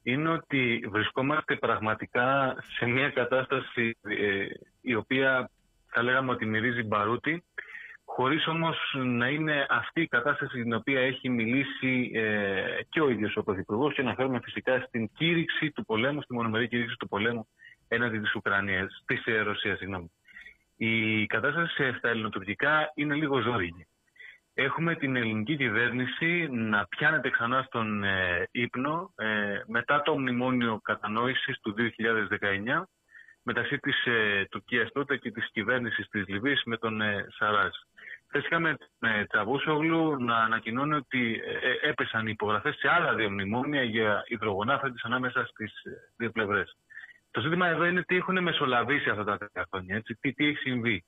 Speaker 6: είναι ότι βρισκόμαστε πραγματικά σε μια κατάσταση ε, η οποία θα λέγαμε ότι μυρίζει μπαρούτι χωρίς όμως να είναι αυτή η κατάσταση την οποία έχει μιλήσει ε, και ο ίδιος ο Πρωθυπουργός και αναφέρουμε φυσικά στην κήρυξη του πολέμου, στη μονομερή κήρυξη του πολέμου έναντι της Ουκρανίας, της ε, Ρωσίας, συγγνώμη. Η κατάσταση στα ελληνοτουρκικά είναι λίγο ζώρικη. Έχουμε την ελληνική κυβέρνηση να πιάνεται ξανά στον ε, ύπνο ε, μετά το μνημόνιο κατανόησης του 2019 μεταξύ της ε, Τουρκίας τότε και της κυβέρνησης της Λιβύης με τον ε, Σαράζ. Χθες είχαμε με Τσαβούσογλου να ανακοινώνει ότι ε, έπεσαν οι υπογραφές σε άλλα δύο μνημόνια για υδρογονάφρεντες ανάμεσα στις δύο πλευρές. Το ζήτημα εδώ είναι τι έχουν μεσολαβήσει αυτά τα τρία χρόνια, έτσι, τι, τι έχει συμβεί.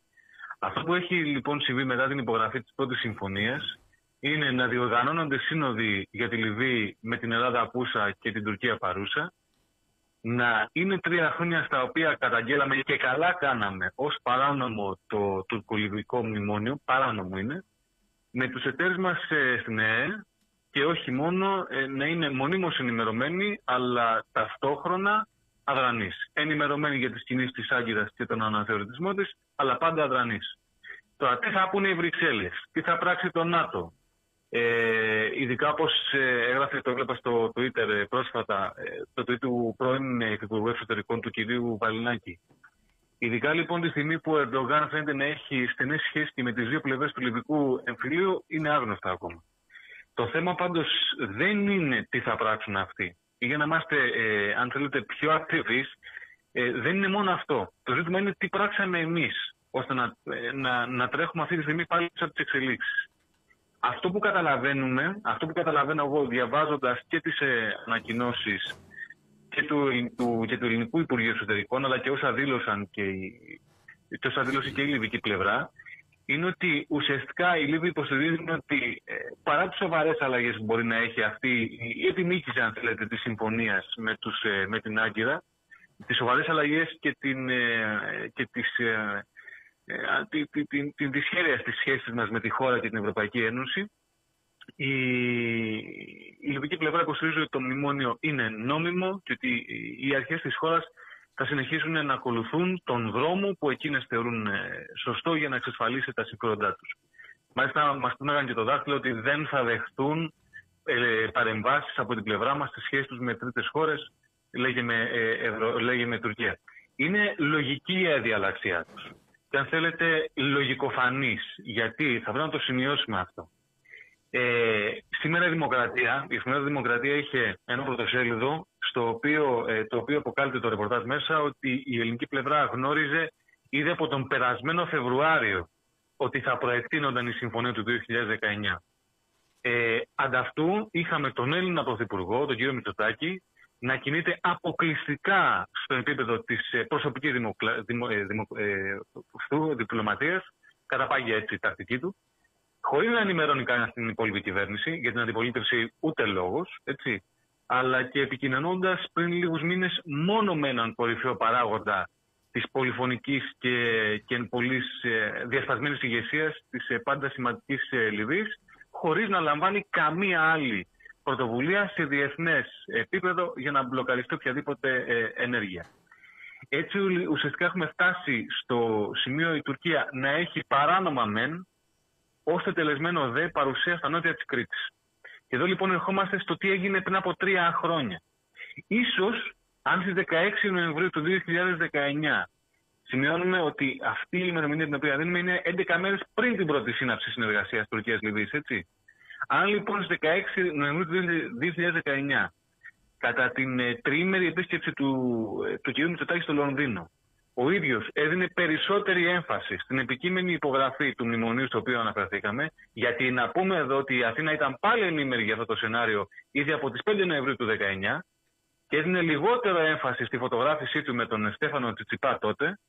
Speaker 6: Αυτό που έχει λοιπόν συμβεί μετά την υπογραφή της πρώτης συμφωνίας είναι να διοργανώνονται σύνοδοι για τη Λιβύη με την Ελλάδα απούσα και την Τουρκία παρούσα, να είναι τρία χρόνια στα οποία καταγγέλαμε και καλά κάναμε ως παράνομο το τουρκολιβικό μνημόνιο, παράνομο είναι, με τους εταίρους μας ε, στην ΕΕ και όχι μόνο ε, να είναι μονίμως ενημερωμένοι αλλά ταυτόχρονα αδρανής. Ενημερωμένοι για τις κινήσεις της Άγκυρας και τον αναθεωρητισμό της, αλλά πάντα αδρανής. Τώρα τι θα πούνε οι Βρυξέλλες, τι θα πράξει το ΝΑΤΟ, ε, ειδικά όπως ε, έγραφε, το έβλεπα στο Twitter ε, πρόσφατα, ε, το tweet του πρώην Υπουργού Εξωτερικών του κυρίου Βαλινάκη. Ειδικά λοιπόν τη στιγμή που ο Ερντογάν φαίνεται να έχει στενέ σχέσει και με τις δύο πλευρές του λιβικού εμφυλίου, είναι άγνωστα ακόμα. Το θέμα πάντως δεν είναι τι θα πράξουν αυτοί. Για να είμαστε, ε, αν θέλετε, πιο ακριβείς, ε, δεν είναι μόνο αυτό. Το ζήτημα είναι τι πράξαμε εμείς, ώστε να, να, να τρέχουμε αυτή τη στιγμή πάλι από τις εξελίξεις. Αυτό που καταλαβαίνουμε, αυτό που καταλαβαίνω εγώ διαβάζοντας και τις ε, ανακοινώσεις και του, του, και του Ελληνικού Υπουργείου Εσωτερικών, αλλά και όσα δήλωσαν και, και όσα δήλωσε και η Λιβική πλευρά, είναι ότι ουσιαστικά οι Λίβοι υποστηρίζουν ότι ε, παρά τις σοβαρές αλλαγές που μπορεί να έχει αυτή η επιμήκυση, αν θέλετε, της συμφωνίας με, ε, με την Άγκυρα, τις σοβαρές αλλαγές και, την, ε, και τις, ε, ε, την, την, την δυσχέρεια στις σχέσεις μας με τη χώρα και την Ευρωπαϊκή Ένωση. Η, η λιβική πλευρά υποστηρίζει ότι το μνημόνιο είναι νόμιμο και ότι οι αρχές της χώρας θα συνεχίσουν να ακολουθούν τον δρόμο που εκείνες θεωρούν ε, σωστό για να εξασφαλίσει τα συμφέροντά τους. Μάλιστα μας πούναγαν και το δάχτυλο ότι δεν θα δεχτούν ε, παρεμβάσεις από την πλευρά μας στις σχέσεις τους με τρίτες χώρες, λέγε με, ε, λέγε με Τουρκία. Είναι λογική η αδιαλαξία τους και αν θέλετε λογικοφανής. Γιατί θα πρέπει να το σημειώσουμε αυτό. Ε, σήμερα η Δημοκρατία, η εφημερίδα Δημοκρατία είχε ένα πρωτοσέλιδο στο οποίο, ε, το οποίο αποκάλυπτε το ρεπορτάζ μέσα ότι η ελληνική πλευρά γνώριζε ήδη από τον περασμένο Φεβρουάριο ότι θα προεκτείνονταν η συμφωνία του 2019. Ε, ανταυτού είχαμε τον Έλληνα Πρωθυπουργό, τον κύριο Μητσοτάκη, να κινείται αποκλειστικά στο επίπεδο της ε, προσωπικής δημοκλα... δημο... Ε, δημο... ε, διπλωματίας, κατά πάγια έτσι η τακτική του, χωρίς να ενημερώνει κανένας την υπόλοιπη κυβέρνηση, για την αντιπολίτευση ούτε λόγος, έτσι, αλλά και επικοινωνώντας πριν λίγους μήνες μόνο με έναν κορυφαίο παράγοντα της πολυφωνικής και, και πολύ ε, διασπασμένης ηγεσίας της ε, πάντα σημαντικής ε, Λιβύης, χωρίς να λαμβάνει καμία άλλη πρωτοβουλία σε διεθνές επίπεδο για να μπλοκαριστεί οποιαδήποτε ε, ενέργεια. Έτσι ουσιαστικά έχουμε φτάσει στο σημείο η Τουρκία να έχει παράνομα μεν, ώστε τελεσμένο δε παρουσία στα νότια της Κρήτης. Και εδώ λοιπόν ερχόμαστε στο τι έγινε πριν από τρία χρόνια. Ίσως αν στις 16 Νοεμβρίου του 2019 σημειώνουμε ότι αυτή η ημερομηνία την οποία δίνουμε είναι 11 μέρες πριν την πρώτη σύναψη συνεργασίας Τουρκίας-Λιβύης, έτσι. Αν λοιπόν στις 16 Νοεμβρίου του 2019, κατά την ε, τριήμερη επίσκεψη του, ε, του κ. Μητσοτάκη στο Λονδίνο, ο ίδιος έδινε περισσότερη έμφαση στην επικείμενη υπογραφή του μνημονίου στο οποίο αναφερθήκαμε, γιατί να πούμε εδώ ότι η Αθήνα ήταν πάλι ενήμερη για αυτό το σενάριο ήδη από τις 5 Νοεμβρίου του 2019 και έδινε λιγότερο έμφαση στη φωτογράφησή του με τον Στέφανο Τσιτσιπά τότε,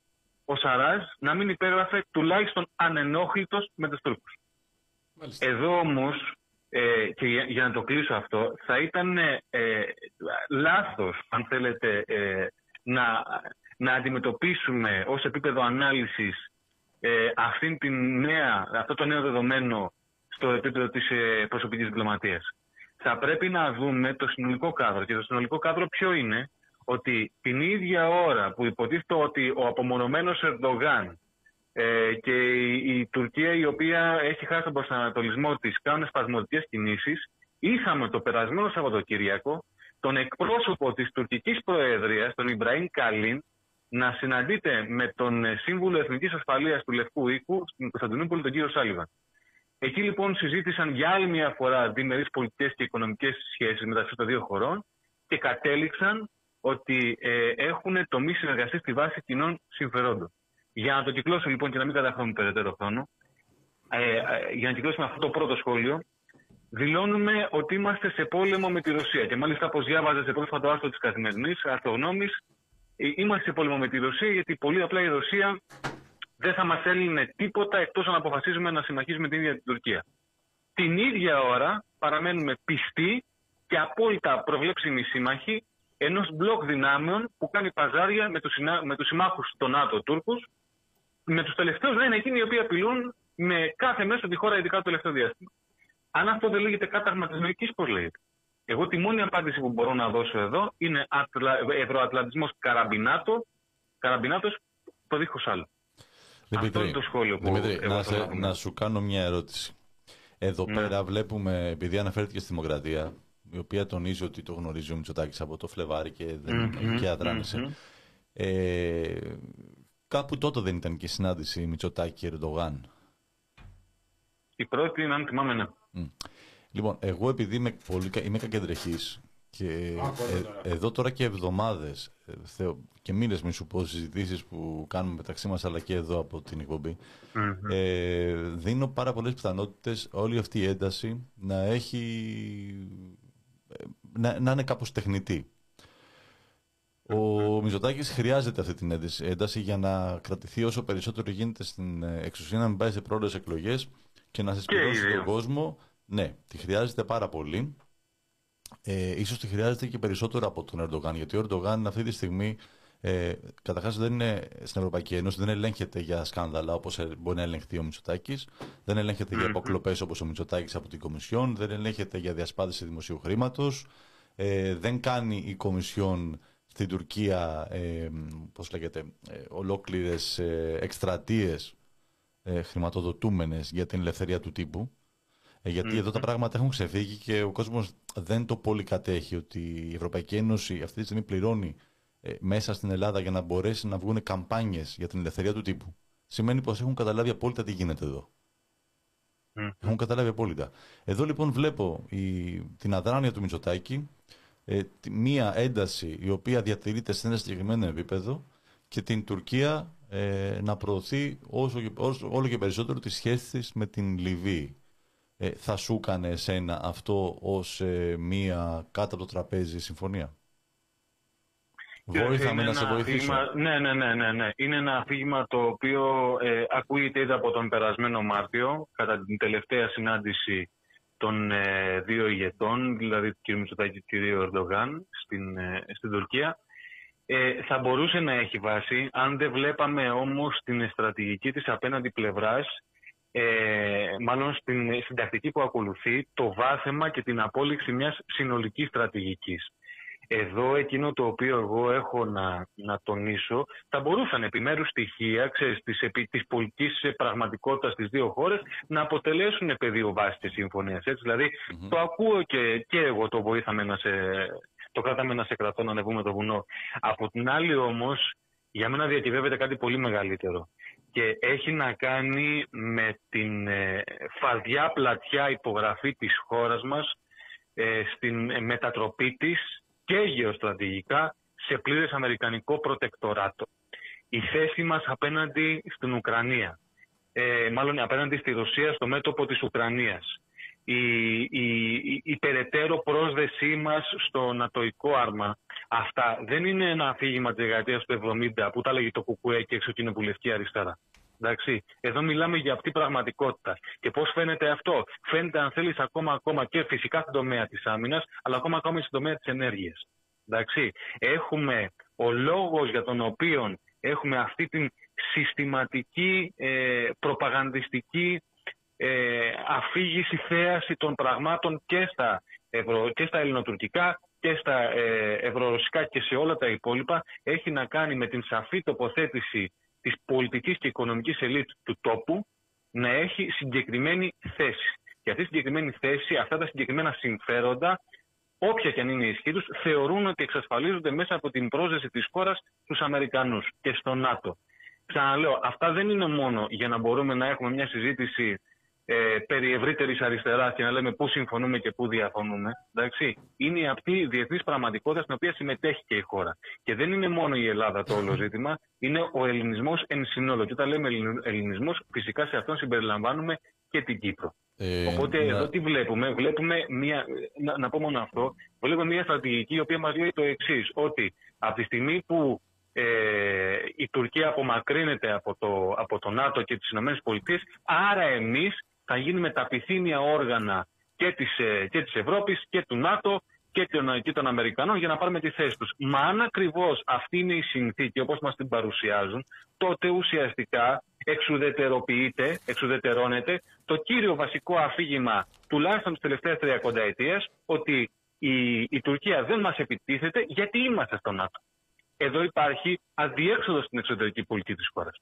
Speaker 6: ο Σαράζ να μην υπέγραφε τουλάχιστον ανενόχλητος με τους Τούρκους. Εδώ όμως ε, και για, να το κλείσω αυτό, θα ήταν ε, ε, λάθος, αν θέλετε, ε, να, να αντιμετωπίσουμε ως επίπεδο ανάλυσης ε, αυτήν την νέα, αυτό το νέο δεδομένο στο επίπεδο της ε, προσωπικής διπλωματίας. Θα πρέπει να δούμε το συνολικό κάδρο. Και το συνολικό κάδρο ποιο είναι, ότι την ίδια ώρα που υποτίθεται ότι ο απομονωμένος Ερντογάν ε, και η, η Τουρκία η οποία έχει χάσει τον προσανατολισμό της κάνουν σπασμωδικές κινήσεις, είχαμε το περασμένο Σαββατοκύριακο τον εκπρόσωπο της τουρκικής προεδρίας, τον Ιμπραήμ Καλίν, να συναντείται με τον ε, Σύμβουλο Εθνικής Ασφαλείας του Λευκού Οίκου στην Κωνσταντινούπολη, τον κύριο Σάλιβαν. Εκεί λοιπόν συζήτησαν για άλλη μια φορά διμερείς πολιτικές και οικονομικές σχέσεις μεταξύ των δύο χωρών και κατέληξαν ότι ε, έχουν τομεί συνεργασία στη βάση κοινών συμφερόντων. Για να το κυκλώσω λοιπόν και να μην καταχρώνουμε περαιτέρω χρόνο, ε, ε, για να κυκλώσουμε αυτό το πρώτο σχόλιο, δηλώνουμε ότι είμαστε σε πόλεμο με τη Ρωσία. Και μάλιστα, όπως διάβαζε σε πρόσφατο άρθρο της Καθημερινής, Αρθογνώμη, ε, είμαστε σε πόλεμο με τη Ρωσία, γιατί πολύ απλά η Ρωσία δεν θα μας έλυνε τίποτα εκτός αν αποφασίζουμε να συμμαχίσουμε την ίδια την Τουρκία. Την ίδια ώρα παραμένουμε πιστοί και απόλυτα προβλέψιμοι σύμμαχοι ενός μπλοκ δυνάμεων που κάνει παζάρια με τους με τους συμμάχους των ΝΑΤΟ Τούρκους, με τους τελευταίους να είναι εκείνοι οι οποίοι απειλούν με κάθε μέσο τη χώρα, ειδικά το τελευταίο διάστημα. Αν αυτό δεν λέγεται κάταγμα της λογικής, πώς λέγεται; Εγώ τη μόνη απάντηση που μπορώ να δώσω εδώ είναι ατλα... ευρωατλαντισμός καραμπινάτο, καραμπινάτος, το δίχως άλλο.
Speaker 2: Δημήτρη,
Speaker 6: αυτό είναι το σχόλιο που
Speaker 2: Δημήτρη,
Speaker 6: εγώ
Speaker 2: να,
Speaker 6: θέλω
Speaker 2: σε-
Speaker 6: να πω.
Speaker 2: να σου κάνω μια ερώτηση. Εδώ
Speaker 6: Ναι.
Speaker 2: πέρα βλέπουμε, επειδή αναφέρθηκε στη Δημοκρατία, η οποία τονίζει ότι το γνωρίζει ο Μητσοτάκης από το Φλεβάρι και, δεν,
Speaker 6: Μμμ,
Speaker 2: και αδράνησε.
Speaker 6: μμμ.
Speaker 2: Ε, κάπου τότε δεν ήταν και η συνάντηση Μητσοτάκη και Ερντογάν.
Speaker 6: Η πρώτη είναι, αν θυμάμαι, ναι.
Speaker 2: Λοιπόν, εγώ επειδή είμαι, πολύ, κα- είμαι κακεντρεχής και ε, εδώ τώρα και εβδομάδες ε, θεω- και μήνες μη σου πω συζητήσεις που κάνουμε μεταξύ μας αλλά και εδώ από την εκπομπή
Speaker 6: Μμμ.
Speaker 2: ε, δίνω πάρα πολλές πιθανότητες όλη αυτή η ένταση να έχει ε, να, να είναι κάπως τεχνητή. Ο Μητσοτάκης χρειάζεται αυτή την ένταση, ένταση για να κρατηθεί όσο περισσότερο γίνεται στην ε, εξουσία, να μην πάει σε πρόορες εκλογές και να συσπηρώσει
Speaker 6: οι δύο.
Speaker 2: τον κόσμο. Ναι, τη χρειάζεται πάρα πολύ. Ε, ίσως τη χρειάζεται και περισσότερο από τον Ερντογάν, γιατί ο Ερντογάν αυτή τη στιγμή ε, καταρχάς δεν είναι στην Ευρωπαϊκή Ένωση, δεν ελέγχεται για σκάνδαλα όπως ε, μπορεί να ελεγχθεί ο Μητσοτάκης, δεν ελέγχεται για υποκλοπές όπως ο Μητσοτάκης από την Κομισιόν, δεν ελέγχεται για διασπάθηση δημοσίου χρήματος, ε, δεν κάνει η Κομισιόν στην Τουρκία, ε, πώς λέγεται, ε, ολόκληρες ε, εκστρατείες ε, χρηματοδοτούμενες για την ελευθερία του τύπου. Ε, γιατί εδώ τα πράγματα έχουν ξεφύγει και ο κόσμος δεν το πολύ κατέχει ότι η Ευρωπαϊκή Ένωση αυτή τη στιγμή πληρώνει ε, μέσα στην Ελλάδα για να μπορέσει να βγουν καμπάνιες για την ελευθερία του τύπου. Σημαίνει πως έχουν καταλάβει απόλυτα τι γίνεται εδώ.
Speaker 6: Μμ.
Speaker 2: Έχουν καταλάβει απόλυτα. Εδώ λοιπόν βλέπω η, την αδράνεια του Μητσοτάκη, ε, τη- μία ένταση η οποία διατηρείται σε ένα συγκεκριμένο επίπεδο και την Τουρκία ε, να προωθεί όσο και, όσο, όλο και περισσότερο τις σχέσεις της με την Λιβύη. Ε, θα σου έκανε εσένα αυτό ως ε, μία κάτω από το τραπέζι συμφωνία; Βοήθαμε
Speaker 6: Είναι
Speaker 2: να σε
Speaker 6: ένα
Speaker 2: βοηθήσω.
Speaker 6: αφήγημα- ναι, ναι, ναι, ναι, ναι. Είναι ένα αφήγημα το οποίο ε, ακούγεται ήδη από τον περασμένο Μάρτιο, κατά την τελευταία συνάντηση των ε, δύο ηγετών, δηλαδή του κ. Μητσοτάκη και του κ. Ερντογάν στην, ε, στην Τουρκία. Ε, θα μπορούσε να έχει βάση, αν δεν βλέπαμε όμως την στρατηγική της απέναντι πλευράς, ε, μάλλον στην, στην τακτική που ακολουθεί, το βάθεμα και την απόλυξη μιας συνολικής στρατηγικής. Εδώ εκείνο το οποίο εγώ έχω να, να τονίσω θα μπορούσαν επιμέρους στοιχεία ξέρεις, της, επί, της πολιτικής πραγματικότητας στις δύο χώρες να αποτελέσουν πεδίο βάσης της συμφωνίας. Έτσι. Δηλαδή το ακούω και, και εγώ το βοήθαμε να σε, το κράταμε να σε κρατώ να ανεβούμε το βουνό. Από την άλλη όμως για μένα διακυβεύεται κάτι πολύ μεγαλύτερο και έχει να κάνει με την ε, φαρδιά πλατιά υπογραφή της χώρας μας ε, στην ε, μετατροπή της και γεωστρατηγικά σε πλήρες αμερικανικό προτεκτοράτο. Η θέση μας απέναντι στην Ουκρανία, ε, μάλλον απέναντι στη Ρωσία στο μέτωπο της Ουκρανίας, η, η, η, η περαιτέρω πρόσδεσή μας στο νατοϊκό άρμα, αυτά δεν είναι ένα αφήγημα της δεκαετίας του 70 που τα λέγει το κουκουέ και εξωκοινοβουλευτική αριστερά. Εντάξει. Εδώ μιλάμε για αυτή πραγματικότητα. Και πώς φαίνεται αυτό; Φαίνεται, αν θέλεις, ακόμα, ακόμα και φυσικά στην τομέα της άμυνας, αλλά ακόμα, ακόμα στην τομέα της ενέργειας. Εντάξει. Έχουμε ο λόγος για τον οποίο έχουμε αυτή την συστηματική ε, προπαγανδιστική ε, αφήγηση, θέαση των πραγμάτων και στα, ευρω, και στα ελληνοτουρκικά και στα ε, ευρωρωσικά και σε όλα τα υπόλοιπα έχει να κάνει με την σαφή τοποθέτηση της πολιτικής και οικονομικής ελίτ του τόπου να έχει συγκεκριμένη θέση. Και αυτή η συγκεκριμένη θέση, αυτά τα συγκεκριμένα συμφέροντα, όποια και αν είναι η ισχύ τους, θεωρούν ότι εξασφαλίζονται μέσα από την πρόσδεση της χώρας στους Αμερικανούς και στο ΝΑΤΟ. Ξαναλέω, αυτά δεν είναι μόνο για να μπορούμε να έχουμε μια συζήτηση ε, περί ευρύτερης αριστεράς και να λέμε πού συμφωνούμε και πού διαφωνούμε. Εντάξει. Είναι αυτή η διεθνής πραγματικότητα στην οποία συμμετέχει και η χώρα. Και δεν είναι μόνο η Ελλάδα το όλο ζήτημα, είναι ο ελληνισμός εν συνόλο. Και όταν λέμε ελληνισμός, φυσικά σε αυτόν συμπεριλαμβάνουμε και την Κύπρο. Ε, Οπότε να... εδώ τι βλέπουμε, βλέπουμε μια, να, να πω μόνο αυτό, βλέπουμε μια στρατηγική η οποία μας λέει το εξής ότι από τη στιγμή που ε, η Τουρκία απομακρύνεται από το, από το ΝΑΤΟ και τις ΗΠΑ, άρα εμείς θα γίνουμε τα πυθύνια όργανα και της, ε, και της Ευρώπης και του ΝΑΤΟ και των, και των Αμερικανών για να πάρουμε τη θέση τους. Μα αν ακριβώς αυτή είναι η συνθήκη όπως μας την παρουσιάζουν, τότε ουσιαστικά εξουδετεροποιείται, εξουδετερώνεται το κύριο βασικό αφήγημα τουλάχιστον τις τελευταίες 30 ετίες ότι η, η Τουρκία δεν μας επιτίθεται γιατί είμαστε στο ΝΑΤΟ. Εδώ υπάρχει αδιέξοδος στην εξωτερική πολιτική της χώρας.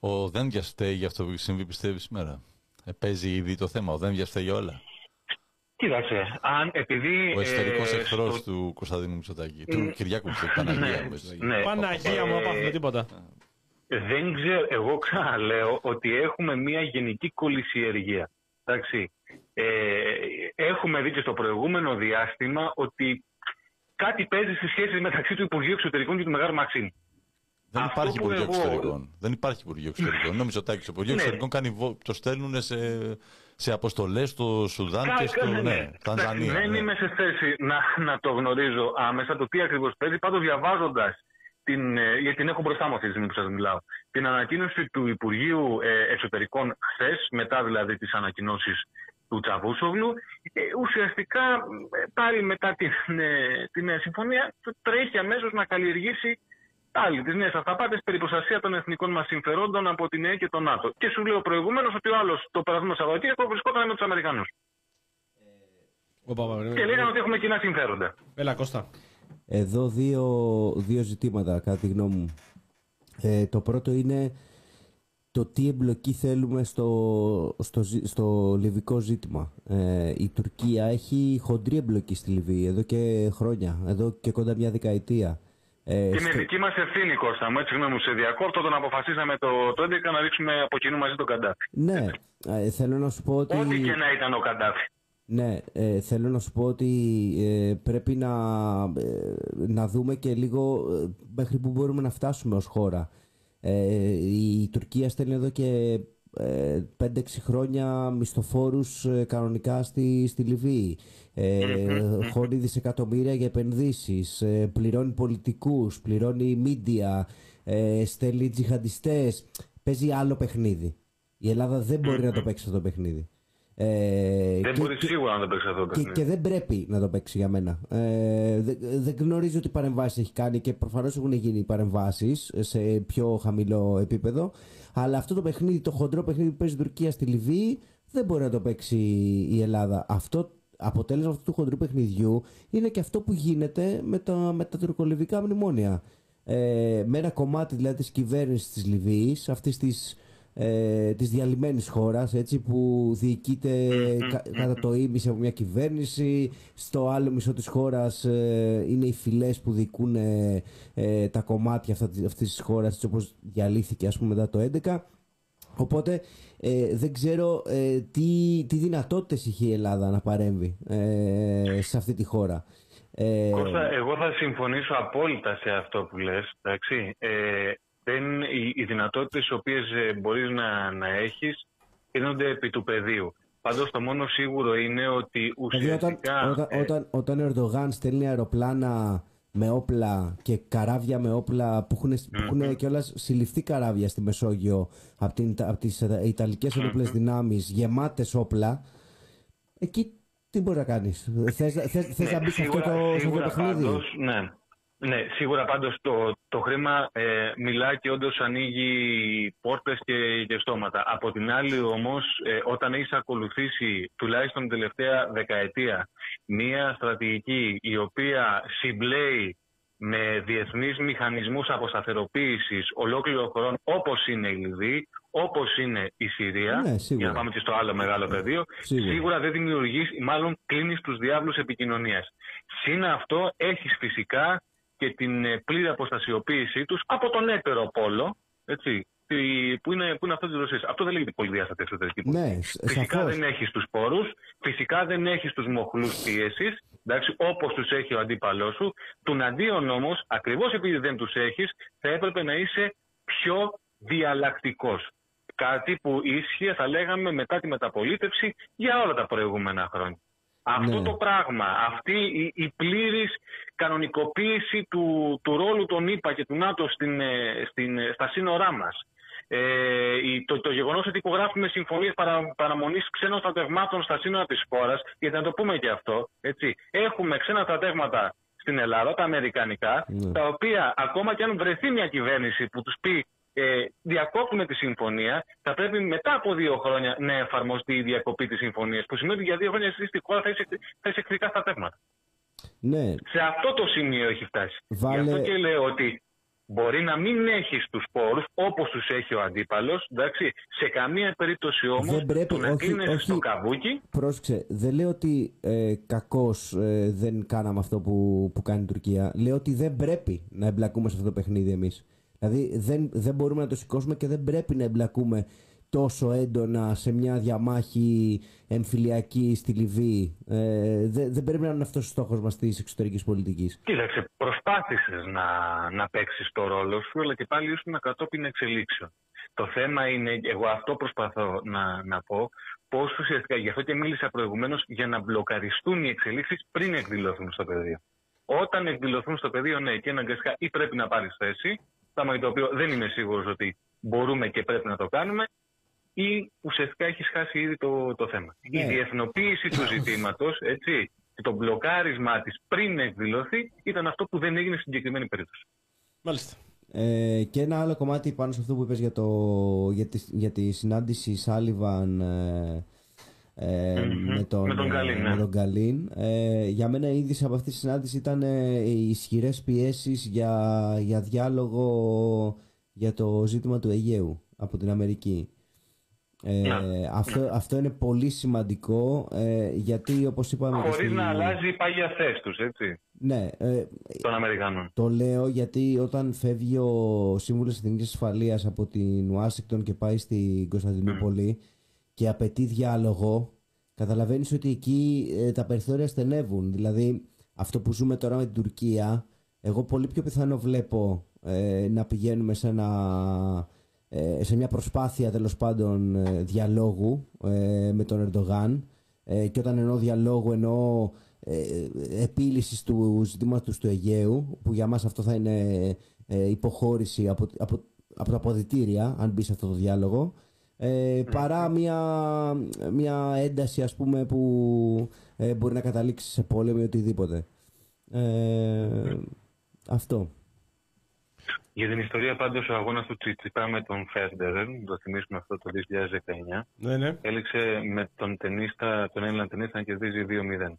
Speaker 2: Ο δεν διαστέει για αυτό που συμβεί πιστεύει σήμερα; Ε, παίζει ήδη το θέμα. Ο δεν διαστέει όλα.
Speaker 6: Κοίταξε, αν επειδή...
Speaker 2: Ο εσωτερικός ε, εχθρός του Κωνσταντίνου Μητσοτάκη, του Κυριάκου Μητσοτάκη, Παναγία μου.
Speaker 1: Ναι, Παναγία μου, δεν τίποτα.
Speaker 6: Δεν ξέρω, εγώ ξαναλέω ότι έχουμε μια γενική κολυσιεργία. Εντάξει. Ε, έχουμε δει και στο προηγούμενο διάστημα ότι κάτι παίζει στις σχέσεις μεταξύ του Υπουργείου Εξωτερικών και του Μεγάλου Μαξίμ.
Speaker 2: Δεν υπάρχει Υπουργείο εγώ... Εξωτερικών. Δεν υπάρχει Υπουργείο Εξωτερικών. Είναι ο Μητσοτάκη. Το Υπουργείο ναι. Εξωτερικών κάνει, το στέλνουν σε, σε αποστολές στο Σουδάν Κα, και στο ναι, ναι. Τανζανία.
Speaker 6: Δεν
Speaker 2: ναι.
Speaker 6: είμαι σε θέση να, να το γνωρίζω άμεσα το τι ακριβώς παίζει. Πάντως διαβάζοντας την, ε, γιατί την έχω μπροστά μου αυτή τη στιγμή που σας μιλάω, την ανακοίνωση του Υπουργείου ε, Εξωτερικών χθες, μετά δηλαδή τις ανακοινώσεις του Τσαβούσογλου, ε, ουσιαστικά πάλι μετά την, την συμφωνία τρέχει αμέσως να καλλιεργήσει πάλι τις νέες αυταπάτες περί προστασία των εθνικών μας συμφερόντων από την ΕΕ και τον ΝΑΤΟ. Και σου λέω προηγουμένως ότι ο άλλος το περασμένο Σαββατοκύριακο βρισκόταν με τους Αμερικανούς. Ε, και λέγανε ότι έχουμε κοινά συμφέροντα.
Speaker 1: Έλα, Κώστα.
Speaker 4: Εδώ δύο, δύο ζητήματα, κατά τη γνώμη μου. Ε, το πρώτο είναι το τι εμπλοκή θέλουμε στο, στο, στο λιβικό ζήτημα. Ε, η Τουρκία έχει χοντρή εμπλοκή στη Λιβύη εδώ και χρόνια, εδώ και κοντά μια δεκαετία.
Speaker 6: Ε, και είναι δική μας ευθύνη, Κώστα μου. Έτσι, γνώμη μου, σε διακόπτω όταν αποφασίσαμε το, το 11 να ρίξουμε από κοινού μαζί τον Καντάφη.
Speaker 4: Ναι, ε, θέλω να σου πω ότι.
Speaker 6: Ό,τι και να ήταν ο Καντάφη.
Speaker 4: Ναι, ε, θέλω να σου πω ότι ε, πρέπει να, ε, να δούμε και λίγο μέχρι που μπορούμε να φτάσουμε ως χώρα. η Τουρκία στέλνει εδώ και 5-6 χρόνια μισθοφόρους κανονικά στη, στη Λιβύη. Χωρί δισεκατομμύρια για επενδύσεις, πληρώνει πολιτικούς, πληρώνει μίντια, στέλνει τζιχαντιστές. Παίζει άλλο παιχνίδι. Η Ελλάδα δεν μπορεί να το παίξει αυτό το παιχνίδι.
Speaker 6: Ε, δεν και, μπορεί σίγουρα να το παίξει αυτό.
Speaker 4: Και, και, δεν πρέπει να το παίξει για μένα. Ε, δεν, δεν γνωρίζω τι παρεμβάσεις έχει κάνει και προφανώς έχουν γίνει παρεμβάσεις σε πιο χαμηλό επίπεδο. Αλλά αυτό το παιχνίδι, το χοντρό παιχνίδι που παίζει η Τουρκία στη Λιβύη, δεν μπορεί να το παίξει η Ελλάδα. Αυτό αποτέλεσμα αυτού του χοντρού παιχνιδιού είναι και αυτό που γίνεται με τα, με τα τουρκολιβικά μνημόνια. Ε, με ένα κομμάτι δηλαδή της κυβέρνησης της Λιβύης, αυτής της ε, της διαλυμένης χώρας έτσι, που διοικείται κατά το ίμιση από μια κυβέρνηση. Στο άλλο μισό της χώρας ε, είναι οι φυλές που διοικούν ε, ε, τα κομμάτια αυτά, αυτής της χώρας έτσι, όπως διαλύθηκε ας πούμε μετά το 11 οπότε δεν ξέρω τι, τι δυνατότητες είχε η Ελλάδα να παρέμβει σε αυτή τη χώρα
Speaker 6: Κώστα, εγώ θα συμφωνήσω απόλυτα σε αυτό που λες εντάξει δεν, οι, οι δυνατότητες οι οποίες ε, μπορείς να, να έχεις κρίνονται επί του πεδίου. Πάντως το μόνο σίγουρο είναι ότι δηλαδή, ουσιαστικά...
Speaker 4: όταν, όταν, όταν, όταν ο Ερντογάν στέλνει αεροπλάνα με όπλα και καράβια με όπλα που έχουν, mm-hmm. έχουν κιόλας συλληφθεί καράβια στη Μεσόγειο από, την, από τις Ιταλικές mm-hmm. δυνάμεις γεμάτες όπλα εκεί τι μπορεί να κάνεις; Θες, θες, θες ναι, να μπεις σε αυτό το, παιχνίδι;
Speaker 6: ναι. Ναι, σίγουρα πάντως το, το χρήμα ε, μιλάει και όντως ανοίγει πόρτες και, και στόματα. Από την άλλη όμως, ε, όταν έχεις ακολουθήσει τουλάχιστον την τελευταία δεκαετία μία στρατηγική η οποία συμπλέει με διεθνείς μηχανισμούς αποσταθεροποίησης ολόκληρων χωρών όπως είναι η Λιβύη, όπως είναι η Συρία,
Speaker 4: Ναι, σίγουρα.
Speaker 6: για να πάμε και στο άλλο μεγάλο πεδίο,
Speaker 4: Σίγουρα.
Speaker 6: σίγουρα δεν δημιουργείς, μάλλον κλείνεις τους διάβλους επικοινωνίας. Συν αυτό έχεις φυσικά και την ε, πλήρη αποστασιοποίησή τους από τον έτερο πόλο, έτσι, τη- που είναι, που είναι αυτό της Ρωσίας. Αυτό δεν λέγεται πολυδιάστατη εξωτερική πολιτική.
Speaker 4: Ναι, σ-
Speaker 6: Φυσικά
Speaker 4: σαφώς.
Speaker 6: δεν έχει τους πόρους, φυσικά δεν έχει τους μοχλούς πίεσης, εντάξει, όπως τους έχει ο αντίπαλός σου. Του αντίον όμως, ακριβώς επειδή δεν τους έχεις, θα έπρεπε να είσαι πιο διαλλακτικός. Κάτι που ίσχυε, θα λέγαμε, μετά τη μεταπολίτευση για όλα τα προηγούμενα χρόνια. Αυτό
Speaker 4: Ναι.
Speaker 6: το πράγμα, αυτή η, η πλήρης κανονικοποίηση του, του ρόλου των ΗΠΑ και του ΝΑΤΟ στην, ε, στην, ε, στα σύνορά μας, ε, η- το, το γεγονός ότι υπογράφουμε συμφωνίες παρα, παραμονής ξένων στρατευμάτων στα σύνορα της χώρας, γιατί να το πούμε και αυτό, έτσι, έχουμε ξένα στρατεύματα στην Ελλάδα, τα αμερικανικά,
Speaker 4: Ναι.
Speaker 6: τα οποία ακόμα και αν βρεθεί μια κυβέρνηση που τους πει ε, διακόπτουμε τη συμφωνία, θα πρέπει μετά από δύο χρόνια να εφαρμοστεί η διακοπή της συμφωνίας. Που σημαίνει ότι για δύο χρόνια εσύ στη χώρα θα είσαι, θα είσαι εχθρικά στρατεύματα.
Speaker 4: Ναι,
Speaker 6: Σε αυτό το σημείο έχει φτάσει.
Speaker 4: Βάλε-
Speaker 6: Γι' αυτό και λέω ότι μπορεί να μην έχει τους πόρους όπως τους έχει ο αντίπαλος. Σε καμία περίπτωση όμως
Speaker 4: Δεν πρέπει,
Speaker 6: το να
Speaker 4: όχι,
Speaker 6: κλείνεσαι
Speaker 4: όχι.
Speaker 6: στο καβούκι.
Speaker 4: πρόσεξε. Δεν λέω ότι ε, κακώς ε, δεν κάναμε αυτό που, που κάνει η Τουρκία. Λέω ότι δεν πρέπει να εμπλακούμε σε αυτό το παιχνίδι εμείς. Δηλαδή δεν, δεν μπορούμε να το σηκώσουμε και δεν πρέπει να εμπλακούμε τόσο έντονα σε μια διαμάχη εμφυλιακή στη Λιβύη. Ε, δεν, δεν πρέπει να είναι αυτός ο στόχος μας της εξωτερικής πολιτικής.
Speaker 6: Κοίταξε, προσπάθησες να, να παίξεις το ρόλο σου, αλλά και πάλι ήσουν κατόπιν εξελίξεων. Το θέμα είναι, εγώ αυτό προσπαθώ να, να πω, πώς ουσιαστικά, γι' αυτό και μίλησα προηγουμένως, για να μπλοκαριστούν οι εξελίξεις πριν εκδηλωθούν στο πεδίο. Όταν εκδηλωθούν στο πεδίο, ναι, και αναγκαστικά ή πρέπει να πάρεις θέση, πράγμα για το οποίο δεν είμαι σίγουρος ότι μπορούμε και πρέπει να το κάνουμε, ή ουσιαστικά έχει χάσει ήδη το, το θέμα.
Speaker 4: Ναι.
Speaker 6: Η διεθνοποίηση του ζητήματος, έτσι, και το μπλοκάρισμά της πριν εκδηλωθεί ήταν αυτό που δεν έγινε στην συγκεκριμένη περίπτωση.
Speaker 1: Μάλιστα.
Speaker 4: Ε, και ένα άλλο κομμάτι πάνω σε αυτό που είπες για, το, για, τη, για τη συνάντηση Σάλιβαν ε, ε,
Speaker 6: Μμμ.
Speaker 4: με τον,
Speaker 6: Με τον Γκαλίν,
Speaker 4: ε,
Speaker 6: ναι.
Speaker 4: με τον Γκαλίν. Ε, για μένα η είδηση από αυτή τη συνάντηση ήταν ε, οι ισχυρές πιέσεις για, για διάλογο για το ζήτημα του Αιγαίου από την Αμερική. Ε,
Speaker 6: Ναι.
Speaker 4: αυτό, αυτό είναι πολύ σημαντικό ε, γιατί όπως είπαμε και
Speaker 6: Χωρίς
Speaker 4: στη-
Speaker 6: να αλλάζει η πάγια θέση τους, έτσι,
Speaker 4: ναι, ε,
Speaker 6: των Αμερικανών.
Speaker 4: το λέω γιατί όταν φεύγει ο Σύμβουλος Εθνικής Ασφαλείας από την Ουάσιγκτον και πάει στην Κωνσταντινούπολη και απαιτεί διάλογο, καταλαβαίνεις ότι εκεί ε, τα περιθώρια στενεύουν. Δηλαδή, αυτό που ζούμε τώρα με την Τουρκία, εγώ πολύ πιο πιθανό βλέπω ε, να πηγαίνουμε σε, ένα, ε, σε μια προσπάθεια τέλος πάντων ε, διαλόγου ε, με τον Ερντογάν. Ε, και όταν εννοώ διαλόγου εννοώ ε, επίλυσης του ζητήματος του Αιγαίου που για μας αυτό θα είναι ε, υποχώρηση από, από, από τα αποδητήρια αν μπει σε αυτό το διάλογο ε, παρά μια, μια ένταση ας πούμε που ε, μπορεί να καταλήξει σε πόλεμο ή οτιδήποτε ε, αυτό
Speaker 6: Για την ιστορία πάντως ο αγώνας του Τσιτσιπά με τον Φέρντερ, το θυμίσουμε αυτό το 2019,
Speaker 1: Ναι, ναι.
Speaker 6: έληξε με τον, ταινίστα, τον Έλληνα ταινίστα να κερδίζει 2-0.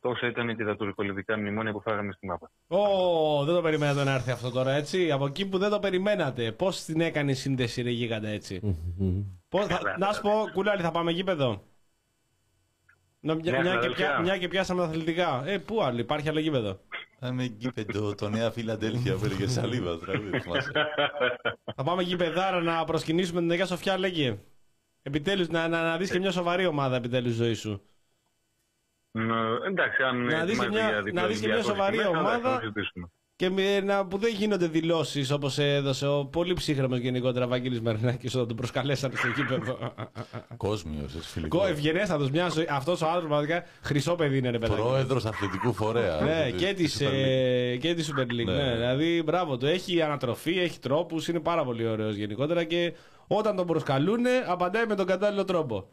Speaker 6: Τόσο ήταν και τα τουρκολιβικά μνημόνια που φάγαμε στη μάπα.
Speaker 1: Ω, δεν το περιμένατε να έρθει αυτό τώρα, έτσι; Από εκεί που δεν το περιμένατε. Πώς την έκανε η σύνδεση, ρε γίγαντα, έτσι; Πώς θα, να σου πω, κουλάλι, θα πάμε γήπεδο; Να, μια,
Speaker 6: Ναι,
Speaker 1: μια, και
Speaker 6: αδελφιά.
Speaker 1: πια, μια και πιάσαμε τα αθλητικά. Ε, πού άλλο, υπάρχει άλλο γήπεδο;
Speaker 2: Πάμε γκίπεντο, το Νέα Φιλαντέλφια που έλεγε σαλίβα. τραγούδι, θυμάσαι.
Speaker 1: θα πάμε γήπεδάρα να προσκυνήσουμε την Αγία Σοφιά, λέγε. Επιτέλους, να, να, να δεις και μια σοβαρή ομάδα επιτέλους ζωή σου.
Speaker 6: Μ, εντάξει, αν
Speaker 1: Να δεις και
Speaker 6: ετοιμάζεται
Speaker 1: μια-
Speaker 6: για
Speaker 1: να δεις και μια
Speaker 6: διπλωματιακό
Speaker 1: σοβαρή
Speaker 6: κείμενο, εντάξει,
Speaker 1: ομάδα.
Speaker 6: θα το συζητήσουμε.
Speaker 1: Και με, να, που δεν γίνονται δηλώσεις όπως έδωσε ο πολύ ψύχρεμος γενικότερα Βαγγέλης Μαρινάκη όταν τον προσκαλέσανε στο γήπεδο.
Speaker 2: Κόσμιος, έτσι φιλικό.
Speaker 1: Κο ευγενέστατο, μια ζωή. Αυτός ο άνθρωπος πραγματικά χρυσό παιδί είναι, ρε παιδάκι.
Speaker 2: Πρόεδρος αθλητικού φορέα.
Speaker 1: Ναι,
Speaker 2: του-
Speaker 1: και
Speaker 2: της
Speaker 1: της
Speaker 2: Super League.
Speaker 1: ε, και της Super League.
Speaker 2: Ναι.
Speaker 1: Ναι. Δηλαδή, μπράβο του. Έχει ανατροφή, έχει τρόπους, είναι πάρα πολύ ωραίος γενικότερα και όταν τον προσκαλούν, απαντάει με τον κατάλληλο τρόπο.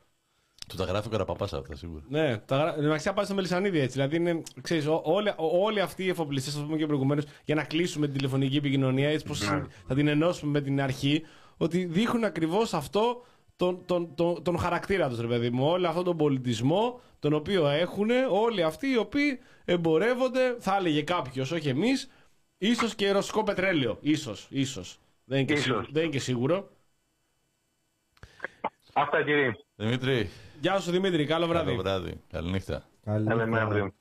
Speaker 2: Του τα γράφει ο Καραπαπάς αυτά σίγουρα.
Speaker 1: Ναι, τα γρα... Εντάξει, πάει στο Μελισανίδη έτσι. Δηλαδή, είναι, ξέρεις, ό- όλοι, ό- όλοι αυτοί οι εφοπλιστές, ας πούμε και προηγουμένως, για να κλείσουμε την τηλεφωνική επικοινωνία, έτσι πώς θα την ενώσουμε με την αρχή, ότι δείχνουν ακριβώς αυτό τον, τον, τον, τον χαρακτήρα τους, ρε παιδί μου. Όλο αυτόν τον πολιτισμό τον οποίο έχουν όλοι αυτοί οι οποίοι εμπορεύονται, θα έλεγε κάποιος, όχι εμείς, ίσως και ρωσικό πετρέλαιο. σω, ίσως. Δεν, είναι και
Speaker 6: Ίσως.
Speaker 1: σίγουρο- δεν είναι και σίγουρο.
Speaker 6: Αυτά κύριε.
Speaker 2: Δημήτρη,
Speaker 1: Γεια σου Δημήτρη, καλό βράδυ.
Speaker 2: καλό βράδυ. Καληνύχτα.
Speaker 4: Καλή
Speaker 6: Τα λέμε
Speaker 4: νύχτα.
Speaker 6: αύριο.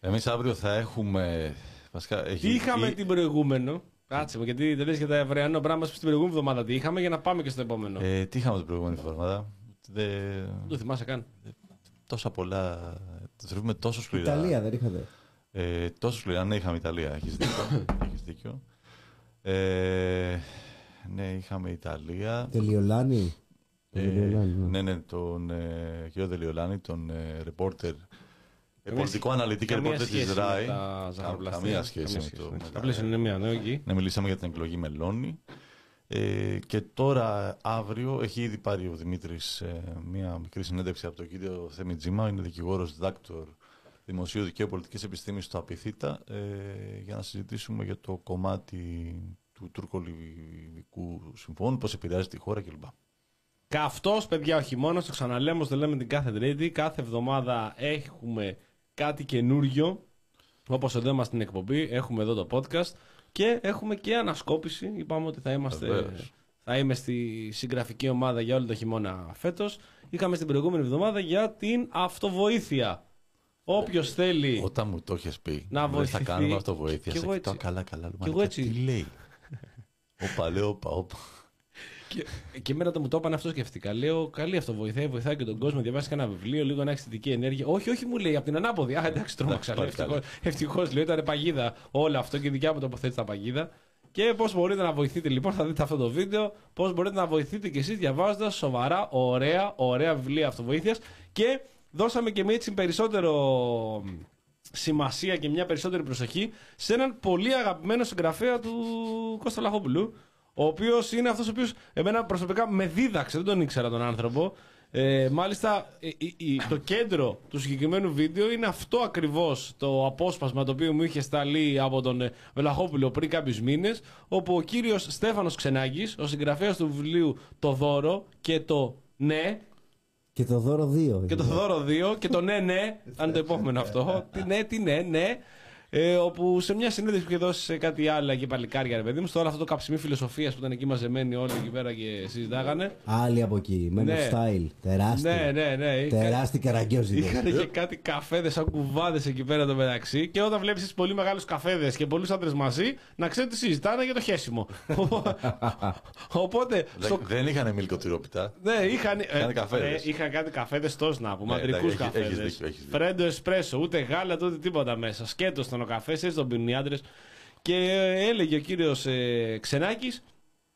Speaker 2: Εμείς αύριο θα έχουμε. Βασικά, έχει...
Speaker 1: Τι είχαμε
Speaker 2: ή-
Speaker 1: την προηγούμενο; Κάτσε μου, γιατί δεν λες για τα ευρωανό πράγμα στην προηγούμενη εβδομάδα τι είχαμε για να πάμε και στο επόμενο;
Speaker 2: Ε, τι είχαμε την προηγούμενη εβδομάδα; Δεν...
Speaker 1: Δεν το θυμάσαι καν.
Speaker 2: Τόσα πολλά. Το θεωρούμε τόσο σκληρά.
Speaker 4: Ιταλία δεν είχατε.
Speaker 2: Ε, τόσο σκληρά. Ναι, είχαμε Ιταλία. Έχεις δίκιο. Έχεις δίκιο. Ε, ναι, είχαμε Ιταλία.
Speaker 4: Τελειολάνη.
Speaker 2: Ε,
Speaker 4: Τελειολάνη,
Speaker 2: ναι,
Speaker 4: ναι.
Speaker 2: ναι, τον ε, κύριο Δελιολάνη, τον ε, ρεπόρτερ. Ε,
Speaker 1: Καμία
Speaker 2: πολιτικό
Speaker 1: σχέ-
Speaker 2: αναλυτή και
Speaker 1: καμία
Speaker 2: ρεπόρτερ
Speaker 1: σχέση
Speaker 2: της
Speaker 1: με
Speaker 2: ΡΑΗ.
Speaker 1: τα
Speaker 2: Κα-
Speaker 1: ζαχαροπλαστεία.
Speaker 2: Καμία σχέση
Speaker 1: Καμία
Speaker 2: με το.
Speaker 1: ναι.
Speaker 2: με τα-
Speaker 1: Απλά συνεννόηση, ναι, εκεί.
Speaker 2: Ναι, μιλήσαμε για την εκλογή Μελώνη. Ε, και τώρα αύριο έχει ήδη πάρει ο Δημήτρης ε, μία μικρή συνέντευξη από τον κύριο Θέμη Τζίμα, είναι δικηγόρος διδάκτορ Δημοσίου Δικαίου Πολιτικής Επιστήμης στο Απιθύτα ε, για να συζητήσουμε για το κομμάτι του τουρκο-λιβικού συμφώνου, πώς επηρεάζει τη χώρα κλπ.
Speaker 1: Καυτός, παιδιά, ο χειμώνα, το ξαναλέμε, το λέμε την κάθε Τρίτη. Κάθε εβδομάδα έχουμε κάτι καινούριο. Όπως εδώ είμαστε στην εκπομπή, έχουμε εδώ το podcast και έχουμε και ανασκόπηση. Είπαμε ότι θα είμαστε.
Speaker 2: Βεβαίως.
Speaker 1: Θα είμαι στη συγγραφική ομάδα για όλο το χειμώνα φέτος. Είχαμε στην προηγούμενη εβδομάδα για την αυτοβοήθεια. Όποιος θέλει.
Speaker 2: Όταν μου το έχεις πει,
Speaker 1: Να
Speaker 2: μου λες, θα
Speaker 1: βοηθηθεί.
Speaker 2: κάνουμε αυτοβοήθεια.
Speaker 1: Κι
Speaker 2: Σε
Speaker 1: εγώ
Speaker 2: κοιτάω
Speaker 1: έτσι.
Speaker 2: καλά, καλά. Λέω,
Speaker 1: Κι εγώ
Speaker 2: «Μαλάκα,
Speaker 1: έτσι.
Speaker 2: Τι λέει. Όπα, λέω, όπα, όπα.
Speaker 1: Και, και εμένα το μου το είπαν αυτό σκεφτικά. Λέω, καλή αυτό βοηθάει, βοηθάει και τον κόσμο. Διαβάσει ένα βιβλίο, λίγο να έχεις θετική ενέργεια. Όχι, όχι, μου λέει από την ανάποδη. Α, εντάξει, τρόμαξα.
Speaker 2: πάλι καλά.
Speaker 1: Ευτυχώς, λέω, ήταν παγίδα όλο αυτό και η δικιά μου τοποθέτηση τα παγίδα. Και πώς μπορείτε να βοηθείτε λοιπόν, θα δείτε αυτό το βίντεο, πώς μπορείτε να βοηθείτε κι εσείς διαβάζοντας σοβαρά, ωραία, ωραία βιβλία αυτοβοήθειας. Και δώσαμε και έτσι περισσότερο σημασία και μια περισσότερη προσοχή σε έναν πολύ αγαπημένο συγγραφέα του Κώστα Λαχόπουλου. Ο οποίος είναι αυτός ο οποίος εμένα προσωπικά με δίδαξε, δεν τον ήξερα τον άνθρωπο. Ε, μάλιστα, ε, η- η- το κέντρο του συγκεκριμένου βίντεο είναι αυτό ακριβώς το απόσπασμα το οποίο μου είχε σταλεί από τον ε, Βελαχόπουλο πριν κάποιους μήνες. Όπου ο κύριος Στέφανος Ξενάκη, ο συγγραφέας του βιβλίου Το Δώρο και το Ναι,
Speaker 4: Και το δώρο 2.
Speaker 1: και το δώρο 2 και το ναι, ναι, αν το επόμενο αυτό. Τι ναι, τι ναι, ναι. Ε, όπου σε μια συνέντευξη που είχε δώσει σε κάτι άλλο εκεί παλικάρια, ρε παιδί μου, στο όλο αυτό το καψιμί φιλοσοφίας που ήταν εκεί μαζεμένοι όλοι εκεί πέρα και συζητάγανε.
Speaker 4: Άλλοι από εκεί. Men
Speaker 1: Ναι.
Speaker 4: of style. Τεράστιο.
Speaker 1: Ναι, ναι, ναι. Είχα-
Speaker 4: Τεράστιοι καραγκιόζοι.
Speaker 1: Είχαν και κάτι καφέδες σαν κουβάδες εκεί πέρα το μεταξύ. Και όταν βλέπεις πολύ μεγάλους καφέδες και πολλούς άντρες μαζί, να ξέρει ότι συζητάνε για το χέσιμο. Οπότε.
Speaker 2: Δεν-
Speaker 1: στο...
Speaker 2: Δεν είχαν μιλκοτηρόπιτα.
Speaker 1: Ναι, είχαν,
Speaker 2: Είχαν καφέδες.
Speaker 1: ε, είχαν κάτι καφέδες τόσο να πούμε.
Speaker 2: Ναι,
Speaker 1: Αντρικούς
Speaker 2: εντάξει, έχεις-
Speaker 1: καφέδες.
Speaker 2: έχεις δίκιο, έχεις δίκιο.
Speaker 1: Φρέντο εσπρέσο, ούτε γάλα, ούτε τίποτα μέσα. Σκέτος ήταν ο καφέ, έτσι τον πίνουν οι άντρε. Και ε, έλεγε ο κύριος ε, Ξενάκης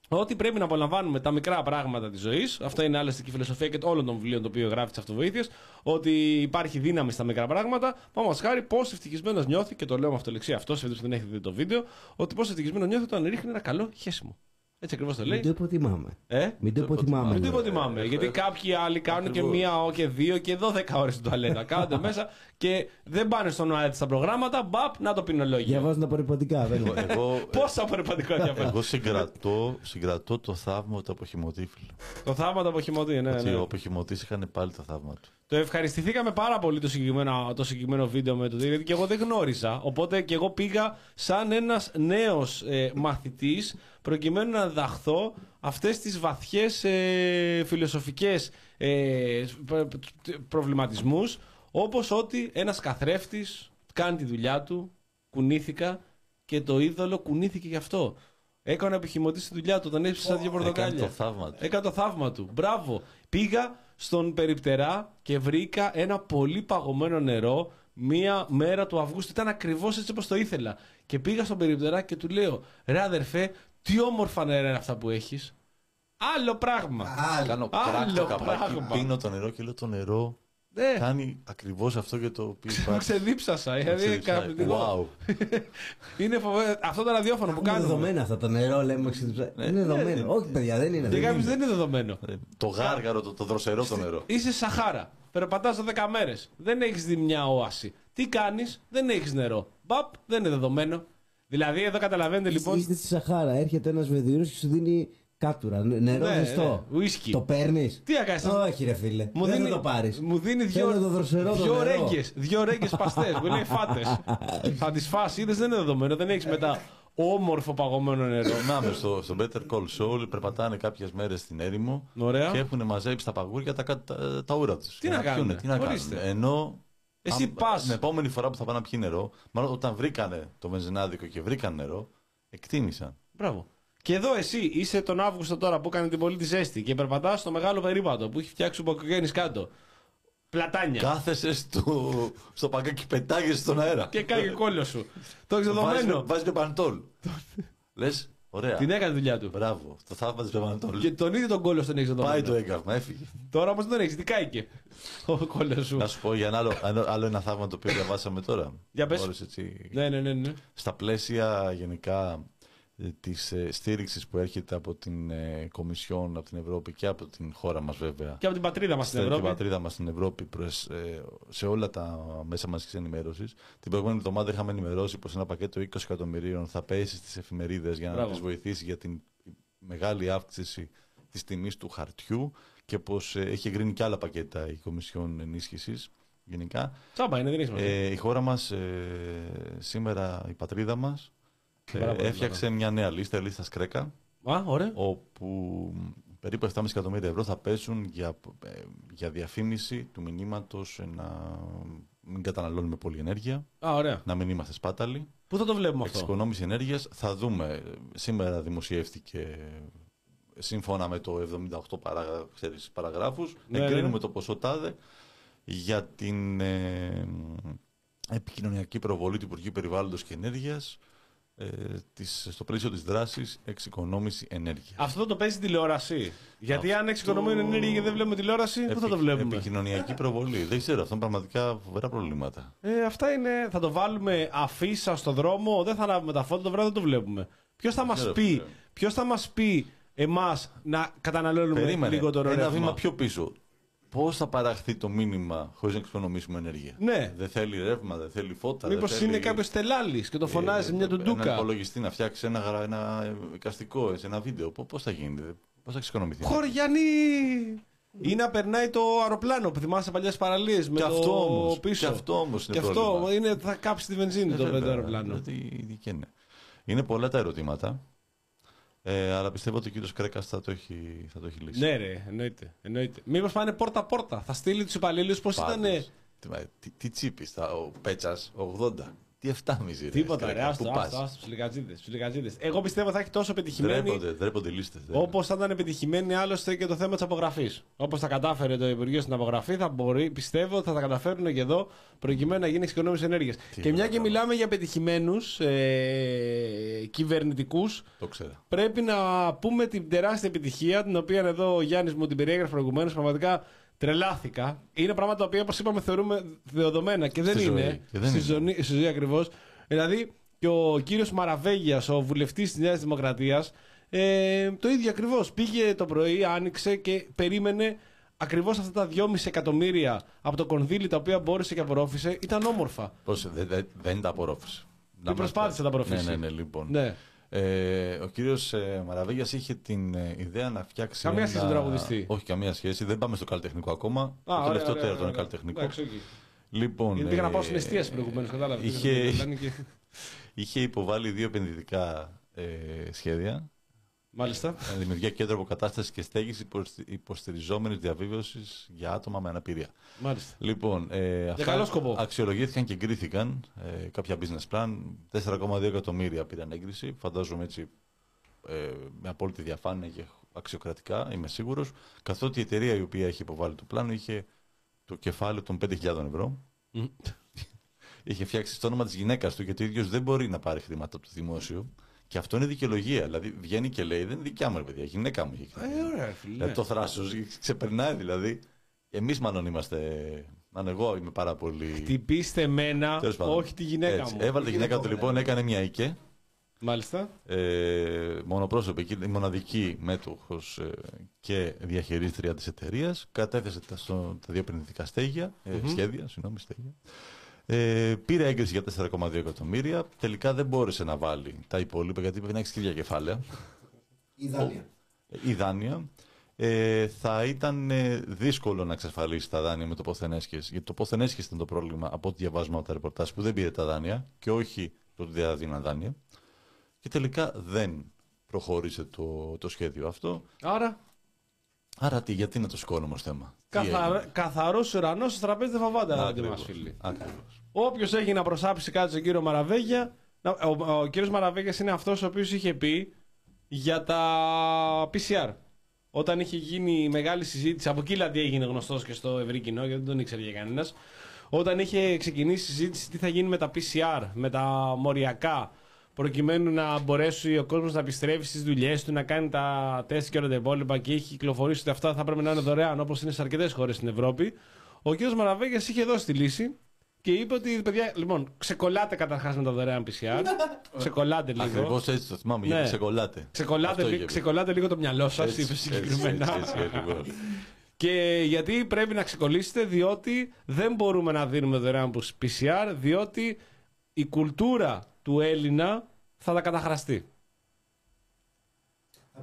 Speaker 1: ότι πρέπει να απολαμβάνουμε τα μικρά πράγματα της ζωής. Αυτά είναι άλλωστε και η φιλοσοφία και όλων των βιβλίων το οποίο γράφεις τη αυτοβοήθεια. Ότι υπάρχει δύναμη στα μικρά πράγματα. Πάμε χάρη πώς ευτυχισμένος νιώθει, και το λέω με αυτολεξία αυτός, σε περίπτωση που δεν έχετε δει το βίντεο, ότι πώς ευτυχισμένο νιώθει όταν ρίχνει ένα καλό χέσιμο. Έτσι ακριβώς το λέει.
Speaker 4: Μην το υποτιμάμε.
Speaker 1: Ε;
Speaker 4: Μην το υποτιμάμε.
Speaker 1: Μην το
Speaker 4: ναι.
Speaker 1: υποτιμάμε. Γιατί κάποιοι άλλοι κάνουν και
Speaker 2: Ακριβώς.
Speaker 1: μία ο, και δύο και δώδεκα ώρες στην τουαλέτα. Κάνονται μέσα και δεν πάνε στον ΟΑΕΤ στα προγράμματα. Μπαπ, να το πινολόγιο.
Speaker 4: Διαβάζουν απορριπαντικά. δεν είναι.
Speaker 2: Εγώ,
Speaker 1: Πόσα απορριπαντικό διαβάζει.
Speaker 2: εγώ συγκρατώ, συγκρατώ το θαύμα του αποχημωτή, φίλε.
Speaker 1: Το θαύμα το αποχημωτή, ναι,
Speaker 2: Έτσι,
Speaker 1: ναι.
Speaker 2: Ο αποχημωτή είχαν πάλι το θαύμα του.
Speaker 1: Το ευχαριστηθήκαμε πάρα πολύ το συγκεκριμένο, το συγκεκριμένο βίντεο με το Τίγρη, γιατί και εγώ δεν γνώρισα. Οπότε και εγώ πήγα σαν ένας νέος ε, μαθητής προκειμένου να διδαχθώ αυτές τις βαθιές ε, φιλοσοφικές ε, προ- προβληματισμούς όπως ότι ένας καθρέφτης κάνει τη δουλειά του, κουνήθηκα και το είδωλο κουνήθηκε γι' αυτό. Έκανε επιχειρηματή στη δουλειά του, τον έψησα δύο
Speaker 2: Έκανε
Speaker 1: πορτοκάλια.
Speaker 2: το θαύμα του.
Speaker 1: Έκανε το θαύμα του. Μπράβο. Πήγα στον περιπτερά και βρήκα ένα πολύ παγωμένο νερό μία μέρα του Αυγούστου. Ήταν ακριβώς έτσι όπως το ήθελα. Και πήγα στον περιπτερά και του λέω: Ρε αδερφέ, τι όμορφα νερά είναι αυτά που έχεις. Άλλο πράγμα.
Speaker 2: Κάνω
Speaker 1: Άλλο
Speaker 2: κράκ το καπάκι,
Speaker 1: πράγμα.
Speaker 2: πίνω το νερό και λέω το νερό
Speaker 1: Ναι,
Speaker 2: Κάνει ακριβώς αυτό για το οποίο
Speaker 1: το
Speaker 2: υπάρχει.
Speaker 1: ξεδίψασα. Δηλαδή,
Speaker 2: Ξέρεις,
Speaker 1: καταπληκτικό.
Speaker 2: Wow.
Speaker 1: Είναι φοβερό. Αυτό το ραδιόφωνο που
Speaker 4: Είναι
Speaker 1: κάνουμε.
Speaker 4: δεδομένο αυτό το νερό, λέμε. ξεδιψα- Είναι δεδομένο. Όχι, παιδιά, δεν είναι.
Speaker 1: Για
Speaker 4: δεν
Speaker 1: κάποιου
Speaker 4: είναι.
Speaker 1: δεν είναι δεδομένο.
Speaker 2: Ε, Το γάργαρο, το, το δροσερό το νερό.
Speaker 1: Είσαι Σαχάρα. Περπατάς 10 μέρες. Δεν έχεις δει μια όαση. Τι κάνεις, δεν έχεις νερό. Μπαπ, δεν είναι δεδομένο. Δηλαδή, εδώ καταλαβαίνετε λοιπόν.
Speaker 4: Είστε στη Σαχάρα, έρχεται ένας βεδίρο και σου δίνει κάτουρα. νε- Νερό
Speaker 1: Ναι,
Speaker 4: ζεστό.
Speaker 1: ναι, ουίσκι.
Speaker 4: Το παίρνεις;
Speaker 1: Τι να κάνεις, θα-
Speaker 4: Όχι, ρε φίλε.
Speaker 1: Μου
Speaker 4: δεν
Speaker 1: δίνει,
Speaker 4: θα το πάρεις.
Speaker 1: Μου δίνει
Speaker 4: Θέλω
Speaker 1: δυο,
Speaker 4: το δροσερό το
Speaker 1: δυο
Speaker 4: νερό.
Speaker 1: ρέγγες, δυο ρέγγες παστές, μου λέει φάτες. θα τις φας, είδες δεν είναι δεδομένο, δεν έχεις μετά όμορφο παγωμένο νερό.
Speaker 2: Περνάμε στο, στο Better Call Saul, περπατάνε κάποιες μέρες στην έρημο
Speaker 1: Ωραία.
Speaker 2: και έχουν μαζέψει τα παγούρια τα, τα, τα ούρα τους.
Speaker 1: Τι να κάνουνε,
Speaker 2: τι να
Speaker 1: ορίστε.
Speaker 2: κάνουν. Ενώ.
Speaker 1: Εσύ
Speaker 2: αν-
Speaker 1: πας.
Speaker 2: Την επόμενη φορά που θα πάνε να πιει νερό, μάλλον όταν βρήκανε το βενζινάδικο και βρήκαν νερό, εκτίμησαν.
Speaker 1: Μπράβο. Και εδώ εσύ είσαι τον Αύγουστο τώρα που έκανε την πολύ τη ζέστη και περπατάς στο μεγάλο περίπατο που έχει φτιάξει ο Μπακογέννη κάτω. Πλατάνια.
Speaker 2: Κάθεσαι στο, στο παγκάκι, πετάγεσαι στον αέρα.
Speaker 1: Και κάνει και κόλλος σου. Το έχει
Speaker 2: Βάζει
Speaker 1: δεδομένο.
Speaker 2: βάζεις με παντόλ. Λες, ωραία.
Speaker 1: Την έκανε τη δουλειά του.
Speaker 2: Μπράβο, το θαύμαζες με παντόλ.
Speaker 1: Και τον ίδιο τον κόλλος τον έχει
Speaker 2: Πάει
Speaker 1: δεδομένο.
Speaker 2: το έγκαυμα, έφυγε.
Speaker 1: Τώρα όμως δεν τον έχεις, τι κάηκε. Ο κόλλος σου.
Speaker 2: Να σου πω για ένα άλλο, άλλο, άλλο ένα θαύμα το οποίο διαβάσαμε τώρα.
Speaker 1: Για πες.
Speaker 2: Όλες έτσι,
Speaker 1: Ναι, ναι, ναι. ναι.
Speaker 2: στα πλαίσια γενικά ε, της ε, στήριξης που έρχεται από την ε, Κομισιόν, από την Ευρώπη και από την χώρα μας βέβαια.
Speaker 1: Και από την πατρίδα μας στην
Speaker 2: στην
Speaker 1: Ευρώπη.
Speaker 2: πατρίδα μας στην Ευρώπη προς, ε, σε όλα τα μέσα μαζικής ενημέρωσης. Την προηγούμενη εβδομάδα είχαμε ενημερώσει πως ένα πακέτο 20 εκατομμυρίων θα πέσει στις εφημερίδες για να
Speaker 1: Μπράβο.
Speaker 2: τις βοηθήσει για την μεγάλη αύξηση της τιμής του χαρτιού και πως ε, έχει εγκρίνει και άλλα πακέτα η Κομισιόν ενίσχυσης γενικά.
Speaker 1: Τσάμπα είναι, δεν έχει σημασία.
Speaker 2: Ε, η χώρα μας ε, σήμερα, η πατρίδα μας, ε,
Speaker 1: Μπράβο,
Speaker 2: έφτιαξε μια νέα λίστα, η λίστα Σκρέκα,
Speaker 1: Α, ωραία.
Speaker 2: όπου περίπου 7,5 εκατομμύρια ευρώ θα πέσουν για, ε, για διαφήμιση του μηνύματος να μην καταναλώνουμε πολύ ενέργεια,
Speaker 1: Α, ωραία.
Speaker 2: να μην είμαστε σπάταλοι.
Speaker 1: Πού θα το βλέπουμε αυτό;
Speaker 2: Εξοικονόμηση ενέργειας θα δούμε. Σήμερα δημοσιεύτηκε σύμφωνα με το 78 παράγρα, ξέρεις, παραγράφους.
Speaker 1: Ναι, ναι,
Speaker 2: εγκρίνουμε
Speaker 1: ναι.
Speaker 2: το ποσό τάδε για την ε, επικοινωνιακή προβολή του Υπουργείου Περιβάλλοντος και Ενέργειας ε, της, στο πλαίσιο της δράσης εξοικονόμηση ενέργειας.
Speaker 1: Αυτό το παίζει τηλεόραση. Γιατί αν
Speaker 2: Αυτό-
Speaker 1: εξοικονομούμε ενέργεια και δεν βλέπουμε τηλεόραση, πού θα το
Speaker 2: Επι-
Speaker 1: βλέπουμε.
Speaker 2: Επικοινωνιακή προβολή. Δεν ξέρω, αυτό είναι πραγματικά φοβερά προβλήματα.
Speaker 1: Ε, αυτά είναι. Θα το βάλουμε αφίσα στο δρόμο, δεν θα λάβουμε τα φώτα, το βράδυ δεν το βλέπουμε. Ποιος θα μας
Speaker 2: ξέρω,
Speaker 1: πει,
Speaker 2: φίλε.
Speaker 1: ποιος θα μας πει εμάς να καταναλώνουμε
Speaker 2: Περίμενε,
Speaker 1: λιγότερο
Speaker 2: ένα
Speaker 1: ρεύμα;
Speaker 2: βήμα πιο πίσω. Πώς θα παραχθεί το μήνυμα χωρίς να εξοικονομήσουμε ενέργεια;
Speaker 1: Ναι.
Speaker 2: Δεν θέλει ρεύμα, δεν θέλει φώτα.
Speaker 1: Μήπως
Speaker 2: δεν θέλει...
Speaker 1: είναι κάποιος τελάλης και το φωνάζει
Speaker 2: ε,
Speaker 1: μια
Speaker 2: Ένα
Speaker 1: τουντούκα.
Speaker 2: υπολογιστή να φτιάξει ένα, γρα- ένα εικαστικό, σε ένα βίντεο. Πώς θα γίνει, πώς θα εξοικονομηθεί;
Speaker 1: Χωριανή! Ή να περνάει το αεροπλάνο που θυμάσαι παλιές παραλίες με
Speaker 2: Και
Speaker 1: το
Speaker 2: αυτό όμως,
Speaker 1: πίσω.
Speaker 2: και αυτό όμως είναι
Speaker 1: Και αυτό
Speaker 2: πρόβλημα.
Speaker 1: είναι, θα κάψει τη βενζίνη
Speaker 2: Ε,
Speaker 1: το
Speaker 2: βέβαια,
Speaker 1: αεροπλάνο.
Speaker 2: δηλαδή, τι και είναι. είναι πολλά τα ερωτήματα. Ε, αλλά πιστεύω ότι ο κύριος Κρέκας θα, το έχει- θα το έχει λύσει.
Speaker 1: Ναι, ρε, εννοείται. εννοείται. Μήπως πάνε πόρτα-πόρτα. Θα στείλει τους υπαλλήλους πώς
Speaker 2: Πάντως,
Speaker 1: ήταν.
Speaker 2: Τι, μα, τι, τι τσίπης, θα- ο Πέτσας 80. Τι 7,5 ρε,
Speaker 1: Τίποτα,
Speaker 2: Κρέκα,
Speaker 1: ρε, άστο,
Speaker 2: πού
Speaker 1: άστο,
Speaker 2: πας;
Speaker 1: άστο, στους λιγατζίδες, στους λιγατζίδες. Εγώ πιστεύω θα έχει τόσο πετυχημένη
Speaker 2: Δρέπονται, δρέπονται οι λίστες. δεν-
Speaker 1: Όπως θα ήταν επιτυχημένη άλλωστε και το θέμα της απογραφής. Όπως τα κατάφερε το Υπουργείο στην απογραφή, θα μπορεί, πιστεύω ότι θα τα καταφέρουν και εδώ προκειμένου να γίνει εξοικονόμηση ενέργειας. Και μια
Speaker 2: ωραία
Speaker 1: και
Speaker 2: πράγματα.
Speaker 1: μιλάμε για πετυχημένους ε, κυβερνητικούς,
Speaker 2: Το ξέρα.
Speaker 1: πρέπει να πούμε την τεράστια επιτυχία την οποία εδώ ο Γιάννης μου την περιέγραφε προηγουμένως. Πραγματικά τρελάθηκα. Είναι πράγματα τα οποία, όπως είπαμε, θεωρούμε δεδομένα και δεν
Speaker 2: Στη ζωή.
Speaker 1: είναι.
Speaker 2: Και δεν
Speaker 1: στη,
Speaker 2: είναι.
Speaker 1: Ζωή, στη ζωή ακριβώς. Δηλαδή, και ο κύριος Μαραβέγιας, ο βουλευτής της Νέας Δημοκρατίας, ε, το ίδιο ακριβώς. Πήγε το πρωί, άνοιξε και περίμενε ακριβώς αυτά τα 2,5 εκατομμύρια από το κονδύλι τα οποία μπόρεσε και απορρόφησε. Ήταν όμορφα.
Speaker 2: Πώς, δε- δε- δεν τα απορρόφησε. Να
Speaker 1: προσπάθησε να τα απορροφήσει.
Speaker 2: Ναι, ναι, ναι, λοιπόν.
Speaker 1: Ναι.
Speaker 2: Ε, ο κύριος ε, Μαραβέγιας είχε την ε, ιδέα να φτιάξει.
Speaker 1: Καμία σχέση με τον τραγουδιστή.
Speaker 2: Όχι, καμία σχέση. Δεν πάμε στο καλλιτεχνικό ακόμα.
Speaker 1: Α,
Speaker 2: το
Speaker 1: ωραία,
Speaker 2: τελευταίο
Speaker 1: ωραία,
Speaker 2: τέρατο είναι
Speaker 1: ωραία.
Speaker 2: καλλιτεχνικό.
Speaker 1: Εντάξει, οκ.
Speaker 2: Λοιπόν,
Speaker 1: Γιατί πήγα να
Speaker 2: ε,
Speaker 1: πάω στην εστίαση προηγουμένως, κατάλαβες.
Speaker 2: είχε-
Speaker 1: Ήταν και-
Speaker 2: Είχε υποβάλει δύο επενδυτικά ε, σχέδια.
Speaker 1: Μάλιστα.
Speaker 2: Ε, Δημιουργία κέντρο αποκατάστασης και στέγης υποστηριζόμενης διαβίωση για άτομα με αναπηρία.
Speaker 1: Μάλιστα.
Speaker 2: Λοιπόν, ε, αυτά
Speaker 1: καλό σκοπό.
Speaker 2: αξιολογήθηκαν και εγκρίθηκαν ε, κάποια business plan. 4,2 εκατομμύρια πήραν έγκριση. Φαντάζομαι έτσι ε, με απόλυτη διαφάνεια και αξιοκρατικά, είμαι σίγουρος. Καθότι η εταιρεία η οποία έχει υποβάλει το πλάνο είχε το κεφάλαιο των 5.000 ευρώ.
Speaker 1: Μμ.
Speaker 2: είχε φτιάξει στο όνομα της γυναίκας του, γιατί ο ίδιος δεν μπορεί να πάρει χρήματα από το δημόσιο. Και αυτό είναι δικαιολογία. Δηλαδή βγαίνει και λέει: Δεν είναι δικιά μου, ρε παιδιά, γυναίκα μου είχε.
Speaker 1: Ε, ωραία, φίλε.
Speaker 2: Δηλαδή το θράσος ξεπερνάει δηλαδή. Εμείς μάλλον είμαστε Αν εγώ είμαι πάρα πολύ.
Speaker 1: Χτυπήστε εμένα,
Speaker 2: Τέλος πάντων.
Speaker 1: όχι τη γυναίκα
Speaker 2: Έτσι.
Speaker 1: μου.
Speaker 2: Έβαλε τη γυναίκα του λοιπόν, έκανε μια ΙΚΕ.
Speaker 1: Μάλιστα.
Speaker 2: Ε, μονοπρόσωπη, εκεί, η μοναδική μέτοχος ε, και διαχειρίστρια της εταιρείας. Κατέθεσε τα, στο, τα δύο επενδυτικά στέγια, ε, σχέδια, συγγνώμη, στέγια. Ε, πήρε έγκριση για 4,2 εκατομμύρια. Τελικά δεν μπόρεσε να βάλει τα υπόλοιπα γιατί πρέπει να έχεις κύρια κεφάλαια.
Speaker 4: Η δάνεια.
Speaker 2: η δάνεια. Ε, θα ήταν ε, δύσκολο να εξασφαλίσει τα δάνεια με το πόθεν έσχεση. Γιατί το πόθεν έσχεση ήταν το πρόβλημα από ό,τι διαβάζουμε από τα ρεπορτάζ που δεν πήρε τα δάνεια και όχι το ότι δεν έδιναν δάνεια. Και τελικά δεν προχώρησε το, το σχέδιο αυτό.
Speaker 1: Άρα,
Speaker 2: Άρα τι, γιατί να το σηκώνουμε ως θέμα; Τι
Speaker 1: καθαρ,
Speaker 2: έγινε;
Speaker 1: καθαρός ουρανός στο τραπέζι δεν φοβάται, αγαπητοί
Speaker 2: Ακριβώς.
Speaker 1: μας φίλοι.
Speaker 2: Ακριβώς.
Speaker 1: Όποιος έχει να προσάψει κάτι στον κύριο Μαραβέγια, να- ο, ο κύριος Μαραβέγιας είναι αυτός ο οποίος είχε πει για τα PCR. Όταν είχε γίνει η μεγάλη συζήτηση, από εκεί δηλαδή έγινε γνωστός και στο ευρύ κοινό, γιατί δεν τον ήξερε για κανένας. Όταν είχε ξεκινήσει η συζήτηση τι θα γίνει με τα PCR, με τα μοριακά, προκειμένου να μπορέσει ο κόσμος να επιστρέψει στις δουλειές του, να κάνει τα τεστ και όλα τα υπόλοιπα και έχει κυκλοφορήσει ότι αυτά θα πρέπει να είναι δωρεάν όπως είναι σε αρκετές χώρες στην Ευρώπη. Ο κ. Μαραβέγιας είχε δώσει τη λύση και είπε ότι, παιδιά, λοιπόν, ξεκολλάτε καταρχάς με τα δωρεάν PCR. ξεκολλάτε λίγο.
Speaker 2: Ακριβώς έτσι το θυμάμαι,
Speaker 1: Ναι.
Speaker 2: γιατί ξεκολλάτε.
Speaker 1: Ξεκολλάτε,
Speaker 2: Αυτό
Speaker 1: λι-
Speaker 2: είχε πει.
Speaker 1: ξεκολλάτε λίγο το μυαλό σας,
Speaker 2: Έτσι,
Speaker 1: είπε
Speaker 2: έτσι,
Speaker 1: συγκεκριμένα.
Speaker 2: έτσι, έτσι, ακριβώς.
Speaker 1: Και γιατί πρέπει να ξεκολλήσετε, διότι δεν μπορούμε να δίνουμε δωρεάν PCR, διότι η κουλτούρα του Έλληνα θα τα καταχραστεί.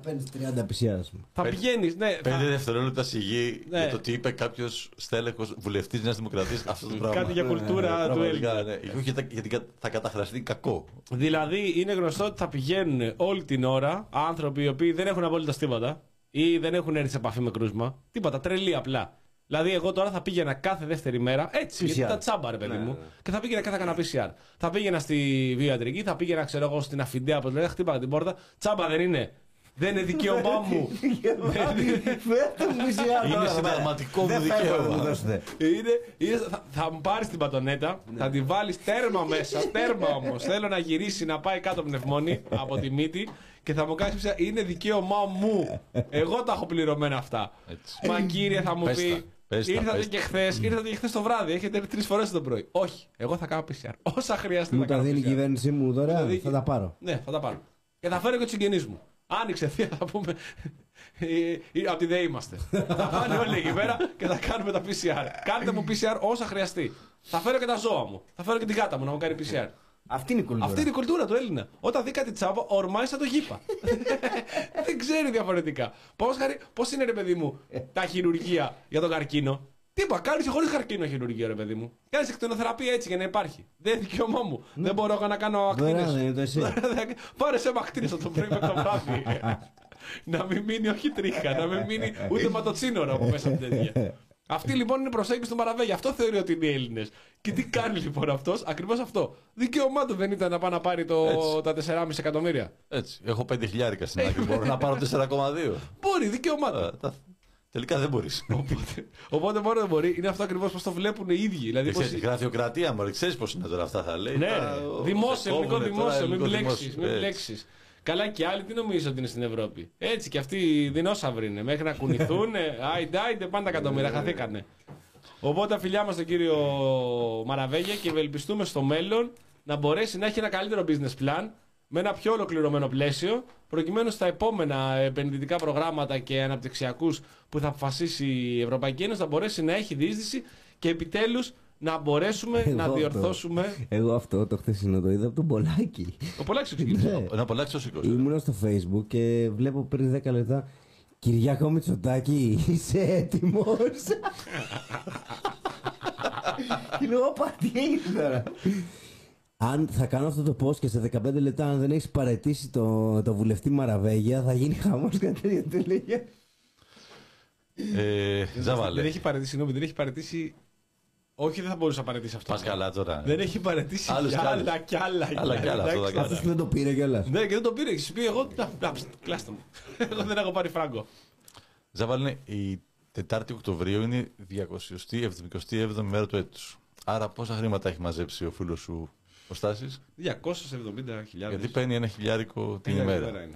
Speaker 4: Θα παίρνεις 30 PCR, ας πούμε.
Speaker 1: Θα
Speaker 2: Πέντε-
Speaker 1: πηγαίνεις, ναι. θα-
Speaker 2: Πέντε δευτερόλεπτα σιγή
Speaker 1: Ναι.
Speaker 2: για το ότι είπε κάποιος στέλεχος βουλευτής Νέας Δημοκρατίας αυτό το πράγμα.
Speaker 1: Κάτι για κουλτούρα του
Speaker 2: Πραγματικά,
Speaker 1: Έλληνα.
Speaker 2: ναι. Όχι, γιατί- γιατί κα- θα καταχραστεί κακό.
Speaker 1: Δηλαδή είναι γνωστό ότι θα πηγαίνουν όλη την ώρα άνθρωποι οι οποίοι δεν έχουν απόλυτα τίποτα ή δεν έχουν έρθει σε επαφή με κρούσμα. Τίποτα, τρελή απλά. Δηλαδή, εγώ τώρα θα πήγαινα κάθε δεύτερη μέρα έτσι, γιατί
Speaker 4: PCR.
Speaker 1: τα τσάμπα, ρε παιδί
Speaker 4: Ναι,
Speaker 1: μου,
Speaker 4: ναι.
Speaker 1: και θα πήγαινα και θα έκανα PCR. Θα πήγαινα στη βιοιατρική, θα πήγαινα, ξέρω εγώ, στην αφιντέα που λέγα, χτύπαγα την πόρτα. Τσάμπα δεν είναι. Δεν είναι δικαίωμά μου.
Speaker 4: Φέρτε μου PCR.
Speaker 2: Είναι
Speaker 4: τώρα,
Speaker 2: συνταγματικό
Speaker 4: ναι.
Speaker 2: μου
Speaker 4: Δεν φεύγω,
Speaker 2: δικαίωμα.
Speaker 4: μου δώσετε.
Speaker 1: Είναι, είναι, θα, θα μου πάρεις την πατονέτα, θα τη βάλεις τέρμα μέσα, τέρμα όμως. Θέλω να γυρίσει να πάει κάτω πνευμόνι από τη μύτη και θα μου κάνεις πια. Είναι δικαίωμά μου. Εγώ τα έχω πληρωμένα αυτά.
Speaker 2: Έτσι.
Speaker 1: Μα κύριε, θα μου
Speaker 2: Πες
Speaker 1: πει.
Speaker 2: τα, πες τα,
Speaker 1: ήρθατε
Speaker 2: πες
Speaker 1: και
Speaker 2: τα.
Speaker 1: χθες, ήρθατε και χθες το βράδυ. Έχετε τρεις φορές το πρωί. Όχι, εγώ θα κάνω PCR. Όσα χρειαστεί
Speaker 4: Μου
Speaker 1: να
Speaker 4: τα
Speaker 1: κάνω
Speaker 4: δίνει η
Speaker 1: PCR.
Speaker 4: κυβέρνησή μου
Speaker 1: Μου τα
Speaker 4: δωρεάν.
Speaker 1: δίνει-
Speaker 4: Θα τα πάρω.
Speaker 1: Ναι, θα τα πάρω. Και θα φέρω και τους συγγενείς μου. Άνοιξε θεία, θα πούμε. Από τη ΔΕΗ είμαστε. θα πάνε όλοι εκεί πέρα και θα κάνουμε τα PCR. Κάντε μου PCR όσα χρειαστεί. Θα φέρω και τα ζώα μου. Θα φέρω και την κάτα μου να μου κάνει PCR.
Speaker 4: Αυτή είναι η κουλτούρα.
Speaker 1: Αυτή είναι η κουλτούρα του Έλληνα. Όταν δει κάτι τσάμπα, ορμάει σαν το γήπα. Δεν ξέρει διαφορετικά. Πώς είναι, ρε παιδί μου, τα χειρουργία για τον καρκίνο; Τι είπα, κάνει χωρίς καρκίνο χειρουργία, ρε παιδί μου. Κάνει εκτενοθεραπεία έτσι για να υπάρχει. Δεν είναι δικαίωμά μου. Δεν μπορώ εγώ να κάνω
Speaker 4: Δωρεάν
Speaker 1: ακτίνες.
Speaker 4: δεν είναι το εσύ.
Speaker 1: Πάρε σε ακτίνες από το πρωί μέχρι το βράδυ. να μην μείνει όχι τρίχα, να μην μείνει ούτε ματοτσίνορα από μέσα από τέτοια. Αυτή λοιπόν είναι η προσέγγιση του Μαραβέγια. Αυτό θεωρεί ότι είναι Έλληνες. Και τι κάνει λοιπόν αυτός, ακριβώς αυτό. Δικαίωμά του δεν ήταν να πάει να πάρει το,
Speaker 2: Έτσι.
Speaker 1: τα 4,5 εκατομμύρια.
Speaker 2: Έτσι. Έχω 5 χιλιάρικα στην άκρη. Μπορώ να πάρω 4,2.
Speaker 1: Μπορεί, δικαίωμά του.
Speaker 2: Ε, τα- Τελικά δεν μπορείς.
Speaker 1: Οπότε, οπότε μόνο δεν μπορεί. Είναι αυτό ακριβώς πώς το βλέπουν οι ίδιοι. Δηλαδή, πώς...
Speaker 2: Γραφειοκρατία, μωρέ, ξέρεις πώς είναι τώρα αυτά θα λέει.
Speaker 1: Ναι,
Speaker 2: Τα-
Speaker 1: ρε.
Speaker 2: ο-
Speaker 1: δημόσιο,
Speaker 2: το
Speaker 1: ελληνικό
Speaker 2: κόβουνε τώρα,
Speaker 1: δημόσιο. Μην
Speaker 2: ελληνικό
Speaker 1: μπλέξεις.
Speaker 2: δημόσιο.
Speaker 1: Μην
Speaker 2: Έτσι.
Speaker 1: μπλέξεις. Καλά και άλλοι τι νομίζω ότι είναι στην Ευρώπη; Έτσι και αυτοί οι δεινόσαυροι είναι. Μέχρι να κουνηθούν, άιντε, άιντε, πάντα εκατομμύρια χαθήκανε. Οπότε φιλιά μας τον κύριο Μαραβέγια και ευελπιστούμε στο μέλλον να μπορέσει να έχει ένα καλύτερο business plan με ένα πιο ολοκληρωμένο πλαίσιο προκειμένου στα επόμενα επενδυτικά προγράμματα και αναπτυξιακούς που θα αποφασίσει η Ευρωπαϊκή Ένωση να μπορέσει να έχει διείσδυση και επιτέλους να μπορέσουμε
Speaker 4: Εγώ
Speaker 1: να
Speaker 4: αυτό.
Speaker 1: διορθώσουμε.
Speaker 4: Εγώ αυτό το χθεσινό το είδα από τον Πολάκη.
Speaker 1: Ο Πολάκης το ξεκίνησε.
Speaker 4: Ναι.
Speaker 2: Να απολαύσει ο σήκω.
Speaker 4: Ήμουνα στο facebook και βλέπω πριν 10 λεπτά Κυριάκο Μητσοτάκη, είσαι έτοιμος; Και λέω, «Όπα, τι έγινε τώρα; Αν θα κάνω αυτό το post και σε 15 λεπτά, αν δεν έχεις παρετήσει το, το βουλευτή Μαραβέγια, θα γίνει χαμός κάτι τέτοιο. του λέγε.
Speaker 2: Ε,
Speaker 1: Δεν
Speaker 2: Ζάβαλε.
Speaker 1: έχει παρετήσει, συγγνώμη, δεν έχει παρετήσει. Όχι, δεν θα μπορούσε να παρετήσει αυτό.
Speaker 2: Πας καλά τώρα.
Speaker 1: Δεν έχει παρετήσει
Speaker 2: Άλλους
Speaker 1: κι
Speaker 2: κι άλλους.
Speaker 1: άλλα κι άλλα.
Speaker 2: Άλλα κι άλλα, αυτό
Speaker 1: εντάξει.
Speaker 2: θα
Speaker 4: Αυτός δεν το πήρε κιόλας.
Speaker 1: Ναι, και δεν το πήρε. Έχεις πει εγώ. Να, να, ψ, κλάστε μου. Εγώ δεν έχω πάρει φράγκο.
Speaker 2: Ζάβαλε, η Τετάρτη Οκτωβρίου είναι η 277η μέρα του έτους. Άρα πόσα χρήματα έχει μαζέψει ο φίλος σου ο Στάσης;
Speaker 1: 270.000.
Speaker 2: Γιατί παίρνει ένα χιλιάρικο την ημέρα.
Speaker 1: είναι.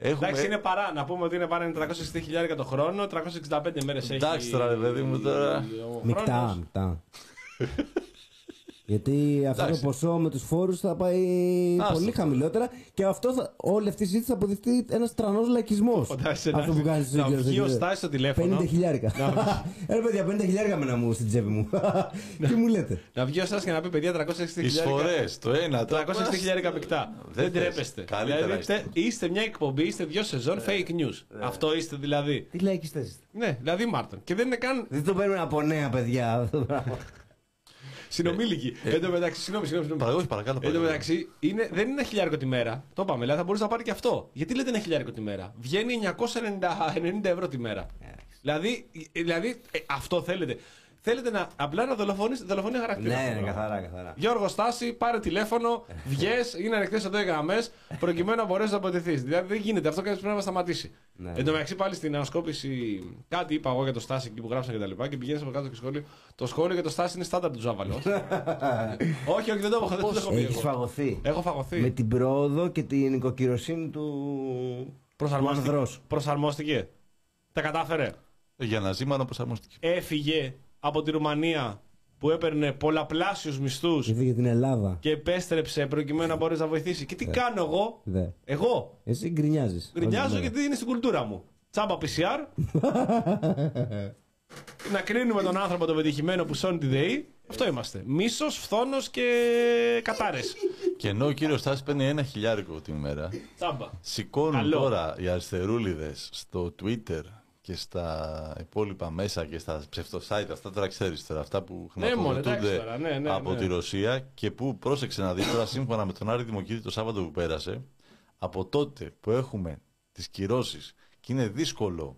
Speaker 2: Έχουμε...
Speaker 1: Εντάξει, είναι παρά. Να πούμε ότι είναι παρά είναι 360 χιλιάρικα το χρόνο, 365 μέρες έχει.
Speaker 2: Εντάξει τώρα, ρε παιδί μου, τώρα.
Speaker 1: ο
Speaker 4: Μικτά,
Speaker 1: χρόνος.
Speaker 4: μικτά. Γιατί αυτό το
Speaker 2: Εντάξει.
Speaker 4: ποσό με τους φόρους θα πάει
Speaker 2: Άστο.
Speaker 4: πολύ χαμηλότερα και αυτό θα, όλη αυτή η συζήτηση θα αποδειχθεί ένας τρανός λαϊκισμός.
Speaker 1: Φαντάζεσαι
Speaker 4: Αυτό
Speaker 1: να-
Speaker 4: που κάνει
Speaker 1: να βγει ο Στάσης στο τηλέφωνο.
Speaker 4: 50 χιλιάρικα. Έλα παιδιά, 50 χιλιάρικα με να μου στην τσέπη μου. Τι μου λέτε;
Speaker 1: Να βγει ο Στάσης και να πει παιδιά 360 χιλιάρικα.
Speaker 2: Εισφορέ, το ένα, το
Speaker 1: 360 χιλιάρικα πικτά. Δεν
Speaker 2: θες.
Speaker 1: τρέπεστε.
Speaker 2: Καλύτερα
Speaker 1: Δηλαδή,
Speaker 2: είστε.
Speaker 1: τε- είστε μια εκπομπή, είστε δύο σεζόν fake news. Αυτό είστε δηλαδή.
Speaker 4: Τι λαϊκιστές είστε.
Speaker 1: Ναι, δηλαδή Μάρτον. Και δεν είναι καν
Speaker 4: Δεν το παίρνουμε από νέα παιδιά αυτό το πράγμα.
Speaker 1: συνομήλικοι. Εν τω μεταξύ, συγγνώμη, συγγνώμη. συγγνώμη.
Speaker 2: Παραγωγή, παρακαλώ.
Speaker 1: Εν τω
Speaker 2: παρακαλώ.
Speaker 1: μεταξύ, είναι, δεν είναι ένα χιλιάρικο τη μέρα. Το είπαμε, δηλαδή θα μπορούσε να πάρει και αυτό. Γιατί λέτε ένα χιλιάρικο τη μέρα; Βγαίνει 990 ευρώ τη μέρα. δηλαδή, ε, δηλαδή ε, αυτό θέλετε. Θέλετε να απλά να δολοφονείς, δολοφονεί χαρακτήρα.
Speaker 4: Ναι,
Speaker 1: αυτό
Speaker 4: ναι,
Speaker 1: το πράγμα.
Speaker 4: καθαρά, καθαρά.
Speaker 1: Γιώργος Στάση, πάρε τηλέφωνο, βγες, είναι ανοιχτές εδώ οι γραμμές, προκειμένου να μπορέσεις να αποτεθεί. Δηλαδή δεν γίνεται, αυτό κάτι πρέπει να σταματήσει.
Speaker 4: Ναι,
Speaker 1: Εν τω μεταξύ, πάλι στην ανασκόπηση, κάτι είπα εγώ για το Στάση εκεί που γράψαν και τα λοιπά και πηγαίνεις από κάτω και σχόλιο. Το σχόλιο για το Στάση είναι στάνταρ του Ζάβαλο. όχι, όχι, δεν το έχω, δεν το έχω πει.
Speaker 4: Έχεις
Speaker 1: εγώ.
Speaker 4: φαγωθεί;
Speaker 1: Έχω φαγωθεί.
Speaker 4: Με την πρόοδο και την οικοκυροσύνη του.
Speaker 1: Προσαρμόστηκε.
Speaker 4: του ανδρός.
Speaker 1: Προσαρμόστηκε. Τα κατάφερε.
Speaker 2: Για να ζήμανο προσαρμοστική.
Speaker 1: Έφυγε από τη Ρουμανία που έπαιρνε πολλαπλάσιους μισθούς
Speaker 4: Ήρθε για την Ελλάδα.
Speaker 1: και επέστρεψε προκειμένου να μπορεί να βοηθήσει. Και τι κάνω εγώ,
Speaker 4: Δε.
Speaker 1: εγώ
Speaker 4: Εσύ γκρινιάζεις.
Speaker 1: Γκρινιάζω γιατί είναι στην κουλτούρα μου. Τσάμπα PCR. να κρίνουμε τον άνθρωπο τον πετυχημένο που σώνει τη ΔΕΗ. Αυτό είμαστε. Μίσος, φθόνος και κατάρες.
Speaker 2: Και ενώ ο κύριος Στάση παίρνει ένα χιλιάρικο την ημέρα,
Speaker 1: Τσάμπα.
Speaker 2: σηκώνουν
Speaker 1: Καλό.
Speaker 2: τώρα οι αριστερούλιδες στο Twitter και στα υπόλοιπα μέσα και στα ψευτοσite, αυτά τώρα ξέρεις τώρα, αυτά που
Speaker 1: Ναι, μωρέ, εντάξει
Speaker 2: χρηματοδοτούνται
Speaker 1: τώρα, ναι, ναι,
Speaker 2: από
Speaker 1: ναι.
Speaker 2: τη Ρωσία και που πρόσεξε να δεις τώρα σύμφωνα με τον Άρη Δημοκίτη το Σάββατο που πέρασε, από τότε που έχουμε τις κυρώσεις και είναι δύσκολο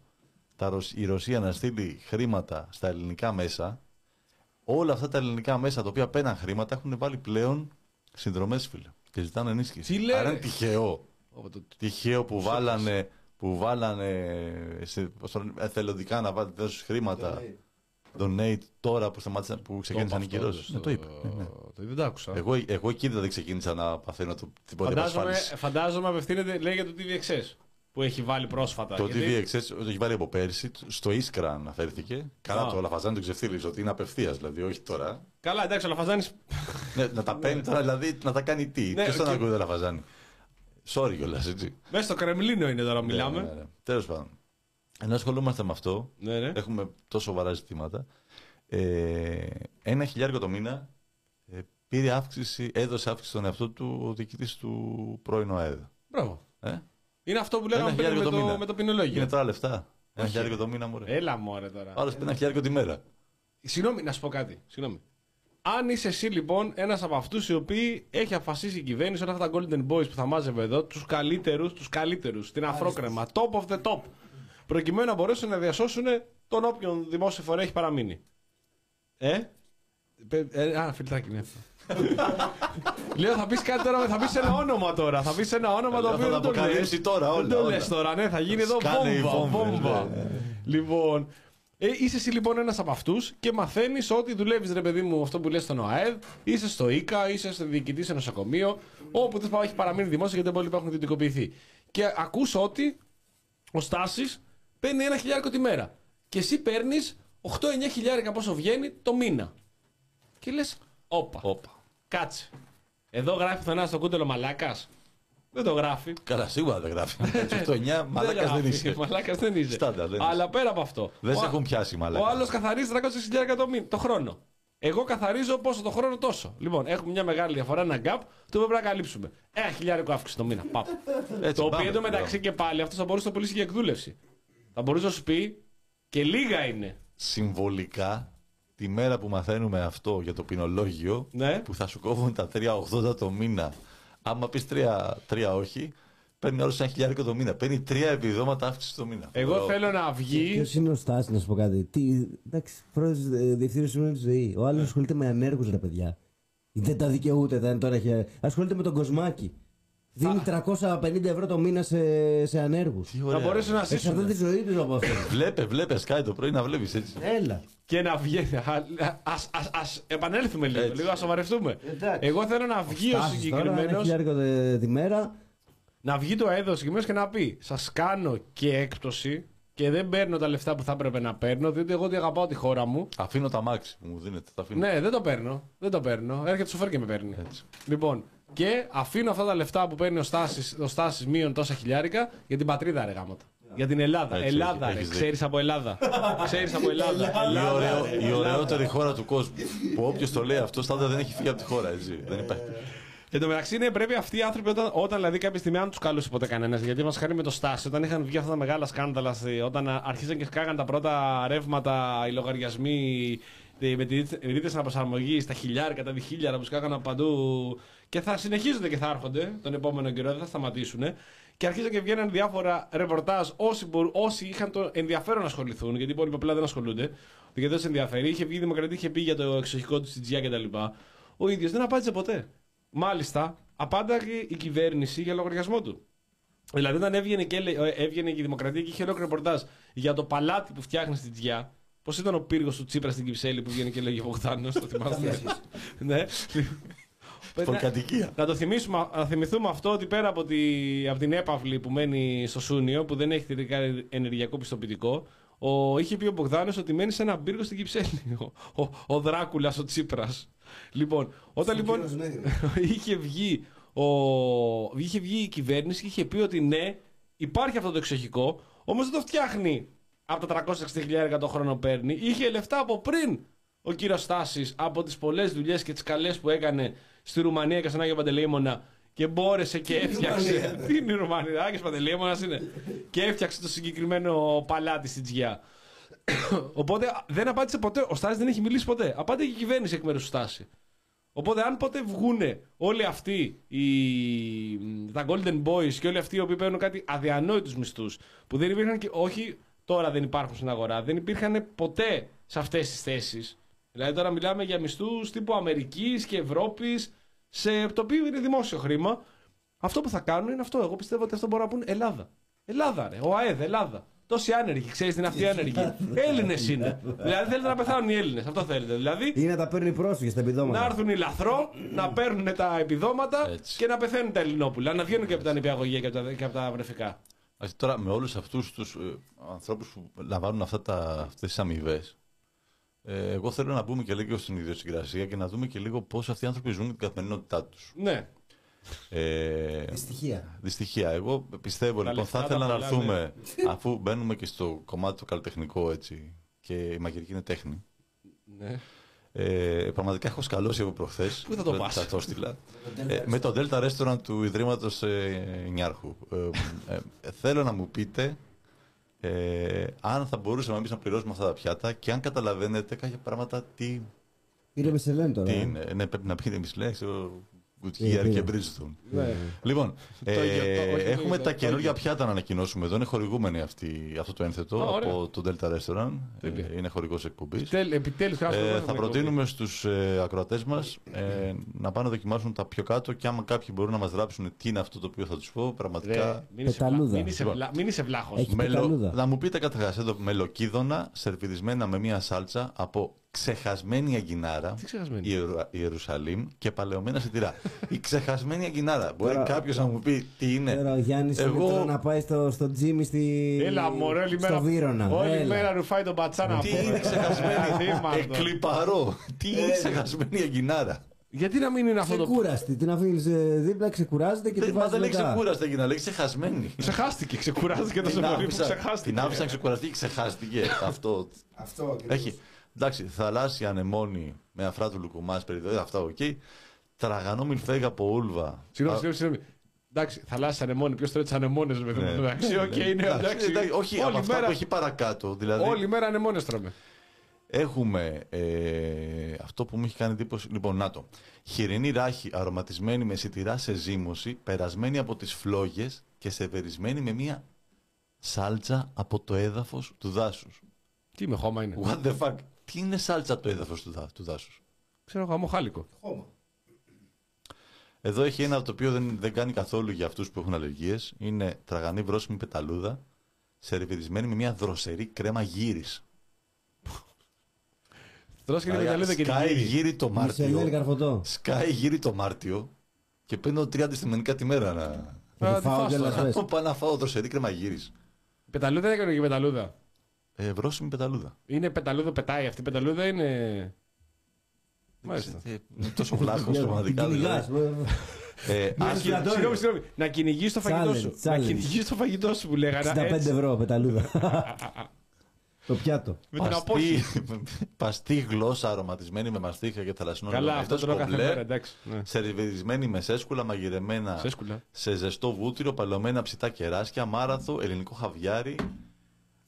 Speaker 2: τα, Ρωσ- η Ρωσία να στείλει χρήματα στα ελληνικά μέσα, όλα αυτά τα ελληνικά μέσα τα οποία παίρναν χρήματα έχουν βάλει πλέον συνδρομές φίλε και ζητάνε ενίσχυση.
Speaker 1: Τι λέει,
Speaker 2: Άρα
Speaker 1: ρε.
Speaker 2: είναι τυχαίο τυχαίο που βάλανε, που βάλανε σε, πώς το λένε, εθελοντικά να βάλουν δώσουν χρήματα. Donate τώρα που, σταμάτησαν, που ξεκίνησαν οι κυρώσεις. Ναι, το είπα. Ναι, ναι.
Speaker 1: Δεν το άκουσα.
Speaker 2: Εγώ, εγώ εκεί δεν ξεκίνησα να παθαίνω το, τίποτα
Speaker 1: Φαντάζομαι,
Speaker 2: επασφάλιση.
Speaker 1: φαντάζομαι απευθύνεται, λέει για το TVXS που έχει βάλει πρόσφατα.
Speaker 2: Το
Speaker 1: Γιατί-
Speaker 2: TVXS το έχει βάλει από πέρσι, στο Iskra αναφέρθηκε. Καλά
Speaker 1: Α.
Speaker 2: το Λαφαζάνη το ξεφτύλιζε ότι είναι απευθείας, δηλαδή όχι τώρα.
Speaker 1: Καλά, εντάξει, ο Λαφαζάνη.
Speaker 2: ναι, να τα παίρνει τώρα, δηλαδή να τα κάνει τι;
Speaker 1: Ναι,
Speaker 2: Ποιος τον
Speaker 1: και-
Speaker 2: ακούει το Λαφαζάνη. Sorry κιόλας, έτσι.
Speaker 1: Μέσα στο Κρεμλίνο είναι τώρα, μιλάμε.
Speaker 2: Ναι, ναι, ναι. Τέλος πάντων. Ενώ ασχολούμαστε με αυτό,
Speaker 1: Ναι, ναι.
Speaker 2: έχουμε τόσο σοβαρά ζητήματα. Ε, ένα χιλιάρικο το μήνα ε, πήρε αύξηση, έδωσε αύξηση στον εαυτό του ο διοικητής του πρώην ΟΑΕΔ.
Speaker 1: Μπράβο.
Speaker 2: Ε;
Speaker 1: Είναι αυτό που
Speaker 2: Ένα
Speaker 1: λέγαμε πριν με
Speaker 2: χιλιάρικο το
Speaker 1: το,
Speaker 2: μήνα.
Speaker 1: με το ποινολόγιο.
Speaker 2: Είναι τώρα λεφτά. Ένα χιλιάρικο το μήνα, μωρέ.
Speaker 1: Έλα μωρέ τώρα.
Speaker 2: Άλλος πήρε ένα χιλιάρικο τη μέρα.
Speaker 1: Συγγνώμη, να σου πω κάτι. Συγγνώμη. Αν είσαι εσύ λοιπόν ένας από αυτούς οι οποίοι έχει αποφασίσει η κυβέρνηση όλα αυτά τα Golden Boys που θα μάζευε εδώ, τους καλύτερους, τους καλύτερους, την αφρόκρεμα, top of the top, προκειμένου να μπορέσουν να διασώσουν τον όποιον δημόσιο φορέα έχει παραμείνει. Ε; Πε- ε, α, φιλτράκι, ναι. Λέω θα πεις κάτι τώρα, θα πεις ένα όνομα τώρα. Θα πεις ένα όνομα το
Speaker 2: Λέω,
Speaker 1: οποίο
Speaker 2: θα
Speaker 1: δεν
Speaker 2: τα
Speaker 1: το λες.
Speaker 2: αποκαλύψει τώρα όλα,
Speaker 1: Δεν το
Speaker 2: όλα.
Speaker 1: λες τώρα, ναι, θα γίνει εδώ
Speaker 2: Σκάνε οι
Speaker 1: βόμβα.
Speaker 2: βόμβες,
Speaker 1: βόμβα.
Speaker 2: ναι.
Speaker 1: Λοιπόν, ε, είσαι εσύ λοιπόν ένας από αυτούς και μαθαίνεις ότι δουλεύεις, ρε παιδί μου, αυτό που λες στον ΟΑΕΔ, είσαι στο ΙΚΑ, είσαι στο διοικητή σε νοσοκομείο, όπου δεν πάω έχει παραμείνει δημόσιο γιατί δεν έχουν ιδιωτικοποιηθεί. Και ακούς ότι ο Στάσης παίρνει ένα χιλιάρικο τη μέρα. Και εσύ παίρνεις 8-9 χιλιάρικα πόσο βγαίνει το μήνα. Και λες, όπα,
Speaker 2: Όπα.
Speaker 1: κάτσε. Εδώ γράφει πουθενά στο κούτελο μαλάκας. Δεν το γράφει.
Speaker 2: Καλά, σίγουρα δεν γράφει. Έτσι, 8-9, μαλάκας δεν
Speaker 1: γράφει.
Speaker 2: είσαι.
Speaker 1: Μαλάκας δεν είσαι.
Speaker 2: Στάνταρ, δεν είσαι.
Speaker 1: Αλλά πέρα από αυτό.
Speaker 2: Δεν
Speaker 1: ο
Speaker 2: σε
Speaker 1: α-
Speaker 2: έχουν πιάσει, μαλάκα.
Speaker 1: Ο άλλος καθαρίζει 300.000 το, μήνα- το χρόνο. Εγώ καθαρίζω πόσο το χρόνο τόσο. Λοιπόν, έχουμε μια μεγάλη διαφορά, ένα gap, το οποίο πρέπει να καλύψουμε. Ένα χιλιάρικο αύξηση το μήνα. Παπ.
Speaker 2: Έτσι,
Speaker 1: το οποίο
Speaker 2: πάμε,
Speaker 1: εντωμεταξύ
Speaker 2: μπράβο.
Speaker 1: και πάλι αυτό θα μπορούσε να το πουλήσει για εκδούλευση. Θα μπορούσε να σου πει και λίγα είναι.
Speaker 2: Συμβολικά, τη μέρα που μαθαίνουμε αυτό για το ποινολόγιο,
Speaker 1: Ναι.
Speaker 2: που θα σου κόβουν τα 3,80 το μήνα, άμα πεις 3, όχι, παίρνει άλλο ένα χιλιάρικο το μήνα. Παίρνει τρία επιδόματα αύξησης το μήνα.
Speaker 1: Εγώ
Speaker 2: Μπράβο.
Speaker 1: θέλω να βγει.
Speaker 4: Ποιος είναι ο Στάσης, να σου πω κάτι; Τι, εντάξει, πρόεδρο διευθύνων συμβουλών τη ΔΕΗ. Ο άλλος ασχολείται με ανέργους, ρε παιδιά. Δεν τα δικαιούται, δεν τώρα έχει. Ασχολείται με τον Κοσμάκη. Δίνει 350 ευρώ το μήνα σε, σε ανέργους.
Speaker 2: Τι
Speaker 1: Θα
Speaker 2: ωραία.
Speaker 1: μπορέσουν να
Speaker 4: Εξαρτάται της
Speaker 1: ζήσουν.
Speaker 4: ζωή του από αυτό.
Speaker 2: Βλέπε, βλέπε, σκάει το πρωί να βλέπεις έτσι.
Speaker 4: Έλα.
Speaker 1: Και να βγαίνει. Α ας, ας, ας επανέλθουμε λίγο,
Speaker 2: Έτσι.
Speaker 1: λίγο, ας σοβαρευτούμε.
Speaker 4: Εντάξει.
Speaker 1: Εγώ θέλω να βγει ο
Speaker 4: Στάσεις τώρα, ένα
Speaker 1: συγκεκριμένος.
Speaker 4: χιλιάρικο δε- τη μέρα.
Speaker 1: να βγει το έδο συγκεκριμένος και να πει: Σας κάνω και έκπτωση και δεν παίρνω τα λεφτά που θα έπρεπε να παίρνω, διότι εγώ ότι αγαπάω τη χώρα μου.
Speaker 2: Αφήνω τα μάξι που μου δίνετε. Τα αφήνω.
Speaker 1: Ναι, δεν το παίρνω. Δεν το παίρνω. Έρχεται το σοφέρ και με παίρνει.
Speaker 2: Έτσι.
Speaker 1: Λοιπόν, και αφήνω αυτά τα λεφτά που παίρνει ο Στάσης, ο Στάσης μείον τόσα χιλιάρικα για την πατρίδα, ρε γάμοτα. Για την Ελλάδα.
Speaker 2: Έτσι,
Speaker 1: Ελλάδα,
Speaker 2: έχεις
Speaker 1: ρε.
Speaker 2: δίκιο.
Speaker 1: Ξέρεις από Ελλάδα. Ξέρεις από Ελλάδα.
Speaker 2: Η,
Speaker 1: Ελλάδα,
Speaker 2: ωραίο,
Speaker 1: ρε.
Speaker 2: η ωραιότερη χώρα του κόσμου. που όποιος το λέει αυτό, στάδια δεν έχει φύγει από τη χώρα. Έτσι. δεν υπάρχει.
Speaker 1: Εν τω μεταξύ, ναι, πρέπει αυτοί οι άνθρωποι όταν, όταν δηλαδή κάποια στιγμή αν τους καλούσε ποτέ κανένας. Γιατί μας χάρη με το Στάση, όταν είχαν βγει αυτά τα μεγάλα σκάνδαλα, ε, όταν αρχίζαν και σκάγαν τα πρώτα ρεύματα, οι λογαριασμοί ε, με τη ρήτρες αναπροσαρμογής, τα χιλιάρικα, τα διχίλιαρα που σκάγαν από παντού. Και θα συνεχίζονται και θα έρχονται τον επόμενο καιρό, δεν θα σταματήσουν. Και αρχίζαν και βγαίνουν διάφορα ρεπορτάζ όσοι, μπορούν, όσοι είχαν το ενδιαφέρον να ασχοληθούν, γιατί οι υπόλοιποι απλά δεν ασχολούνται. Γιατί δεν τους ενδιαφέρει. Είχε βγει η Δημοκρατία, είχε πει για το εξοχικό του στην Τζιά κτλ. Ο ίδιος δεν απάντησε ποτέ. Μάλιστα, απάνταγε η κυβέρνηση για λογαριασμό του. Δηλαδή, όταν έβγαινε και, έλε- ε, έβγαινε και η Δημοκρατία και είχε ολόκληρο ρεπορτάζ για το παλάτι που φτιάχνει στην Τζιά. Πώς ήταν ο πύργος του Τσίπρα στην Κυψέλη που βγαίνει και λέγει Βογδάνος, το θυμάστε; ναι.
Speaker 2: Πολυκατοικία.
Speaker 1: Να το θυμίσουμε, να θυμηθούμε αυτό ότι πέρα από, τη, από την έπαυλη που μένει στο Σούνιο, που δεν έχει τελικά ενεργειακό πιστοποιητικό, ο, είχε πει ο Μπογδάνος ότι μένει σε ένα πύργο στην Κυψέλη. Ο, ο, ο Δράκουλας, ο Τσίπρας. Λοιπόν, όταν λοιπόν είχε βγει, ο, είχε βγει η κυβέρνηση και είχε πει ότι ναι, υπάρχει αυτό το εξοχικό, όμως δεν το φτιάχνει από τα 360.000 το χρόνο παίρνει. Είχε λεφτά από πριν ο κύριος Στάσης από τις πολλές δουλειές και τις καλές που έκανε στη Ρουμανία και στον Άγιο Παντελεήμονα και μπόρεσε και έφτιαξε. Τι είναι η Ρουμανία, Άγιος Παντελεήμονας είναι. και έφτιαξε το συγκεκριμένο παλάτι στην Τζιά. Οπότε δεν απάντησε ποτέ. Ο Στάσης δεν έχει μιλήσει ποτέ. Απάντησε η κυβέρνηση εκ μέρους του Στάση. Οπότε αν ποτέ βγούνε όλοι αυτοί οι, τα Golden Boys και όλοι αυτοί οι οποίοι παίρνουν κάτι αδιανόητους μισθούς που δεν υπήρχαν και όχι τώρα δεν υπάρχουν στην αγορά, δεν υπήρχαν ποτέ σε αυτές τις θέσεις. Δηλαδή τώρα μιλάμε για μισθούς τύπου Αμερικής και Ευρώπης σε το οποίο είναι δημόσιο χρήμα. Αυτό που θα κάνουν είναι αυτό. Εγώ πιστεύω ότι αυτό μπορούν να πούν Ελλάδα. Ελλάδα ρε, ο ΑΕΔ, Ελλάδα. Τόσοι άνεργοι, ξέρεις τι είναι αυτοί οι άνεργοι. Έλληνες είναι. δηλαδή θέλετε να πεθάνουν οι Έλληνες. Αυτό θέλετε. Δηλαδή
Speaker 4: Ή να τα παίρνει πρόσφυγες στα επιδόματα.
Speaker 1: να έρθουν οι λαθρό, να παίρνουν τα επιδόματα
Speaker 2: Έτσι.
Speaker 1: και να πεθαίνουν τα Ελληνόπουλα. Να βγαίνουν και από τα νηπιαγωγεία και από τα, και από τα βρεφικά.
Speaker 2: Δηλαδή, τώρα με όλους αυτούς τους ε, ανθρώπους που λαμβάνουν αυτά τα, αυτές τις αμοιβές. Ε, εγώ θέλω να μπούμε και λίγο στην ιδιοσυγκρασία και να δούμε και λίγο πώς αυτοί οι άνθρωποι ζουν την καθημερινότητά τους.
Speaker 1: Ναι.
Speaker 2: Ε,
Speaker 4: Στοιχεία.
Speaker 2: δυστυχία. Εγώ πιστεύω
Speaker 1: Τα
Speaker 2: λοιπόν
Speaker 1: λεφτά
Speaker 2: θα
Speaker 1: τα
Speaker 2: ήθελα να
Speaker 1: πολλά,
Speaker 2: έρθουμε αφού μπαίνουμε και στο κομμάτι το καλλιτεχνικό έτσι και η μαγειρική είναι τέχνη.
Speaker 1: ναι.
Speaker 2: Ε, πραγματικά έχω σκαλώσει από προχθές.
Speaker 1: Πού θα το πας;
Speaker 2: Θα το έστειλα. Ε, με το Delta Restaurant του Ιδρύματος ε, Νιάρχου. Ε, ε, θέλω να μου πείτε ε, αν θα μπορούσαμε εμείς να πληρώσουμε αυτά τα πιάτα και αν καταλαβαίνετε κάποια πράγματα τι,
Speaker 4: Πήρε Μισελέν τώρα.
Speaker 2: τι
Speaker 4: ε;
Speaker 2: είναι. Ναι, πρέπει να πείτε Μισλέ, ξέρω,
Speaker 4: Ε,
Speaker 2: Γκουτιέρ
Speaker 4: πήρε.
Speaker 2: και Bridgestone.
Speaker 1: ναι.
Speaker 2: Λοιπόν, ε,
Speaker 1: Το ίδιο, το- όχι το
Speaker 2: έχουμε
Speaker 1: ίδιο,
Speaker 2: τα
Speaker 1: το
Speaker 2: καινούργια
Speaker 1: ίδιο.
Speaker 2: πιάτα να ανακοινώσουμε εδώ. Είναι χορηγούμενοι αυτή, αυτό το ένθετο
Speaker 1: Α, ωραία.
Speaker 2: από το Delta Restaurant.
Speaker 1: Τέλεια.
Speaker 2: Ε, είναι χορηγός εκπομπής.
Speaker 1: Επιτέλους,
Speaker 2: Ε, θα προτείνουμε στους ε, ακροατές μας ε, να πάνε να δοκιμάσουν τα πιο κάτω και άμα κάποιοι μπορούν να μας γράψουν τι είναι αυτό το οποίο θα τους πω, πραγματικά.
Speaker 1: Μην είσαι,
Speaker 4: Πεταλούδα.
Speaker 1: μην είσαι,
Speaker 2: Λοιπόν.
Speaker 1: βλά, μην είσαι βλάχος.
Speaker 4: Έχει
Speaker 2: Μελο...
Speaker 4: πεταλούδα.
Speaker 2: Να μου πείτε καταρχάς εδώ μελοκίδωνα σερβιρισμένα με μία σάλτσα από ξεχασμένη αγκινάρα.
Speaker 1: Τι ξεχασμένη;
Speaker 2: Ιερου... Ιερουσαλήμ και παλαιωμένα σιτηρά. Η ξεχασμένη αγκινάρα. Μπορεί
Speaker 4: Τώρα-
Speaker 2: κάποιος να μου πει τι είναι;
Speaker 4: Τώρα ο Γιάννης
Speaker 2: Εγώ-
Speaker 4: Εγώ... να πάει στο, στο τζίμι στη...
Speaker 1: Έλα, μωρέ, όλη
Speaker 4: στο
Speaker 1: μέρα,
Speaker 4: Βύρονα.
Speaker 1: όλη
Speaker 4: Έλα.
Speaker 1: μέρα ρουφάει τον πατσάνα.
Speaker 2: Τι
Speaker 1: από-
Speaker 2: είναι ξεχασμένη;
Speaker 1: Αδίμαρτο.
Speaker 2: Εκλυπαρό. Τι είναι ξεχασμένη αγκινάρα.
Speaker 1: Γιατί να μην είναι αυτό το.
Speaker 4: Ξεκούραστη. Την αφήνεις δίπλα, ξεκουράζεται και τη
Speaker 2: Δεν, μα
Speaker 4: βάζεις
Speaker 2: δεν λέει
Speaker 4: μετά.
Speaker 2: ξεκούραστη αγκινάρα, λέει ξεχασμένη.
Speaker 1: Ξεχάστηκε, ξεκουράστηκε τόσο
Speaker 2: Την
Speaker 1: πολύ που
Speaker 2: άφησα,
Speaker 1: ξεχάστηκε.
Speaker 2: την άφησα να ξεκουραστεί και ξεχάστηκε. Αυτό.
Speaker 4: Αυτό
Speaker 2: Έχει. Εντάξει, θαλάσσια ανεμόνη με αφρά του λουκουμά περιδόη, αυτά οκ. Τραγανό μιλφέγα από ούλβα.
Speaker 1: Συγγνώμη,
Speaker 2: Α,
Speaker 1: συγγνώμη, συγγνώμη. Εντάξει, θαλάσσια ανεμόνη. Ποιος τρώει τις ανεμόνες, με
Speaker 2: ναι.
Speaker 1: Εντάξει, οκ, είναι
Speaker 2: Εντάξει,
Speaker 1: εντάξει.
Speaker 2: εντάξει, Όχι, από
Speaker 1: Όλη
Speaker 2: αυτά
Speaker 1: μέρα-
Speaker 2: που έχει παρακάτω. Δηλαδή,
Speaker 1: Όλη μέρα ανεμόνες τρώμε.
Speaker 2: έχουμε ε, αυτό που μου έχει κάνει εντύπωση. Λοιπόν, να το. Χοιρινή ράχη αρωματισμένη με σιτηρά σε ζύμωση, περασμένη από τις φλόγες και σερβιρισμένη με μία σάλτσα από το έδαφος του δάσους.
Speaker 1: Τι με χώμα είναι.
Speaker 2: What the fuck; Τι είναι σάλτσα από το έδαφος του, δά, του δάσους;
Speaker 1: Ξέρω εγώ, χάλικο.
Speaker 2: Εδώ έχει ένα το οποίο δεν, δεν κάνει καθόλου για αυτούς που έχουν αλλεργίες. Είναι τραγανή βρόσιμη πεταλούδα, σερβιρισμένη με μια δροσερή κρέμα γύρις.
Speaker 1: Τώρα και την πεταλούδα και την
Speaker 2: Σκάει
Speaker 1: γύρι.
Speaker 2: γύρι το
Speaker 4: Μισελέν
Speaker 2: Μάρτιο.
Speaker 4: καρφωτό.
Speaker 2: Σκάει γύρι το Μάρτιο και παίρνω τρία αντιστημενικά τη μέρα να...
Speaker 4: Θα
Speaker 1: Α,
Speaker 4: το
Speaker 1: τι
Speaker 4: φάω
Speaker 1: φας
Speaker 4: κιόλας,
Speaker 1: τώρα.
Speaker 4: πες.
Speaker 2: Πού πάω να φάω δροσερή κρεμαγύρι.
Speaker 1: Η πεταλούδα είναι κανονική πεταλούδα;
Speaker 2: Ε, βρώσιμη πεταλούδα.
Speaker 1: Είναι πεταλούδα, πετάει αυτή η πεταλούδα, είναι. Μάλιστα.
Speaker 2: Ε, είναι τόσο βλάχος πραγματικά.
Speaker 4: Την κυνηγάς,
Speaker 2: δηλαδή. Ε,
Speaker 1: Να
Speaker 2: αν-
Speaker 1: κυνη- Συγγνώμη, συγγνώμη. Να κυνηγείς το φαγητό
Speaker 4: Challenge,
Speaker 1: σου. Να
Speaker 4: challenge.
Speaker 1: κυνηγείς το φαγητό σου που λέγανε.
Speaker 4: 65
Speaker 1: έτσι.
Speaker 4: ευρώ πεταλούδα. Το πιάτο.
Speaker 1: Με την
Speaker 2: Παστή,
Speaker 1: απόχη.
Speaker 2: παστή γλώσσα αρωματισμένη με μαστίχα και θαλασσινό
Speaker 1: Καλά,
Speaker 2: νερό.
Speaker 1: αυτό
Speaker 2: Αυτός
Speaker 1: τρώω κάθε
Speaker 2: κομπλέ,
Speaker 1: μέρα, εντάξει. ναι.
Speaker 2: Σερβιρισμένη με σέσκουλα μαγειρεμένα
Speaker 1: Σέσκουλα.
Speaker 2: σε ζεστό βούτυρο, παλαιωμένα ψητά κεράσια, μάραθο, ελληνικό χαβιάρι,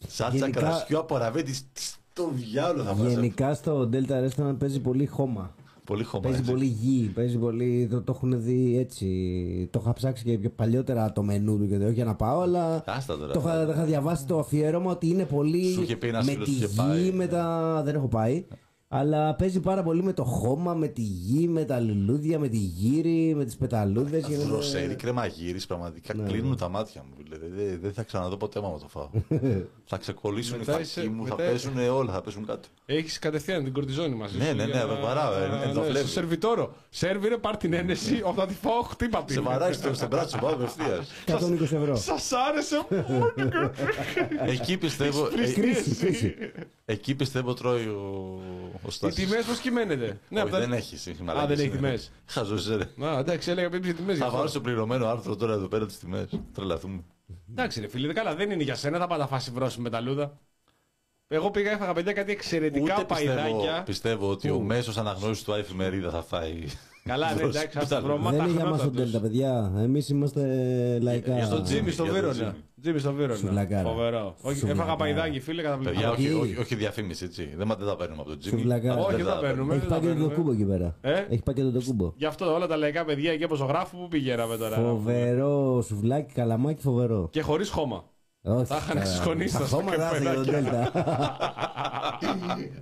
Speaker 2: σάτσα
Speaker 4: Γενικά-
Speaker 2: κρασιού από ραβέτη. Τι στο διάλογο θα μας
Speaker 4: Γενικά στο Delta Restaurant παίζει πολύ χώμα.
Speaker 2: Πολύ χώμα.
Speaker 4: Παίζει
Speaker 2: έτσι.
Speaker 4: πολύ γη, παίζει πολύ. Το, το έχουν δει έτσι. Το είχα ψάξει και πιο παλιότερα το μενού του και δεν για να πάω, αλλά.
Speaker 2: Άστα τώρα.
Speaker 4: Το είχα, το είχα διαβάσει το αφιέρωμα ότι είναι πολύ.
Speaker 2: Σου είχε πει ένας
Speaker 4: με
Speaker 2: φίλος
Speaker 4: τη
Speaker 2: που είχε
Speaker 4: γη,
Speaker 2: πάει.
Speaker 4: με τα. Δεν έχω πάει. Αλλά παίζει πάρα πολύ με το χώμα, με τη γη, με τα λουλούδια, με τη γύρι, με τις πεταλούδες.
Speaker 2: Δροσερή κρεμαγύρι, πραγματικά
Speaker 4: Ναι,
Speaker 2: κλείνουν τα μάτια μου. Δηλαδή. Δεν, δεν θα ξαναδώ ποτέ άμα το φάω. θα ξεκολλήσουν οι
Speaker 1: Μετά
Speaker 2: φακοί
Speaker 1: είσαι-
Speaker 2: μου, θα
Speaker 1: μετά-
Speaker 2: πέσουν όλα, θα πέσουν κάτω.
Speaker 1: Έχεις κατευθείαν την κορτιζόνη μαζί
Speaker 2: Ναι,
Speaker 1: σου.
Speaker 2: ναι,
Speaker 1: για
Speaker 2: ναι,
Speaker 1: να-
Speaker 2: βαρά, ε,
Speaker 1: ναι,
Speaker 2: ενδοφλέβη.
Speaker 1: Στο σερβιτόρο. Σερβίρε, πάρ την ένεση. Όταν τη φάω, χτύπα την.
Speaker 2: Σε βαράει στο, στο μπράτσο, πάω απευθείας.
Speaker 4: 120 ευρώ.
Speaker 1: Σας άρεσε.
Speaker 2: εκεί πιστεύω. ε,
Speaker 4: Κρίση, κρίση.
Speaker 2: εκεί πιστεύω τρώει ο, ο
Speaker 1: Οι
Speaker 2: Στάσης.
Speaker 1: τιμές πώς κυμαίνεται; Ναι,
Speaker 2: Όχι,
Speaker 1: απ' τα-
Speaker 2: δεν έχει.
Speaker 1: Α, δεν έχεις τιμές.
Speaker 2: Χαζός, ρε.
Speaker 1: Α, εντάξει, έλεγα πριν τι τιμές.
Speaker 2: Θα βάλω στο πληρωμένο άρθρο τώρα εδώ πέρα τις τιμές. Τρελαθούμε.
Speaker 1: Εντάξει, ρε φίλε, καλά, δεν είναι για σένα, θα πάντα φάσει βρόση με τα λούδα. Εγώ πήγα, έφαγα παιδιά κάτι εξαιρετικά
Speaker 2: Ούτε πιστεύω,
Speaker 1: παϊδάκια.
Speaker 2: πιστεύω ότι ο μέσος αναγνώρισης του εφημερίδα θα φάει.
Speaker 1: Καλά, ναι,
Speaker 2: βρόση
Speaker 1: εντάξει,
Speaker 2: με
Speaker 1: ας τα
Speaker 2: τα λούδα.
Speaker 1: βρώματα.
Speaker 4: Δεν είναι για μας
Speaker 1: χνότα
Speaker 4: το
Speaker 1: τους.
Speaker 4: Delta, παιδιά. Εμείς είμαστε λαϊκά.
Speaker 2: για
Speaker 1: Στο Τζίμι στο
Speaker 2: Για το
Speaker 1: Βύρονα.
Speaker 2: Τζίμι.
Speaker 1: Τζίμι στο Βύρονα.
Speaker 4: Σουβλακάρα.
Speaker 1: Φοβερό. Όχι,
Speaker 4: Σουβλακάρα.
Speaker 1: έφαγα παϊδάκι, φίλε,
Speaker 2: Παιδιά,
Speaker 1: καταπληκτικό.
Speaker 2: όχι,
Speaker 4: εκεί.
Speaker 2: όχι, όχι διαφήμιση, έτσι. Δεν, μα- δεν τα παίρνουμε από το Jimmy.
Speaker 4: Σουβλακάρα.
Speaker 1: Όχι,
Speaker 2: δεν
Speaker 1: δεν τα
Speaker 2: τα
Speaker 1: παίρνουμε.
Speaker 4: Έχει
Speaker 1: δεν τα
Speaker 4: πάει και το
Speaker 1: παίρνουμε.
Speaker 4: κούμπο εκεί πέρα.
Speaker 1: Ε;
Speaker 4: Έχει πάει και το κούμπο.
Speaker 1: Γι' αυτό όλα τα λαϊκά παιδιά εκεί από ζωγράφου που πηγαίναμε τώρα.
Speaker 4: Φοβερό σουβλάκι, καλαμάκι, φοβερό.
Speaker 1: Και χωρίς χώμα.
Speaker 4: Όχι,
Speaker 1: Τα είχαν
Speaker 4: καλά.
Speaker 1: εξοικονίσει
Speaker 4: Τα
Speaker 1: τα
Speaker 4: χώματα άσε για τον Δέλτα.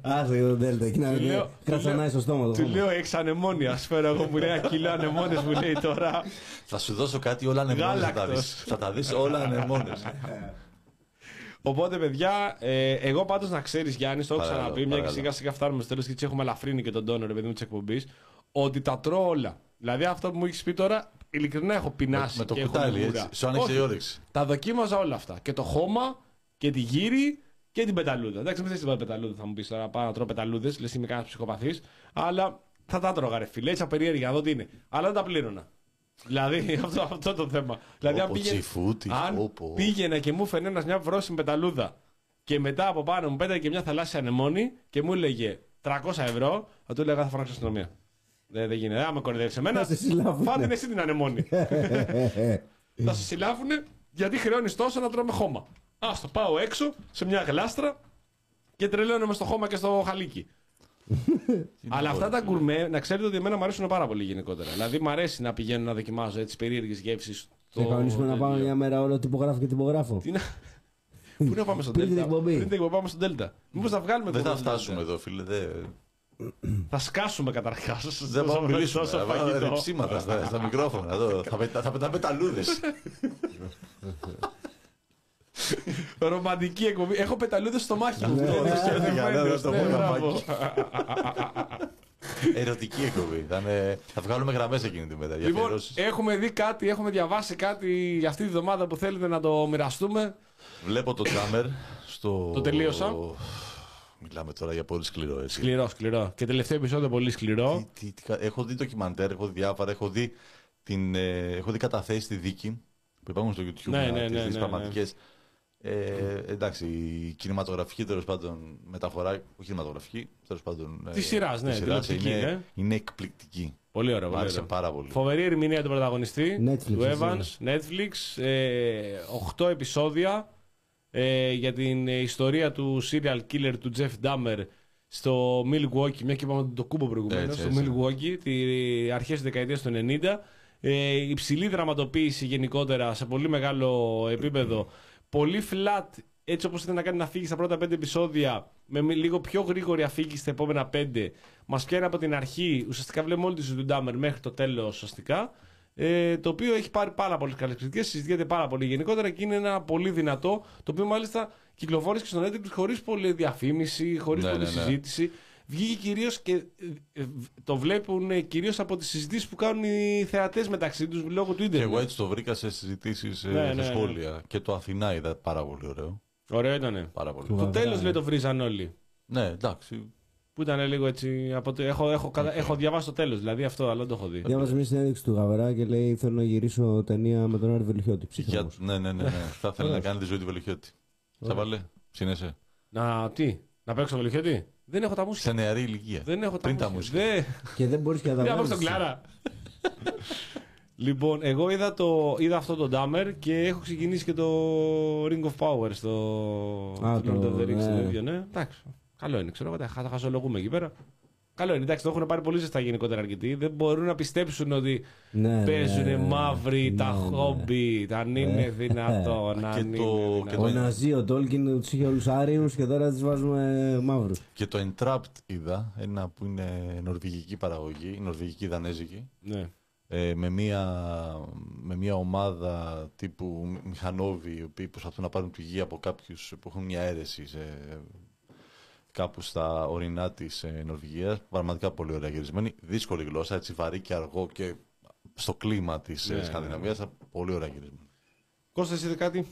Speaker 4: Άσε για τον Δέλτα. Εκεί να
Speaker 1: Του λέω-
Speaker 4: μην κρατσανάει στο στόμα το
Speaker 1: Του
Speaker 4: χώμα.
Speaker 1: λέω έχεις ανεμόνια. Σφαίρα εγώ μου λέει ένα κιλό ανεμόνες μου λέει τώρα.
Speaker 2: Θα σου δώσω κάτι όλα ανεμόνες θα τα
Speaker 1: Γάλακτος.
Speaker 2: δεις. Θα τα δεις όλα ανεμόνες.
Speaker 1: Οπότε, παιδιά, ε, εγώ πάντως να ξέρεις, Γιάννης, το έχω
Speaker 2: Παρακαλώ,
Speaker 1: ξαναπεί, μια και
Speaker 2: παρακαλώ.
Speaker 1: σιγά σιγά φτάνουμε στο τέλος και έτσι έχουμε ελαφρύνει και τον τόνο, ρε παιδί μου, της εκπομπής, ότι τα τρώω όλα. Δηλαδή, αυτό που μου έχεις πει τώρα, ειλικρινά έχω πεινάσει.
Speaker 2: Με το
Speaker 1: και έχω
Speaker 2: κουτάλι,
Speaker 1: λιγούρα.
Speaker 2: έτσι. Σου άνοιξε
Speaker 1: Όχι,
Speaker 2: η όρεξη.
Speaker 1: Τα δοκίμαζα όλα αυτά. Και το χώμα και τη γύρι και την πεταλούδα. Εντάξει, μην θε την πεταλούδα, θα μου πεις τώρα. Πάω να τρώω πεταλούδες, λες είμαι κανένας ψυχοπαθής. Αλλά θα τα τρώγα, ρε φίλε, έτσι απερίεργα, να δω τι είναι. Αλλά δεν τα πλήρωνα. Δηλαδή, αυτό, αυτό το θέμα. Δηλαδή, αν
Speaker 2: Πω,
Speaker 1: πήγαινε,
Speaker 2: τσιφούτη,
Speaker 1: αν
Speaker 2: πω, πω.
Speaker 1: πήγαινε και μου φαινε ένας μια βρόσιμη πεταλούδα και μετά από πάνω μου πέταγε και μια θαλάσσια ανεμόνη και μου έλεγε 300 ευρώ, θα του έλεγα θα φωνάξω αστυνομία. Δεν, δεν γίνεται. Άμα κορυδεύει εμένα,
Speaker 4: Θα σε συλλάβουνε.
Speaker 1: φάτε εσύ την ανεμόνη. θα σε συλλάβουνε γιατί χρεώνεις τόσο να τρώμε χώμα. Α το πάω έξω σε μια γλάστρα και τρελαίνομαι στο χώμα και στο χαλίκι. Αλλά αυτά τα γκουρμέ, να ξέρετε ότι εμένα μου αρέσουν πάρα πολύ γενικότερα. Δηλαδή, μου αρέσει να πηγαίνω να δοκιμάζω έτσι περίεργες γεύσεις.
Speaker 4: Θα κανονίσουμε να πάμε μια μέρα όλο τυπογράφο και τυπογράφο.
Speaker 1: Τι να... Πού να πάμε στον
Speaker 4: Πριν την
Speaker 1: Δέλτα;
Speaker 4: εκπομπή.
Speaker 1: Πριν την εκπομπή πάμε στον Δέλτα. Μήπως θα βγάλουμε
Speaker 2: Δεν
Speaker 1: το
Speaker 2: θα
Speaker 1: Δέλτα.
Speaker 2: φτάσουμε εδώ, φίλε. Δεν
Speaker 1: Θα σκάσουμε καταρχάς.
Speaker 2: δεν πάμε να μιλήσουμε.
Speaker 1: Τόσο
Speaker 2: Θα βάλουμε
Speaker 1: φαγητό.
Speaker 2: ρεψίματα στα, στα μικρόφωνα. Εδώ. Θα, πετά, θα πετάμε ταλούδες.
Speaker 1: Ρομαντική εκπομπή. Έχω πεταλούδες στο μάχη μου.
Speaker 2: Ναι,
Speaker 1: Αυτό,
Speaker 2: ναι,
Speaker 1: τους
Speaker 2: ναι,
Speaker 1: ερωτευμένους.
Speaker 2: ναι, στο
Speaker 1: Ναι,
Speaker 2: πόδι
Speaker 1: μπράβο.
Speaker 2: Ερωτική εκπομπή. Θα, είναι- θα βγάλουμε γραμμές εκείνη τη μέρα. για
Speaker 1: Λοιπόν,
Speaker 2: αφιερώσεις.
Speaker 1: έχουμε δει κάτι, έχουμε διαβάσει κάτι για αυτή τη βδομάδα που θέλετε να το μοιραστούμε.
Speaker 2: Βλέπω το Τζάμερ στο...
Speaker 1: Το τελείωσα.
Speaker 2: Μιλάμε τώρα για πολύ σκληρό έτσι.
Speaker 1: Σκληρό, σκληρό. Και τελευταίο επεισόδιο πολύ σκληρό.
Speaker 2: Τι- τι- τι κα- έχω δει ντοκιμαντέρ, έχω δει διάφορα, έχω δει, την, ε, έχω δει καταθέσεις στη δίκη που υπάρχουν στο YouTube,
Speaker 1: Ναι,
Speaker 2: να-
Speaker 1: ναι,
Speaker 2: τις
Speaker 1: ναι,
Speaker 2: δεις
Speaker 1: ναι,
Speaker 2: πραγματικές. Ε, εντάξει, η κινηματογραφική τέλος πάντων μεταφορά, όχι κινηματογραφική, τέλος πάντων. ε,
Speaker 1: Της σειράς, ναι,
Speaker 2: της σειράς
Speaker 1: τηλεοπτική,
Speaker 2: είναι,
Speaker 1: ναι.
Speaker 2: είναι εκπληκτική.
Speaker 1: Πολύ ωραίο.
Speaker 2: Μου
Speaker 1: Πολύ
Speaker 2: άρεσε
Speaker 1: ωραίο.
Speaker 2: πάρα πολύ.
Speaker 1: Φοβερή ερμηνεία του πρωταγωνιστή,
Speaker 4: Netflix,
Speaker 1: του
Speaker 4: έτσι,
Speaker 1: Evans, Netflix, ε, 8 επεισόδια ε, για την ε, ιστορία του serial killer του Jeff Dahmer στο Milwaukee, μια και είπαμε το κούμπο προηγουμένως,
Speaker 2: Έτσι,
Speaker 1: στο
Speaker 2: έτσι.
Speaker 1: Milwaukee, τη αρχές της δεκαετίας του 90. Ε, υψηλή δραματοποίηση γενικότερα σε πολύ μεγάλο επίπεδο. Πολύ flat, έτσι όπως ήταν να κάνει να φύγει στα πρώτα πέντε επεισόδια, με μη- λίγο πιο γρήγορη αφήγηση στα επόμενα πέντε. Μας πιάνει από την αρχή, ουσιαστικά βλέπουμε όλη τη ζωή του Ντάμερ μέχρι το τέλος ουσιαστικά. Ε, το οποίο έχει πάρει πάρα πολλές καλές κριτικές, συζητιέται πάρα πολύ γενικότερα και είναι ένα πολύ δυνατό, το οποίο μάλιστα κυκλοφόρησε και στο Netflix χωρίς πολλή διαφήμιση, χωρίς
Speaker 2: Ναι,
Speaker 1: πολλή
Speaker 2: ναι, ναι.
Speaker 1: συζήτηση. βγήκε κυρίως και ε, ε, το βλέπουν κυρίως από τις συζητήσεις που κάνουν οι θεατές μεταξύ τους λόγω του
Speaker 2: Και
Speaker 1: ίντερνετ.
Speaker 2: εγώ έτσι το βρήκα σε συζητήσεις,
Speaker 1: Ναι, ναι, ναι.
Speaker 2: σε σχόλια. Και το Αθηνά είδα πάρα πολύ ωραίο.
Speaker 1: Ωραίο ήταν.
Speaker 2: Πάρα πολύ.
Speaker 4: Του
Speaker 1: Το
Speaker 4: Βαβρά,
Speaker 1: τέλος
Speaker 4: ε.
Speaker 1: λέει το βρίζαν όλοι.
Speaker 2: Ναι, εντάξει.
Speaker 1: Που ήταν λίγο έτσι. Από το, έχω, έχω, κατα- έχω διαβάσει το τέλος, δηλαδή αυτό, αλλά δεν το έχω δει.
Speaker 4: Διάβαζε μια συνέντευξη του Γαβρά και λέει: Θέλω να γυρίσω ταινία με τον Άρη Βελουχιώτη.
Speaker 2: Για...
Speaker 4: ψύχρεμος.
Speaker 2: Ναι, ναι, ναι, ναι. Θα ήθελα να κάνει τη ζωή του Βελουχιώτη. Σαβαλέ, ψήνεσαι.
Speaker 1: Να, τι, να παίξω το Βελουχιώτη; Δεν έχω τα μουσικά.
Speaker 2: Σε νεαρή ηλικία.
Speaker 1: Δεν έχω τα
Speaker 2: Πριν τα
Speaker 1: μουσικά.
Speaker 2: μουσικά.
Speaker 1: Δεν...
Speaker 4: Και δεν μπορείς και να τα
Speaker 1: Δεν θα παίξω
Speaker 4: βγάλεις.
Speaker 1: τον Κλάρα. λοιπόν, εγώ είδα, το, είδα αυτό το Dahmer και έχω ξεκινήσει και το Ring of Power στο
Speaker 4: Α,
Speaker 1: στο Lord
Speaker 4: το-
Speaker 1: of the Rings.
Speaker 4: ναι.
Speaker 1: το ίδιο, ναι. Εντάξει, καλό είναι, ξέρω εγώ, τα χα- τα χαζολογούμε εκεί πέρα. Καλό είναι, εντάξει, το έχουν πάρει πολύ ζεστά γενικότερα αρκετοί. Δεν μπορούν να πιστέψουν ότι
Speaker 4: Ναι,
Speaker 1: παίζουν
Speaker 4: ναι, ναι.
Speaker 1: μαύροι, τα
Speaker 4: Ναι, ναι.
Speaker 1: χόμπι, αν είναι
Speaker 4: Ε.
Speaker 1: δυνατόν. αν
Speaker 2: Και
Speaker 1: είναι
Speaker 2: το-
Speaker 1: δυνατόν.
Speaker 2: και
Speaker 4: Ο
Speaker 2: το-
Speaker 4: Ναζί, ο Τόλκιν τους είχε όλους Άριους και τώρα τους βάζουμε μαύρους.
Speaker 2: Και το Entrapped είδα, ένα που είναι νορβηγική παραγωγή, νορβηγική δανέζικη,
Speaker 1: Ναι.
Speaker 2: ε, με, μια, με μια ομάδα τύπου μηχανόβοι, οι οποίοι προσπαθούν να πάρουν πηγή από κάποιους που έχουν μια αίρεση σε, κάπου στα ορεινά της ε, Νορβηγίας. Πραγματικά πολύ ωραία γυρισμένη. Δύσκολη γλώσσα, έτσι βαρύ και αργό και στο κλίμα της
Speaker 1: Ναι,
Speaker 2: ε,
Speaker 1: ναι.
Speaker 2: Σκανδιναβίας. Πολύ ωραία γυρισμένη.
Speaker 1: Κώστας, εσύ είδες κάτι;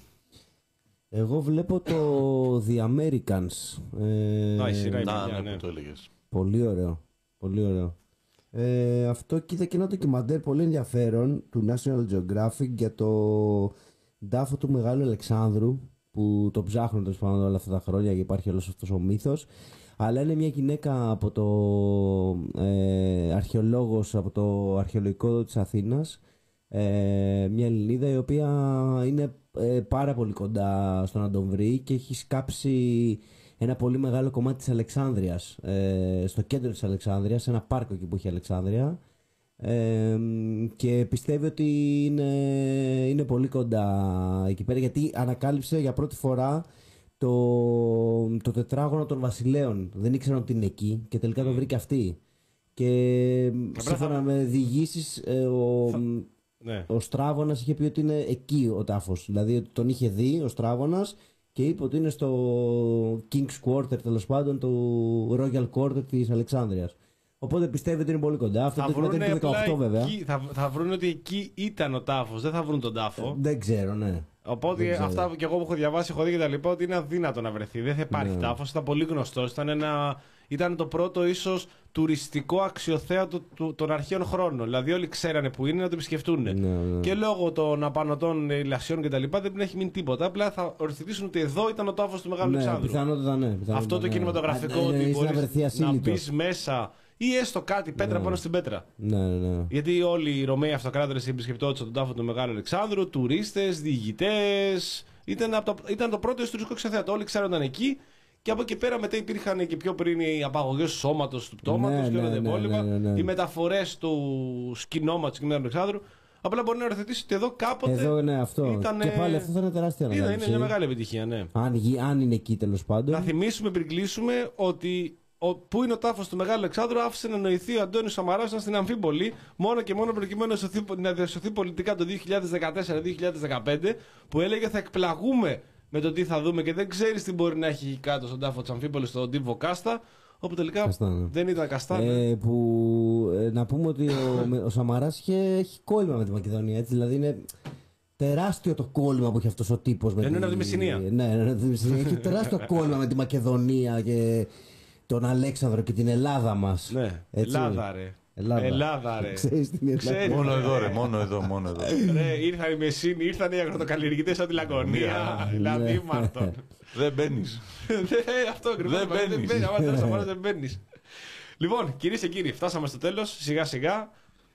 Speaker 4: Εγώ βλέπω το The Americans. Ε,
Speaker 1: Α, η σειρά είναι.
Speaker 2: Να,
Speaker 1: παιδιά,
Speaker 2: ναι,
Speaker 1: ναι.
Speaker 4: Ε,
Speaker 2: που το έλεγες.
Speaker 4: Πολύ ωραίο. Πολύ ωραίο. Ε, αυτό και είδα και ένα ντοκιμαντέρ πολύ ενδιαφέρον του National Geographic για το τάφο του Μεγάλου Αλεξάνδρου που το ψάχνουν τέλος πάντων όλα αυτά τα χρόνια και υπάρχει όλος αυτός ο μύθος. Αλλά είναι μια γυναίκα από το ε, αρχαιολόγος από το αρχαιολογικό της Αθήνας ε, μια Ελληνίδα η οποία είναι ε, πάρα πολύ κοντά στο να τον βρει και έχει σκάψει ένα πολύ μεγάλο κομμάτι της Αλεξάνδρειας ε, στο κέντρο της Αλεξάνδρειας σε ένα πάρκο εκεί που έχει η Αλεξάνδρεια ε, και πιστεύει ότι είναι, είναι πολύ κοντά εκεί πέρα γιατί ανακάλυψε για πρώτη φορά το, το τετράγωνο των βασιλέων δεν ήξεραν ότι είναι εκεί και τελικά το βρήκε αυτή και σύμφωνα με διηγήσεις ε, ο,
Speaker 1: Ναι.
Speaker 4: ο Στράβωνας είχε πει ότι είναι εκεί ο τάφος. Δηλαδή ότι τον είχε δει ο Στράβωνας και είπε ότι είναι στο King's Quarter τέλος πάντων, του Royal Quarter της Αλεξάνδρεια. Οπότε πιστεύει ότι είναι πολύ κοντά. Αυτό
Speaker 1: Θα
Speaker 4: το
Speaker 1: βρούνε
Speaker 4: είναι το 18
Speaker 1: απλά
Speaker 4: βέβαια.
Speaker 1: εκεί- θα, θα βρουν ότι εκεί ήταν ο τάφος, δεν θα βρουν τον τάφο.
Speaker 4: Δεν ξέρω, ναι.
Speaker 1: Οπότε
Speaker 4: δεν ξέρω.
Speaker 1: αυτά και εγώ που έχω διαβάσει, έχω δει και τα λοιπά, ότι είναι αδύνατο να βρεθεί. Δεν θα υπάρχει
Speaker 4: Ναι.
Speaker 1: τάφος. Ήταν πολύ γνωστός. Ήταν, ένα... ήταν το πρώτο ίσως τουριστικό αξιοθέατο του- των αρχαίων χρόνων. Δηλαδή όλοι ξέρανε που είναι να το επισκεφτούν.
Speaker 4: Ναι, ναι.
Speaker 1: Και λόγω των απανωτών ηλασιών και τα λοιπά δεν έχει μείνει τίποτα. Απλά θα οριθετήσουν ότι εδώ ήταν ο τάφος του Μεγάλου
Speaker 4: Ναι,
Speaker 1: Αλεξάνδρου.
Speaker 4: πιθανότατα ναι. πιθανότατα
Speaker 1: Αυτό το
Speaker 4: ναι.
Speaker 1: κινηματογραφικό
Speaker 4: Α,
Speaker 1: ότι
Speaker 4: εννοείς
Speaker 1: μπορείς
Speaker 4: να βρεθεί
Speaker 1: να
Speaker 4: ασύλλητος.
Speaker 1: μπεις μέσα ή έστω κάτι πέτρα πάνω στην πέτρα.
Speaker 4: Ναι, ναι, ναι.
Speaker 1: Γιατί όλοι οι Ρωμαίοι αυτοκράτορες επισκεπτόντουσαν τον τάφο του Μεγάλου Αλεξάνδρου, τουρίστες, διηγητές. Ήταν, από το, ήταν το πρώτο ιστορικό ξεθέατο. Όλοι ξέρονταν εκεί. Και από εκεί πέρα μετά υπήρχαν και πιο πριν οι απαγωγές του σώματος, του πτώματος
Speaker 4: Ναι,
Speaker 1: και όλα
Speaker 4: ναι,
Speaker 1: τα
Speaker 4: ναι,
Speaker 1: υπόλοιπα.
Speaker 4: ναι, ναι, ναι.
Speaker 1: Οι μεταφορές του σκηνόματο του Μεγάλου Αλεξάνδρου. Απλά μπορεί να οριοθετήσει ότι εδώ κάποτε.
Speaker 4: Εδώ ναι, αυτό.
Speaker 1: Ήτανε-
Speaker 4: Και πάλι αυτό θα είναι τεράστια
Speaker 1: είναι, είναι
Speaker 4: ανακάλυψη.
Speaker 1: μια μεγάλη επιτυχία, ναι.
Speaker 4: Αν, γι- αν είναι εκεί τέλος πάντων.
Speaker 1: Να θυμίσουμε πριν κλείσουμε ότι ο, που είναι ο τάφος του Μεγάλου Αλεξάνδρου άφησε να νοηθεί ο Αντώνης Σαμαράς ήταν στην Αμφίπολη μόνο και μόνο προκειμένου να, σωθεί, να διασωθεί πολιτικά το 2014-2015 που έλεγε θα εκπλαγούμε με το τι θα δούμε και δεν ξέρεις τι μπορεί να έχει εκεί κάτω στον τάφο της Αμφίπολη στον Τίβο Κάστα. Όπου τελικά
Speaker 4: Καστά, ναι.
Speaker 1: δεν ήταν καστά. ναι.
Speaker 4: Ε, που ε, να πούμε ότι ο, με- ο Σαμαράς είχε, έχει κόλλημα με τη Μακεδονία. Έτσι, δηλαδή είναι τεράστιο το κόλλημα που έχει αυτός ο τύπος.
Speaker 1: Ενώ είναι από τη Μεσσηνία.
Speaker 4: Ναι, ναι, είναι από τη Μεσσηνία. έχει τεράστιο κόλλημα με τη Μακεδονία και τον Αλέξανδρο και την Ελλάδα μας.
Speaker 1: Ναι. Ελλάδα, ρε.
Speaker 4: Ελλάδα.
Speaker 1: Ελλάδα, ρε.
Speaker 4: Ξέρεις την Ελλάδα.
Speaker 1: Ξέρεις.
Speaker 2: Μόνο εδώ, ρε, μόνο εδώ, μόνο εδώ.
Speaker 1: Ρε, ήρθαν οι Μεσίνοι, ήρθαν οι αγροτοκαλλιεργητές από τη Λακωνία. Δηλαδή, Μάρτον.
Speaker 2: Δεν μπαίνεις.
Speaker 1: Δεν- Αυτό ακριβώς.
Speaker 2: Δεν μπαίνεις.
Speaker 1: Δεν άμα θέλεις να πάρεις, δεν μπαίνεις. Λοιπόν, κυρίες και κύριοι, φτάσαμε στο τέλος. Σιγά σιγά.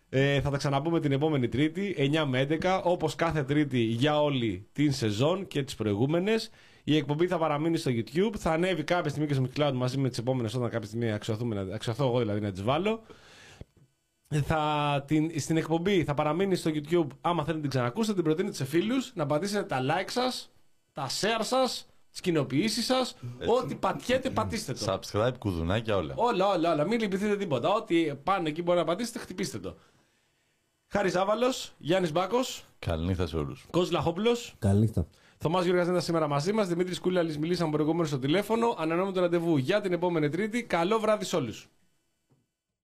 Speaker 1: Ε, θα τα ξαναπούμε την επόμενη Τρίτη, 9 με 11, όπως κάθε Τρίτη για όλη την σεζόν και τις προηγούμενες. Η εκπομπή θα παραμείνει στο YouTube. Θα ανέβει κάποια στιγμή και στο Mixcloud μαζί με τις επόμενες όταν κάποια στιγμή αξιοθούμε, να- αξιοθώ εγώ δηλαδή να τις βάλω. Θα, την, στην εκπομπή θα παραμείνει στο YouTube. Άμα θέλετε να την ξανακούσετε, την προτείνετε σε φίλους, να πατήσετε τα like σας, τα share σας, τις κοινοποιήσεις σας. Ό,τι πατιέτε, πατήστε το.
Speaker 2: Subscribe, κουδουνάκια, όλα.
Speaker 1: Όλα, όλα, όλα. Μην λυπηθείτε τίποτα. Ό,τι πάνω εκεί μπορεί να πατήσετε, χτυπήστε το. Χάρης Ζάβαλο, Γιάννης Μπάκος,
Speaker 2: Καληνύχτα σε όλους.
Speaker 1: Κώστας Λαχόπουλο.
Speaker 4: Καληνύχτα.
Speaker 1: Θωμάς Γιώργας ήταν σήμερα μαζί μας. Δημήτρης Κούλαλη, μιλήσαμε προηγούμενο στο τηλέφωνο. Ανανεώνουμε το ραντεβού για την επόμενη Τρίτη. Καλό βράδυ σε όλους.